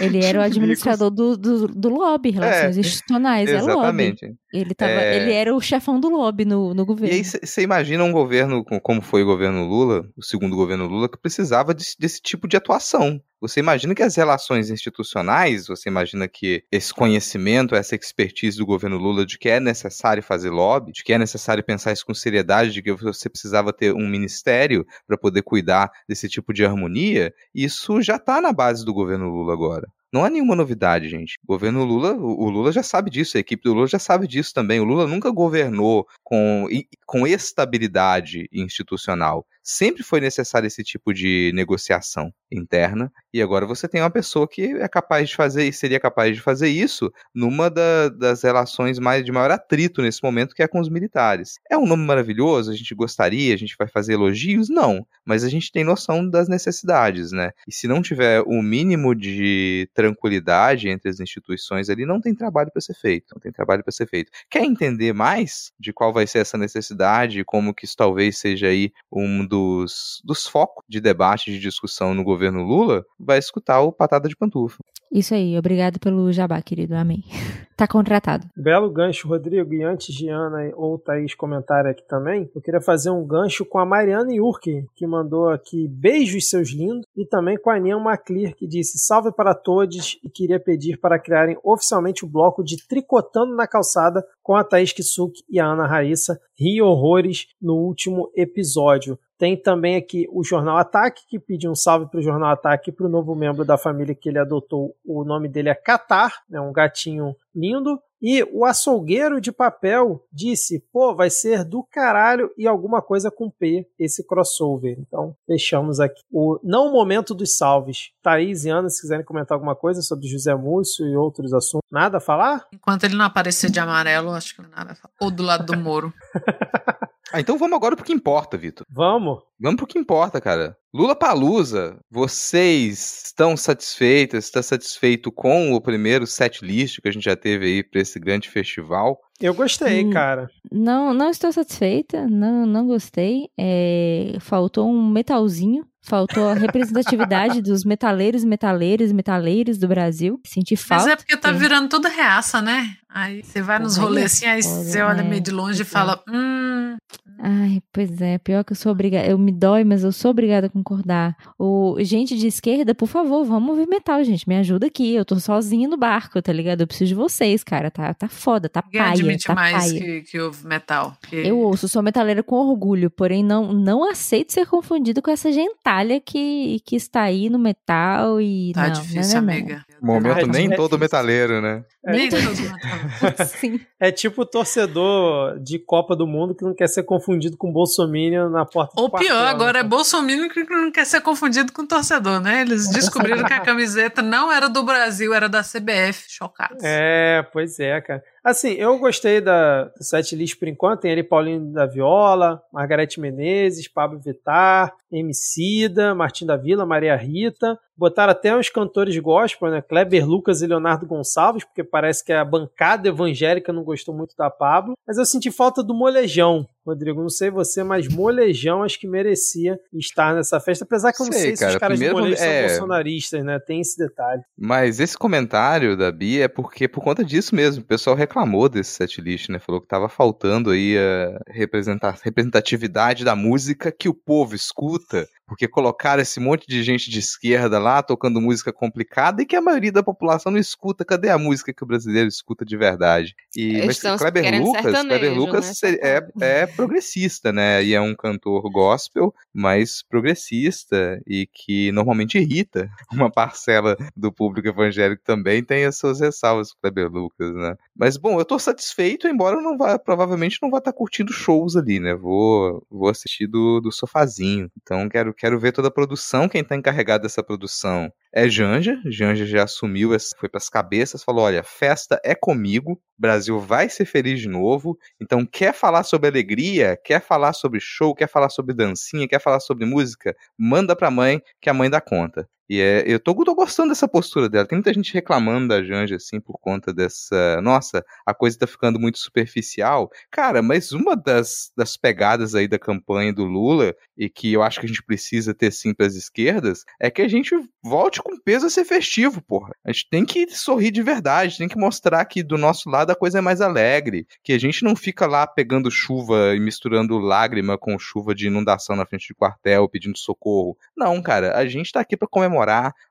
Speaker 6: Ele era o administrador do, do, do lobby, relações é, institucionais, exatamente. é lobby. Ele, tava, é... ele era o chefão do lobby no, no governo.
Speaker 4: E aí você imagina um governo, como foi o governo Lula, o segundo governo Lula, que precisava desse, desse tipo de atuação. Você imagina que as relações institucionais, você imagina que esse conhecimento, essa expertise do governo Lula de que é necessário fazer lobby, de que é necessário pensar isso com seriedade, de que você precisava ter um ministério para poder cuidar desse tipo de harmonia, isso já está na base do governo Lula agora. Não há nenhuma novidade, gente. O governo Lula, o Lula já sabe disso, a equipe do Lula já sabe disso também. O Lula nunca governou com, com estabilidade institucional sempre foi necessário esse tipo de negociação interna, e agora você tem uma pessoa que é capaz de fazer e seria capaz de fazer isso numa da, das relações mais de maior atrito nesse momento, que é com os militares. É um nome maravilhoso, a gente gostaria, a gente vai fazer elogios? Não, mas a gente tem noção das necessidades, né? E se não tiver o mínimo de tranquilidade entre as instituições ali, não tem trabalho para ser feito, não tem trabalho para ser feito. Quer entender mais de qual vai ser essa necessidade, como que isso talvez seja aí um dos dos, focos de debate, de discussão no governo Lula, vai escutar o Patada de Pantufa.
Speaker 6: Isso aí, obrigado pelo jabá, querido. Amém. Tá contratado.
Speaker 3: Belo gancho, Rodrigo. E antes de Ana ou Thaís comentar aqui também, eu queria fazer um gancho com a Mariana Yurki, que mandou aqui beijos, seus lindos, e também com a Aninha Maclear, que disse salve para todos e queria pedir para criarem oficialmente o bloco de Tricotando na Calçada com a Thaís Kisuki e a Ana Raíssa. Ri horrores no último episódio. Tem também aqui o Jornal Ataque, que pediu um salve para o Jornal Ataque para o novo membro da família que ele adotou. O nome dele é Catar, é um gatinho lindo. E o açougueiro de papel disse: pô, vai ser do caralho e alguma coisa com P esse crossover. Então, fechamos aqui. O, não momento dos salves. Thaís e Ana, se quiserem comentar alguma coisa sobre José Múcio e outros assuntos. Nada a falar?
Speaker 5: Enquanto ele não aparecer de amarelo, acho que nada a falar. Ou do lado do Moro.
Speaker 4: Ah, então vamos agora pro que importa, Vitor.
Speaker 3: Vamos.
Speaker 4: Vamos pro que importa, cara. Lula Palusa, vocês estão satisfeitas? Está satisfeito com o primeiro set list que a gente já teve aí para esse grande festival?
Speaker 3: Eu gostei,
Speaker 6: Hum.
Speaker 3: cara.
Speaker 6: Não, não estou satisfeita, não, não gostei. É, faltou um metalzinho, faltou a representatividade dos metaleiros, metaleiros, metaleiros do Brasil. Senti
Speaker 5: Mas
Speaker 6: falta.
Speaker 5: é porque tá virando tudo reaça, né? Aí você vai nos
Speaker 6: é
Speaker 5: rolês assim, aí você olha
Speaker 6: é,
Speaker 5: meio de longe e
Speaker 6: pois é.
Speaker 5: fala, hum,
Speaker 6: Ai, pois é, pior que eu sou obrigada. Eu me dói, mas eu sou obrigada a concordar. O gente de esquerda, por favor, vamos ouvir metal, gente. Me ajuda aqui. Eu tô sozinha no barco, tá ligado? Eu preciso de vocês, cara. Tá, tá foda, tá
Speaker 5: ninguém
Speaker 6: paia,
Speaker 5: admite
Speaker 6: tá
Speaker 5: mais
Speaker 6: paia.
Speaker 5: que, que houve metal. Que...
Speaker 6: Eu ouço, sou metaleira com orgulho, porém não, não aceito ser confundido com essa gentalha que, que está aí no metal e.
Speaker 5: Tá
Speaker 6: não,
Speaker 5: difícil,
Speaker 6: não, não.
Speaker 5: amiga.
Speaker 4: Momento
Speaker 3: É,
Speaker 4: nem todo
Speaker 3: difícil.
Speaker 4: metaleiro, né?
Speaker 5: Nem
Speaker 3: É,
Speaker 5: todo metal.
Speaker 6: Sim.
Speaker 3: é tipo o torcedor de Copa do Mundo que não quer ser confundido com Bolsonaro na porta do
Speaker 5: Ou pior, agora é
Speaker 3: né?
Speaker 5: Bolsonaro que não quer ser confundido com torcedor, né? Eles descobriram que a camiseta não era do Brasil, era da CBF. Chocados.
Speaker 3: É, pois é, cara. Assim, eu gostei da do set list por enquanto. Tem ali Paulinho da Viola, Margarete Menezes, Pablo Vittar, Emicida, Martim da Vila, Maria Rita. Botaram até uns cantores gospel, né? Kleber Lucas e Leonardo Gonçalves, porque parece que a bancada evangélica não gostou muito da Pablo. Mas eu senti falta do molejão, Rodrigo. Não sei você, mas molejão acho que merecia estar nessa festa. Apesar que eu não
Speaker 4: Sei,
Speaker 3: sei, se
Speaker 4: cara.
Speaker 3: os caras
Speaker 4: Primeiro
Speaker 3: do molejo
Speaker 4: é-
Speaker 3: são bolsonaristas, né? Tem esse detalhe.
Speaker 4: Mas esse comentário da Bia é porque, por conta disso mesmo, o pessoal reclamou desse setlist, né? Falou que tava faltando aí a representa- representatividade da música que o povo escuta, porque colocaram esse monte de gente de esquerda lá tocando música complicada e que a maioria da população não escuta. Cadê a música que o brasileiro escuta de verdade? E,
Speaker 1: Eles
Speaker 4: mas Kleber Lucas, Kleber Lucas
Speaker 1: né?
Speaker 4: se- é, é progressista, né? E é um cantor gospel, mas progressista e que normalmente irrita uma parcela do público evangélico também tem as suas ressalvas com Kleber Lucas, né? Mas bom, eu tô satisfeito, embora eu não vá, provavelmente não vá estar curtindo shows ali, né? Vou, vou assistir do, do sofazinho. Então quero, quero ver toda a produção. Quem tá encarregado dessa produção é Janja. Janja já assumiu, foi pras cabeças, falou: olha, festa é comigo, Brasil vai ser feliz de novo. Então, quer falar sobre alegria, quer falar sobre show, quer falar sobre dancinha, quer falar sobre música, manda pra mãe que a mãe dá conta. E é, eu tô, tô gostando dessa postura dela. Tem muita gente reclamando da Janja, assim, por conta dessa. Nossa, a coisa tá ficando muito superficial. Cara, mas uma das, das pegadas aí da campanha do Lula, e que eu acho que a gente precisa ter sim pras esquerdas, é que a gente volte com peso a ser festivo, porra. A gente tem que sorrir de verdade, tem que mostrar que do nosso lado a coisa é mais alegre, que a gente não fica lá pegando chuva e misturando lágrima com chuva de inundação na frente de quartel, pedindo socorro. Não, cara, a gente tá aqui pra comemorar,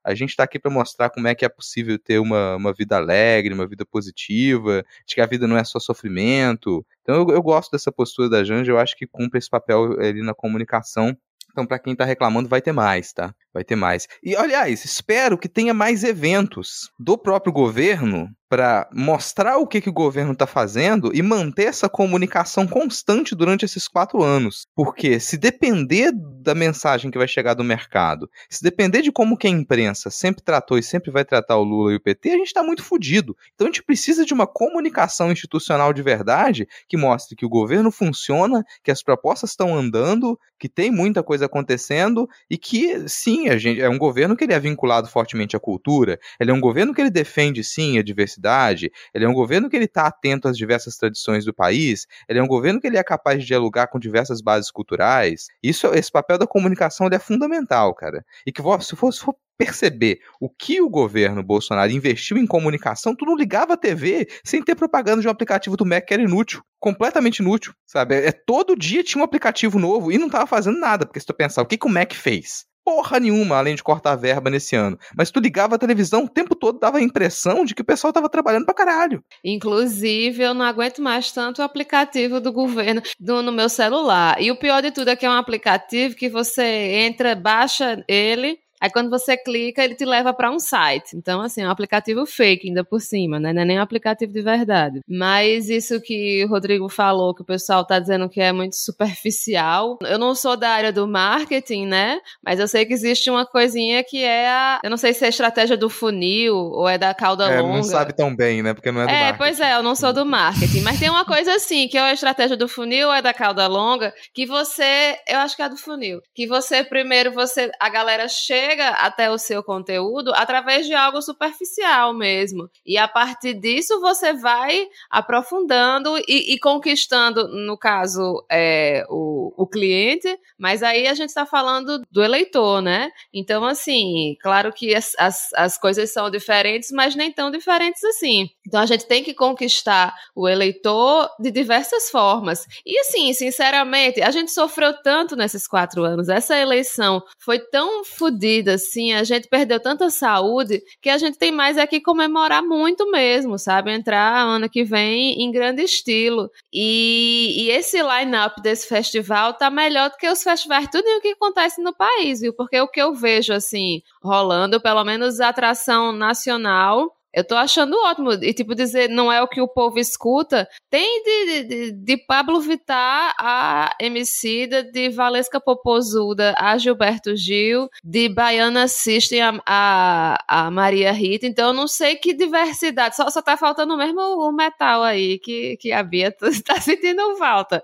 Speaker 4: a gente tá aqui pra mostrar como é que é possível ter uma, uma vida alegre, uma vida positiva, de que a vida não é só sofrimento. Então eu, eu gosto dessa postura da Janja, eu acho que cumpre esse papel ali na comunicação. Então, pra quem tá reclamando, vai ter mais, tá? Vai ter mais. E, aliás, espero que tenha mais eventos do próprio governo para mostrar o que, que o governo está fazendo e manter essa comunicação constante durante esses quatro anos. Porque se depender da mensagem que vai chegar do mercado, se depender de como que a imprensa sempre tratou e sempre vai tratar o Lula e o PT, a gente está muito fodido. Então a gente precisa de uma comunicação institucional de verdade que mostre que o governo funciona, que as propostas estão andando, que tem muita coisa acontecendo e que, sim, a gente, é um governo que ele é vinculado fortemente à cultura, ele é um governo que ele defende, sim, a diversidade, ele é um governo que ele está atento às diversas tradições do país, ele é um governo que ele é capaz de dialogar com diversas bases culturais. Isso, esse papel da comunicação ele é fundamental, cara. E que se for, se for perceber o que o governo Bolsonaro investiu em comunicação, tu não ligava a TV sem ter propaganda de um aplicativo do Mac que era inútil, completamente inútil, sabe? É, todo dia tinha um aplicativo novo e não tava fazendo nada, porque se tu pensar, o que, que o Mac fez? Porra nenhuma, além de cortar a verba nesse ano. Mas tu ligava a televisão o tempo todo, dava a impressão de que o pessoal tava trabalhando pra caralho.
Speaker 1: Inclusive, eu não aguento mais tanto o aplicativo do governo do, no meu celular. E o pior de tudo é que é um aplicativo que você entra, baixa ele, Aí quando você clica, ele te leva para um site. Então, assim, é um aplicativo fake ainda por cima, né? Não é nem um aplicativo de verdade. Mas isso que o Rodrigo falou, que o pessoal tá dizendo que é muito superficial. Eu não sou da área do marketing, né? Mas eu sei que existe uma coisinha que é a. Eu não sei se é a estratégia do funil ou é da cauda
Speaker 4: É,
Speaker 1: longa.
Speaker 4: não sabe tão bem, né? Porque não é do
Speaker 1: É,
Speaker 4: marketing.
Speaker 1: pois é, eu não sou do marketing, mas tem uma coisa assim, que é a estratégia do funil, é da cauda longa, que você, eu acho que é do funil, que você primeiro você a galera chega até o seu conteúdo através de algo superficial mesmo. E a partir disso você vai aprofundando e, e conquistando, no caso, é, o, o cliente, mas aí a gente está falando do eleitor, né? Então, assim, claro que as, as, as coisas são diferentes, mas nem tão diferentes assim. Então a gente tem que conquistar o eleitor de diversas formas. E assim, sinceramente, a gente sofreu tanto nesses quatro anos. Essa eleição foi tão fodida, assim, a gente perdeu tanta saúde que a gente tem mais é que comemorar muito mesmo, sabe? Entrar ano que vem em grande estilo. E, e esse line-up desse festival tá melhor do que os festivais, tudo o que acontece no país, viu? Porque o que eu vejo, assim, rolando, pelo menos a atração nacional, eu tô achando ótimo. E, tipo, dizer não é o que o povo escuta. Tem de, de, de Pablo Vittar a Emicida, de Valesca Popozuda a Gilberto Gil, de Baiana System a, a, a Maria Rita. Então, eu não sei que diversidade. Só, só tá faltando mesmo o metal aí, que, que a Bia tá sentindo falta.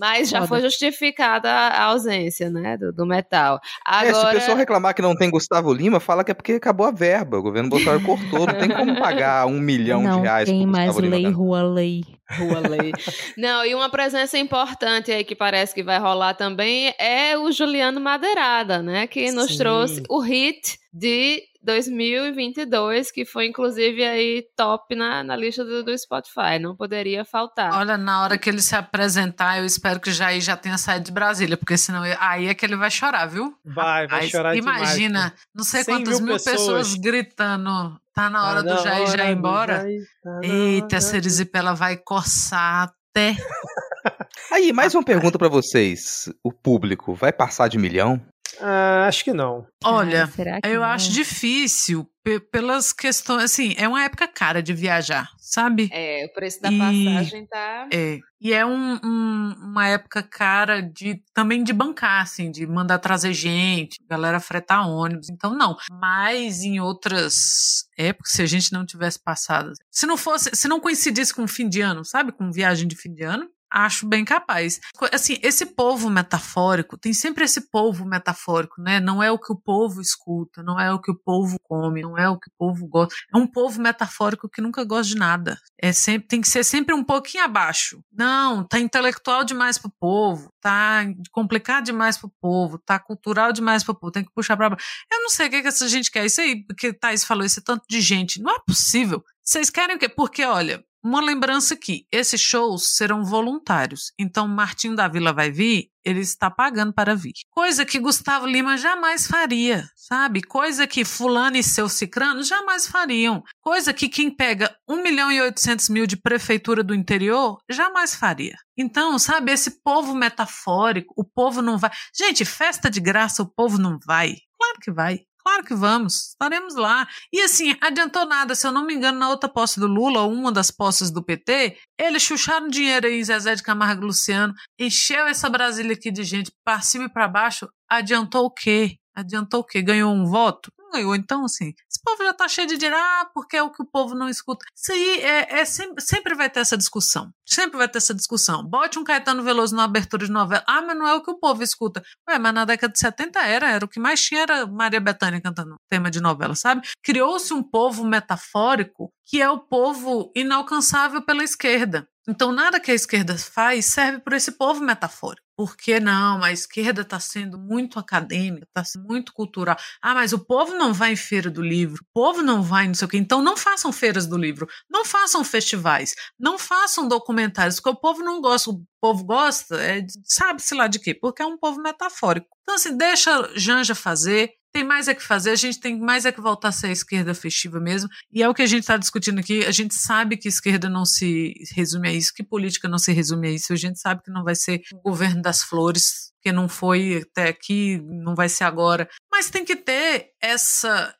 Speaker 1: Mas já
Speaker 6: Foda.
Speaker 1: foi justificada a ausência, né, do, do metal.
Speaker 4: É, se o
Speaker 1: Agora...
Speaker 4: pessoal reclamar que não tem Gustavo Lima, fala que é porque acabou a verba. O governo Bolsonaro cortou, não tem como pagar um milhão
Speaker 6: não
Speaker 4: de reais
Speaker 6: tem
Speaker 4: pro
Speaker 6: mais lei, rua lei.
Speaker 1: Rua Lei. Não, e uma presença importante aí que parece que vai rolar também é o Juliano Madeirada, né? Que nos
Speaker 3: Sim.
Speaker 1: trouxe o hit de 2022, que foi inclusive aí top na, na lista do, do Spotify. Não poderia faltar.
Speaker 5: Olha, na hora que ele se apresentar, eu espero que o Jair já tenha saído de Brasília, porque senão eu- aí é que ele vai chorar, viu?
Speaker 3: Vai, vai
Speaker 5: Rapaz,
Speaker 3: chorar
Speaker 5: Imagina,
Speaker 3: demais.
Speaker 5: não sei
Speaker 3: 100
Speaker 5: quantas
Speaker 3: mil
Speaker 5: mil pessoas.
Speaker 3: pessoas.
Speaker 5: gritando. Tá na hora
Speaker 3: Tá
Speaker 5: do Jair já
Speaker 3: hora
Speaker 5: ir
Speaker 3: do
Speaker 5: embora.
Speaker 3: Jair, tá
Speaker 5: Eita,
Speaker 3: hora.
Speaker 5: essa erisipela vai coçar até.
Speaker 4: Aí, mais uma pergunta pra vocês. O público vai passar de milhão?
Speaker 3: Ah, acho que não.
Speaker 5: Olha,
Speaker 6: Ah, será que
Speaker 5: Eu
Speaker 6: não?
Speaker 5: acho difícil pe- pelas questões. Assim, é uma época cara de viajar, sabe?
Speaker 1: É, o preço da
Speaker 5: E-
Speaker 1: passagem tá.
Speaker 5: É. E é um- um- uma época cara de também de bancar, assim, de mandar trazer gente, galera fretar ônibus. Então, não. Mas em outras épocas, se a gente não tivesse passado. Se não fosse, se não coincidisse com o fim de ano, sabe? Com viagem de fim de ano. Acho bem capaz. Assim, esse povo metafórico, tem sempre esse povo metafórico, né? Não é o que o povo escuta, não é o que o povo come, não é o que o povo gosta. É um povo metafórico que nunca gosta de nada. É sempre, tem que ser sempre um pouquinho abaixo. Não, tá intelectual demais pro povo, tá complicado demais pro povo, tá cultural demais pro povo, tem que puxar pra baixo. Eu não sei o que, que essa gente quer. Isso aí, porque Thaís falou, esse tanto de gente. Não é possível. Vocês querem o quê? Porque, olha, uma lembrança aqui: esses shows serão voluntários. Então, Martinho da Vila vai vir, ele está pagando para vir. Coisa que Gustavo Lima jamais faria, sabe? Coisa que Fulano e seu Cicrano jamais fariam. Coisa que quem pega 1 milhão e 800 mil de prefeitura do interior jamais faria. Então, sabe, esse povo metafórico, o povo não vai. Gente, festa de graça, o povo não vai. Claro que vai. Claro que vamos, estaremos lá. E assim, adiantou nada, se eu não me engano, na outra posse do Lula, ou uma das posses do PT, eles chucharam dinheiro aí em Zezé de Camargo Luciano, encheu essa Brasília aqui de gente para cima e para baixo, adiantou o quê? Adiantou o quê? Ganhou um voto? Ganhou. Então, assim, esse povo já tá cheio de dinheiro, ah, porque é o que o povo não escuta. Isso aí é, é sempre, sempre vai ter essa discussão. Sempre vai ter essa discussão. Bote um Caetano Veloso na abertura de novela. Ah, mas não é o que o povo escuta. Ué, mas na década de 70 era, era o que mais tinha era Maria Bethânia cantando tema de novela, sabe? Criou-se um povo metafórico que é o povo inalcançável pela esquerda. Então, nada que a esquerda faz serve para esse povo metafórico. Por que não? A esquerda está sendo muito acadêmica, está sendo muito cultural. Ah, mas o povo não vai em feira do livro, o povo não vai não sei o quê. Então, não façam feiras do livro, não façam festivais, não façam documentários, porque o povo não gosta. O povo gosta, é, sabe-se lá de quê? Porque é um povo metafórico. Então, assim, deixa Janja fazer, tem mais é que fazer, a gente tem mais é que voltar a ser a esquerda festiva mesmo. E é o que a gente está discutindo aqui. A gente sabe que esquerda não se resume a isso, que política não se resume a isso. A gente sabe que não vai ser o governo das flores, que não foi até aqui, não vai ser agora. Mas tem que ter essa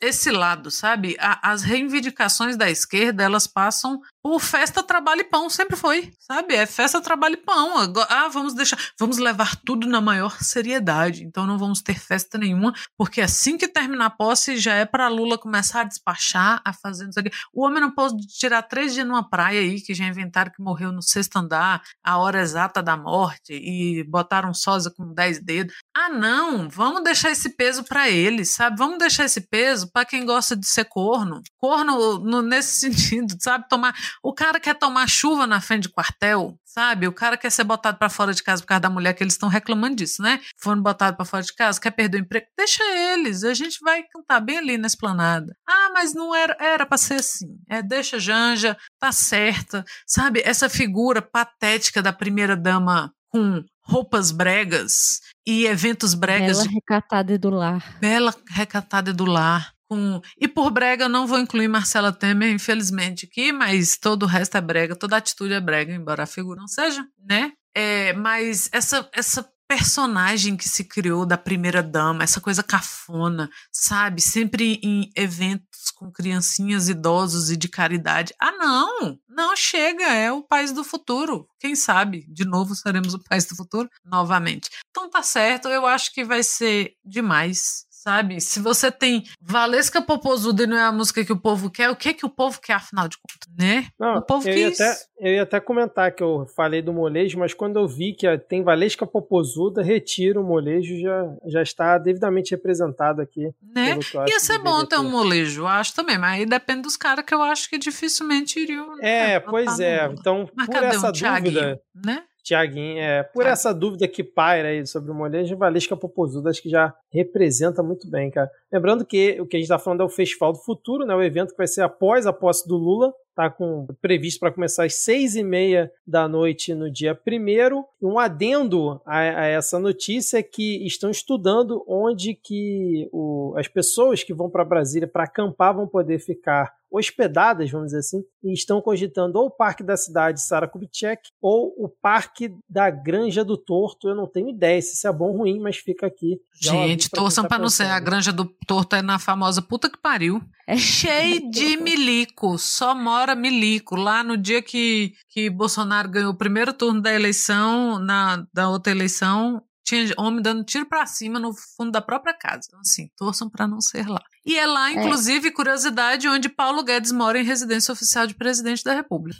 Speaker 5: esse lado, sabe? As reivindicações da esquerda, elas passam por festa, trabalho e pão, sempre foi, sabe? É festa, trabalho e pão. Agora, ah, vamos deixar, vamos levar tudo na maior seriedade. Então não vamos ter festa nenhuma, porque assim que terminar a posse já é para Lula começar a despachar, a fazer isso aqui. O homem não pode tirar três dias numa praia aí, que já inventaram que morreu no sexto andar, a hora exata da morte, e botaram sosa com dez dedos. Ah, não, vamos deixar esse peso para eles, sabe? Vamos deixar esse peso para quem gosta de ser corno. Corno no, nesse sentido, sabe? Tomar. O cara quer tomar chuva na frente de quartel, sabe? O cara quer ser botado para fora de casa por causa da mulher, que eles estão reclamando disso, né? Foram botados para fora de casa, quer perder o emprego. Deixa eles, a gente vai cantar bem ali na esplanada. Ah, mas não era, era para ser assim. É, deixa Janja, tá certa, sabe? Essa figura patética da primeira dama com roupas bregas e eventos bregas.
Speaker 6: Bela recatada do lar.
Speaker 5: Bela recatada do lar. Com... E por brega não vou incluir Marcela Temer, infelizmente, aqui, mas todo o resto é brega, toda atitude é brega, embora a figura não seja, né? É, mas essa, essa personagem que se criou da primeira dama, essa coisa cafona, sabe? Sempre em eventos com criancinhas, idosos e de caridade. Ah, não! Não chega, é o país do futuro. Quem sabe, de novo, seremos o país do futuro novamente. Então tá certo, eu acho que vai ser demais sabe? Se você tem Valesca Popozuda e não é a música que o povo quer, o que que o povo quer, afinal de contas, né?
Speaker 3: Não,
Speaker 5: o povo
Speaker 3: eu
Speaker 5: quis.
Speaker 3: Ia até, eu ia até comentar que eu falei do molejo, mas quando eu vi que tem Valesca Popozuda, retiro o molejo, já, já está devidamente representado aqui.
Speaker 5: Né? Ia ser bom ter um molejo, eu acho também, mas aí depende dos caras que eu acho que dificilmente iriam.
Speaker 3: Né, é, pois é. Então, mas por essa um dúvida.
Speaker 5: Né?
Speaker 3: Tiaguinho, é, por essa dúvida que paira aí sobre o molejo, Valesca Popozuda acho que já representa muito bem, cara. Lembrando que o que a gente está falando é o Festival do Futuro, né, o evento que vai ser após a posse do Lula, tá com previsto para começar às seis e meia da noite no dia primeiro. Um adendo a, a, essa notícia é que estão estudando onde que o, as pessoas que vão para Brasília para acampar vão poder ficar hospedadas, vamos dizer assim, e estão cogitando ou o Parque da Cidade Sara Kubitschek ou o Parque da Granja do Torto. Eu não tenho ideia se isso é bom ou ruim, mas fica aqui.
Speaker 5: Gente, torçam para não ser. A Granja do Torto é na famosa puta que pariu. É cheio de milico, só mora milico. Lá no dia que, que Bolsonaro ganhou o primeiro turno da eleição, na da outra eleição, tinha homem dando tiro para cima no fundo da própria casa. Então, assim, torçam para não ser lá. E é lá, é. inclusive, é. curiosidade, onde Paulo Guedes mora em residência oficial de presidente da República.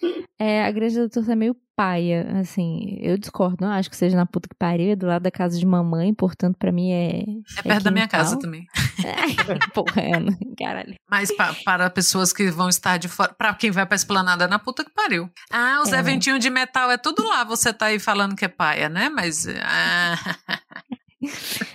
Speaker 6: É, a igreja do Torto é meio paia, assim, eu discordo, não acho que seja na puta que pariu, é do lado da casa de mamãe, portanto, para mim é.
Speaker 5: É, é perto da minha casa também.
Speaker 6: Porra, é, caralho.
Speaker 5: Mas pa, para pessoas que vão estar de fora, para quem vai pra esplanada é na puta que pariu. Ah, os é. eventinhos de metal é tudo lá, você tá aí falando que é paia, né? Mas. Ah.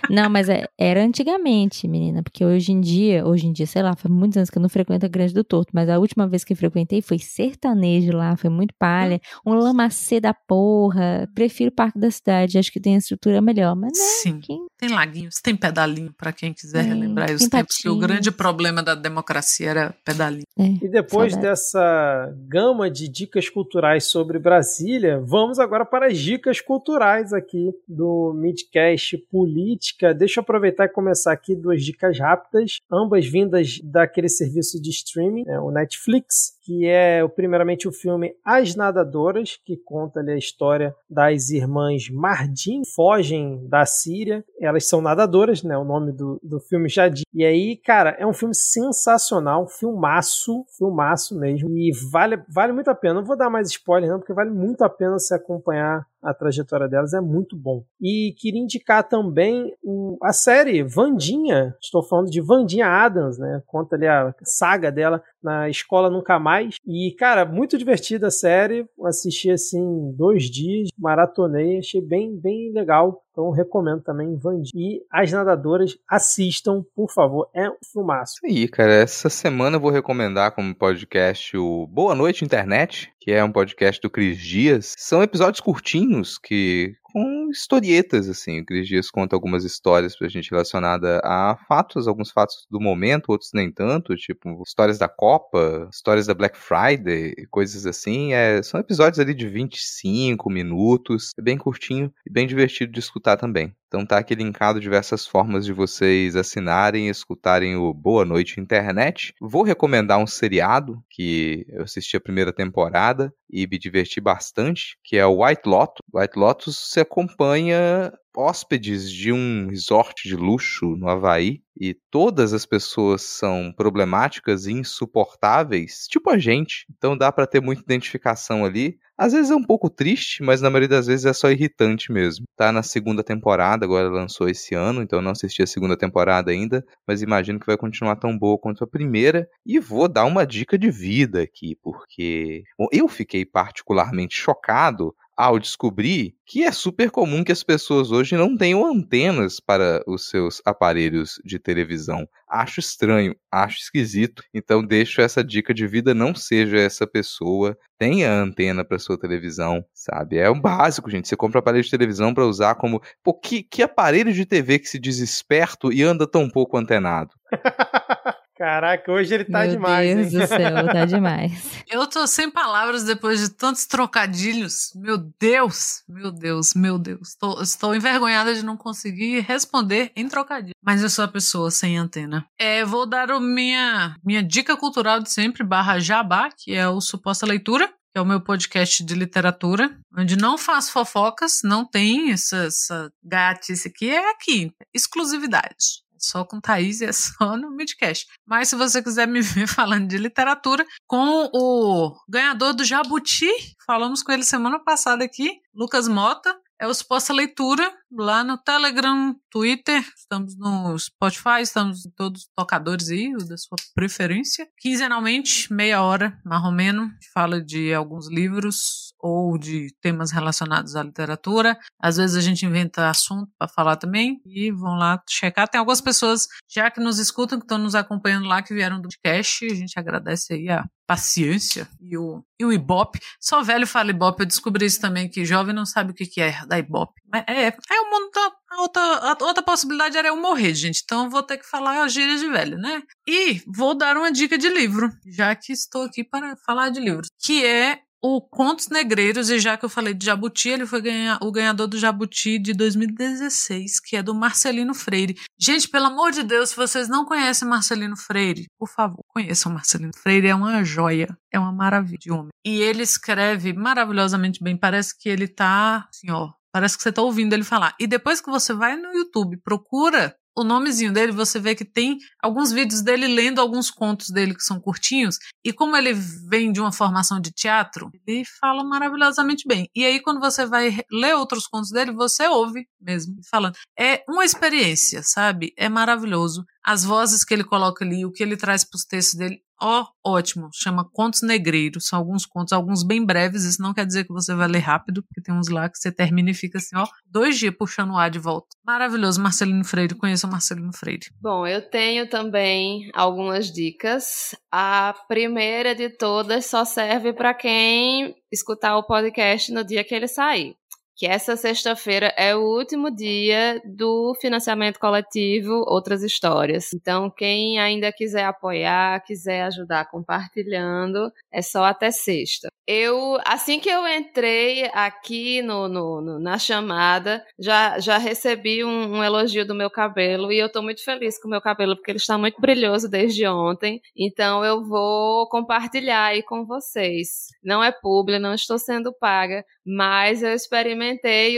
Speaker 6: Não, mas é, era antigamente, menina, porque hoje em dia, hoje em dia, sei lá, faz muitos anos que eu não frequento a Grande do Torto, mas a última vez que frequentei foi sertanejo lá, foi muito palha, um lamacê da porra. Prefiro o Parque da Cidade, acho que tem a estrutura melhor, mas né,
Speaker 5: Sim. Quem... Tem laguinhos, tem pedalinho para quem quiser é, relembrar os tempos que o grande problema da democracia era pedalinho.
Speaker 3: É, e depois saudade. dessa gama de dicas culturais sobre Brasília, vamos agora para as dicas culturais aqui do Midcast política. Deixa eu aproveitar e começar aqui duas dicas rápidas, ambas vindas daquele serviço de streaming, né, o Netflix, que é primeiramente o filme As Nadadoras, que conta ali a história das irmãs Mardin, fogem da Síria, elas são nadadoras, né, o nome do, do filme já diz. E aí, cara, é um filme sensacional, filmaço, filmaço mesmo, e vale, vale muito a pena. Não vou dar mais spoiler não, porque vale muito a pena se acompanhar a trajetória delas é muito bom. E queria indicar também a série Vandinha. Estou falando de Vandinha Adams, né? Conta ali a saga dela na escola Nunca Mais. E, cara, muito divertida a série. Assisti assim dois dias, maratonei, achei bem, bem legal. Então recomendo também Vandinha. E as nadadoras assistam, por favor. É um filmaço.
Speaker 4: Isso aí, cara. Essa semana eu vou recomendar como podcast o Boa Noite Internet, que é um podcast do Cris Dias. São episódios curtinhos que com historietas, assim. O Cris Dias conta algumas histórias pra gente relacionada a fatos, alguns fatos do momento, outros nem tanto, tipo histórias da Copa, histórias da Black Friday, coisas assim. É, são episódios ali de 25 minutos, é bem curtinho e bem divertido de escutar também. Então tá aqui linkado diversas formas de vocês assinarem e escutarem o Boa Noite Internet. Vou recomendar um seriado que eu assisti a primeira temporada e me diverti bastante, que é o White Lotus. White Lotus se acompanha hóspedes de um resort de luxo no Havaí e todas as pessoas são problemáticas e insuportáveis, tipo a gente. Então dá para ter muita identificação ali. Às vezes é um pouco triste, mas na maioria das vezes é só irritante mesmo. Tá na segunda temporada, agora lançou esse ano, então não assisti a segunda temporada ainda, mas imagino que vai continuar tão boa quanto a primeira. E vou dar uma dica de vida aqui, porque bom, eu fiquei particularmente chocado ao descobrir que é super comum que as pessoas hoje não tenham antenas para os seus aparelhos de televisão. Acho estranho, acho esquisito. Então deixo essa dica de vida, não seja essa pessoa, tenha antena para sua televisão, sabe? É um básico, gente. Você compra aparelho de televisão para usar como, pô, que, que aparelho de TV que se diz esperto e anda tão pouco antenado?
Speaker 3: Caraca, hoje ele tá
Speaker 6: Meu
Speaker 3: demais,
Speaker 6: Deus
Speaker 3: hein?
Speaker 6: do céu, tá demais.
Speaker 5: Eu tô sem palavras depois de tantos trocadilhos. Meu Deus, meu Deus, meu Deus. Tô- estou envergonhada de não conseguir responder em trocadilho. Mas eu sou a pessoa sem antena. É, vou dar o minha, minha dica cultural de sempre, barra jabá, que é o Suposta Leitura. Que é o meu podcast de literatura, onde não faço fofocas, não tem essa, essa gatice aqui, é aqui, exclusividade. Só com Thaís e é só no Midcast. Mas se você quiser me ver falando de literatura, com o ganhador do Jabuti, falamos com ele semana passada aqui, Lucas Mota, é o Suposta Leitura, lá no Telegram, Twitter, estamos no Spotify, estamos em todos os tocadores aí, da sua preferência. Quinzenalmente, meia hora, gente fala de alguns livros ou de temas relacionados à literatura. Às vezes a gente inventa assunto para falar também e vão lá checar. Tem algumas pessoas já que nos escutam, que estão nos acompanhando lá, que vieram do podcast. A gente agradece aí a paciência e o, e o Ibope. Só velho fala Ibope, eu descobri isso também, que jovem não sabe o que é da Ibope. Mas é, é o mundo da, a outra, a outra possibilidade era eu morrer, gente. Então eu vou ter que falar a gíria de velho, né? E vou dar uma dica de livro, já que estou aqui para falar de livros, que é o Contos Negreiros, e já que eu falei de Jabuti, ele foi ganha, o ganhador do Jabuti de 2016, que é do Marcelino Freire. Gente, pelo amor de Deus, se vocês não conhecem Marcelino Freire, por favor, conheçam Marcelino Freire, é uma joia, é uma maravilha de homem. E ele escreve maravilhosamente bem, parece que ele tá, assim, ó, parece que você tá ouvindo ele falar. E depois que você vai no YouTube, procura o nomezinho dele, você vê que tem alguns vídeos dele lendo alguns contos dele que são curtinhos, e como ele vem de uma formação de teatro, ele fala maravilhosamente bem. E aí, quando você vai ler outros contos dele, você ouve mesmo falando. É uma experiência, sabe? É maravilhoso. As vozes que ele coloca ali, o que ele traz para os textos dele, ó, ótimo. Chama Contos Negreiros. São alguns contos, alguns bem breves. Isso não quer dizer que você vai ler rápido, porque tem uns lá que você termina e fica assim, ó, dois dias puxando o ar de volta. Maravilhoso, Marcelino Freire. Conheço o Marcelino Freire.
Speaker 1: Bom, eu tenho também algumas dicas. A primeira de todas só serve para quem escutar o podcast no dia que ele sair. Que essa sexta-feira é o último dia do financiamento coletivo Outras Histórias. Então, quem ainda quiser apoiar, quiser ajudar compartilhando, é só até sexta. Eu, assim que eu entrei aqui no, no, no na chamada, já, já recebi um, um, elogio do meu cabelo e eu tô muito feliz com o meu cabelo porque ele está muito brilhoso desde ontem. Então eu vou compartilhar aí com vocês. Não é publi, não estou sendo paga, mas eu experimentei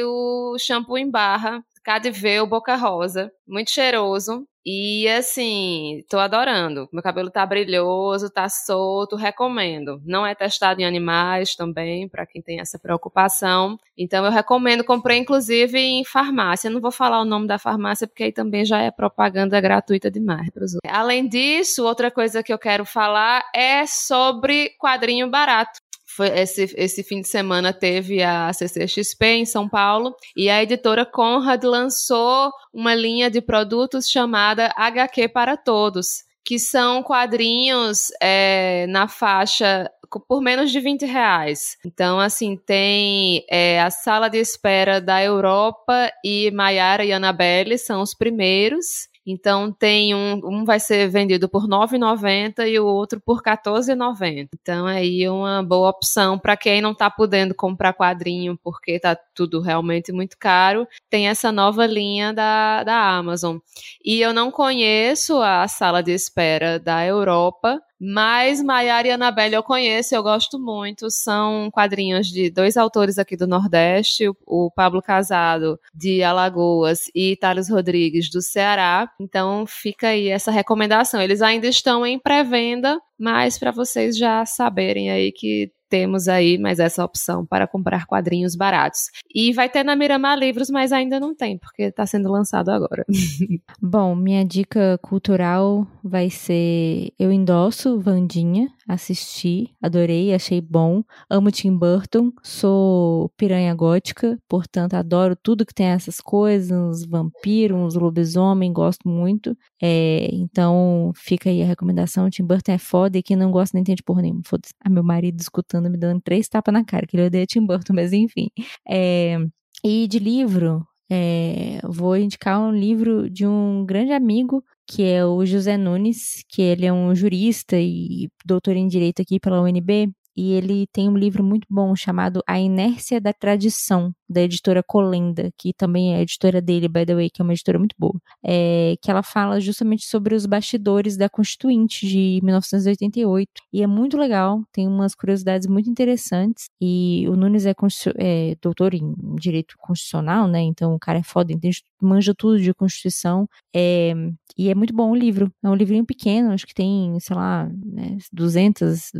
Speaker 1: o shampoo em barra Cadiveu Boca Rosa, muito cheiroso. E assim, tô adorando. Meu cabelo tá brilhoso, tá solto, recomendo. Não é testado em animais também, para quem tem essa preocupação. Então eu recomendo, comprei inclusive em farmácia. Não vou falar o nome da farmácia porque aí também já é propaganda gratuita demais para os outros. Além disso, outra coisa que eu quero falar é sobre quadrinho barato. Foi esse, esse fim de semana teve a CCXP em São Paulo e a editora Conrad lançou uma linha de produtos chamada HQ para Todos, que são quadrinhos é, na faixa por menos de 20 reais. Então, assim, tem é, a sala de espera da Europa e Maiara e Annabelle são os primeiros. Então tem um, um vai ser vendido por R$ 9,90 e o outro por R$ 14,90. Então é aí uma boa opção para quem não está podendo comprar quadrinho porque está tudo realmente muito caro. Tem essa nova linha da, da Amazon. E eu não conheço a sala de espera da Europa, mas Maiara e Anabelle eu conheço, eu gosto muito. São quadrinhos de dois autores aqui do Nordeste, o Pablo Casado, de Alagoas, e Thales Rodrigues, do Ceará. Então fica aí essa recomendação. Eles ainda estão em pré-venda, mas para vocês já saberem aí que temos aí mais essa opção para comprar quadrinhos baratos. E vai ter na Miramar Livros, mas ainda não tem, porque está sendo lançado agora.
Speaker 6: Bom, minha dica cultural vai ser Eu Endosso Vandinha, assisti, adorei, achei bom. Amo Tim Burton, sou piranha gótica, portanto adoro tudo que tem essas coisas, uns vampiros, uns lobisomem, gosto muito. É, então fica aí a recomendação, Tim Burton é foda e quem não gosta nem entende porra nenhuma. Foda-se. Ah, meu marido escutando, me dando três tapas na cara, que ele odeia Tim Burton, mas enfim. É, e de livro, é, vou indicar um livro de um grande amigo que é o José Nunes, que ele é um jurista e doutor em direito aqui pela UNB, e ele tem um livro muito bom chamado A Inércia da Tradição, da editora Colenda, que também é editora dele, by the way, que é uma editora muito boa, é, que ela fala justamente sobre os bastidores da Constituinte de 1988, e é muito legal, tem umas curiosidades muito interessantes, e o Nunes é, é doutor em Direito Constitucional, né, então o cara é foda, entende, manja tudo de Constituição, é, e é muito bom o livro, é um livrinho pequeno, acho que tem, sei lá, né, 200,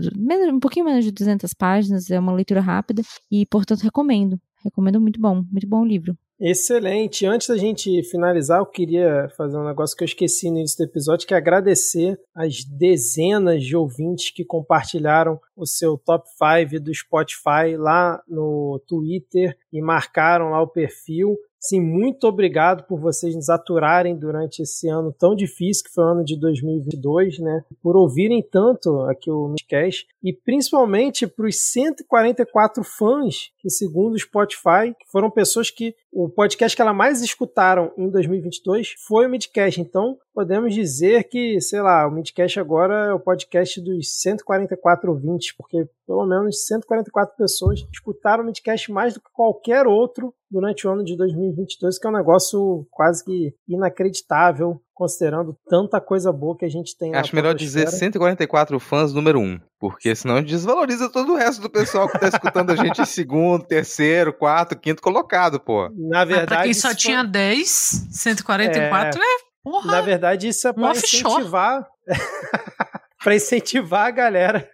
Speaker 6: um pouquinho menos de 200 páginas, é uma leitura rápida. E, portanto, recomendo. Recomendo muito bom, muito bom o livro.
Speaker 3: Excelente. Antes da gente finalizar, eu queria fazer um negócio que eu esqueci no início do episódio, que é agradecer as dezenas de ouvintes que compartilharam o seu top 5 do Spotify lá no Twitter e marcaram lá o perfil. Sim, muito obrigado por vocês nos aturarem durante esse ano tão difícil que foi o ano de 2022, né? Por ouvirem tanto aqui o Midcast e principalmente para os 144 fãs que, segundo o Spotify, foram pessoas que o podcast que ela mais escutaram em 2022 foi o Midcast. Então, podemos dizer que, sei lá, o Midcast agora é o podcast dos 144 ouvintes, porque pelo menos 144 pessoas escutaram o Midcast mais do que qualquer outro durante o ano de 2022, que é um negócio quase que inacreditável, considerando tanta coisa boa que a gente tem.
Speaker 4: Acho melhor dizer 144 fãs número 1, porque senão desvaloriza todo o resto do pessoal que tá escutando a gente em segundo, terceiro, quarto, quinto colocado, pô.
Speaker 3: Na verdade. Ah, pra
Speaker 5: quem só foi... tinha 10, 144 é, é porra.
Speaker 3: Na verdade, isso é pra incentivar. para incentivar a galera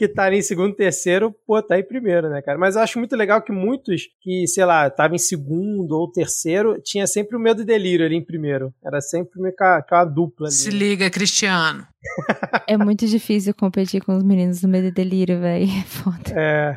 Speaker 3: que tá em segundo, terceiro, pô, tá em primeiro, né, cara? Mas eu acho muito legal que muitos que, sei lá, estavam em segundo ou terceiro, tinha sempre o medo e delírio ali em primeiro. Era sempre meio que uma dupla ali.
Speaker 5: Se liga, Cristiano.
Speaker 6: É muito difícil competir com os meninos do medo e delírio, velho. É foda.
Speaker 3: É.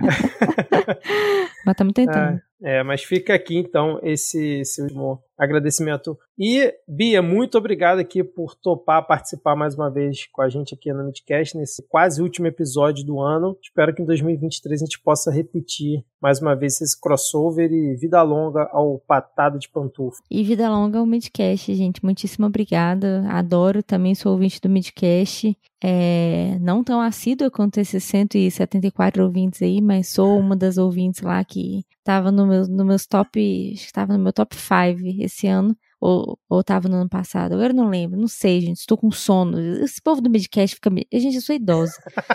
Speaker 6: Mas estamos tentando.
Speaker 3: É, é, mas fica aqui então esse, esse último agradecimento. E, Bia, muito obrigado aqui por topar participar mais uma vez com a gente aqui no Midcast, nesse quase último episódio do ano. Espero que em 2023 a gente possa repetir mais uma vez esse crossover e vida longa ao Patada de Pantufa.
Speaker 6: E vida longa ao Midcast, gente. Muitíssimo obrigada. Adoro, também sou ouvinte do Midcast. É, não tão assídua quanto esses 174 ouvintes aí, mas sou uma das ouvintes lá que estava no meu, no meus top, estava no meu top 5 esse ano, ou, ou tava no ano passado, agora eu não lembro, não sei, gente, estou com sono. Esse povo do Midcast fica. Gente, eu sou idosa,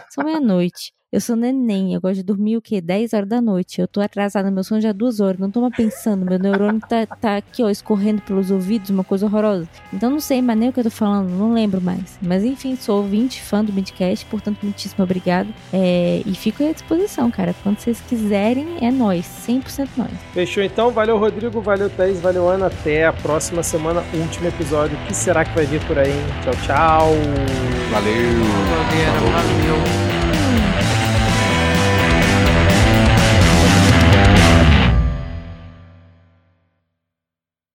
Speaker 6: são meia-noite. Eu sou neném, eu gosto de dormir o quê? 10 horas da noite. Eu tô atrasada, meu sono já é duas horas, não tô mais pensando. Meu neurônio tá, tá aqui, ó, escorrendo pelos ouvidos, uma coisa horrorosa. Então não sei mais nem o que eu tô falando, não lembro mais. Mas enfim, sou ouvinte, fã do Midcast, portanto, muitíssimo obrigado. É, e fico à disposição, cara. Quando vocês quiserem, é nós, 100% nós.
Speaker 3: Fechou então, valeu Rodrigo, valeu Thaís, valeu Ana. Até a próxima semana, último episódio. O que será que vai vir por aí? Tchau, tchau.
Speaker 4: Valeu.
Speaker 5: Valeu. valeu.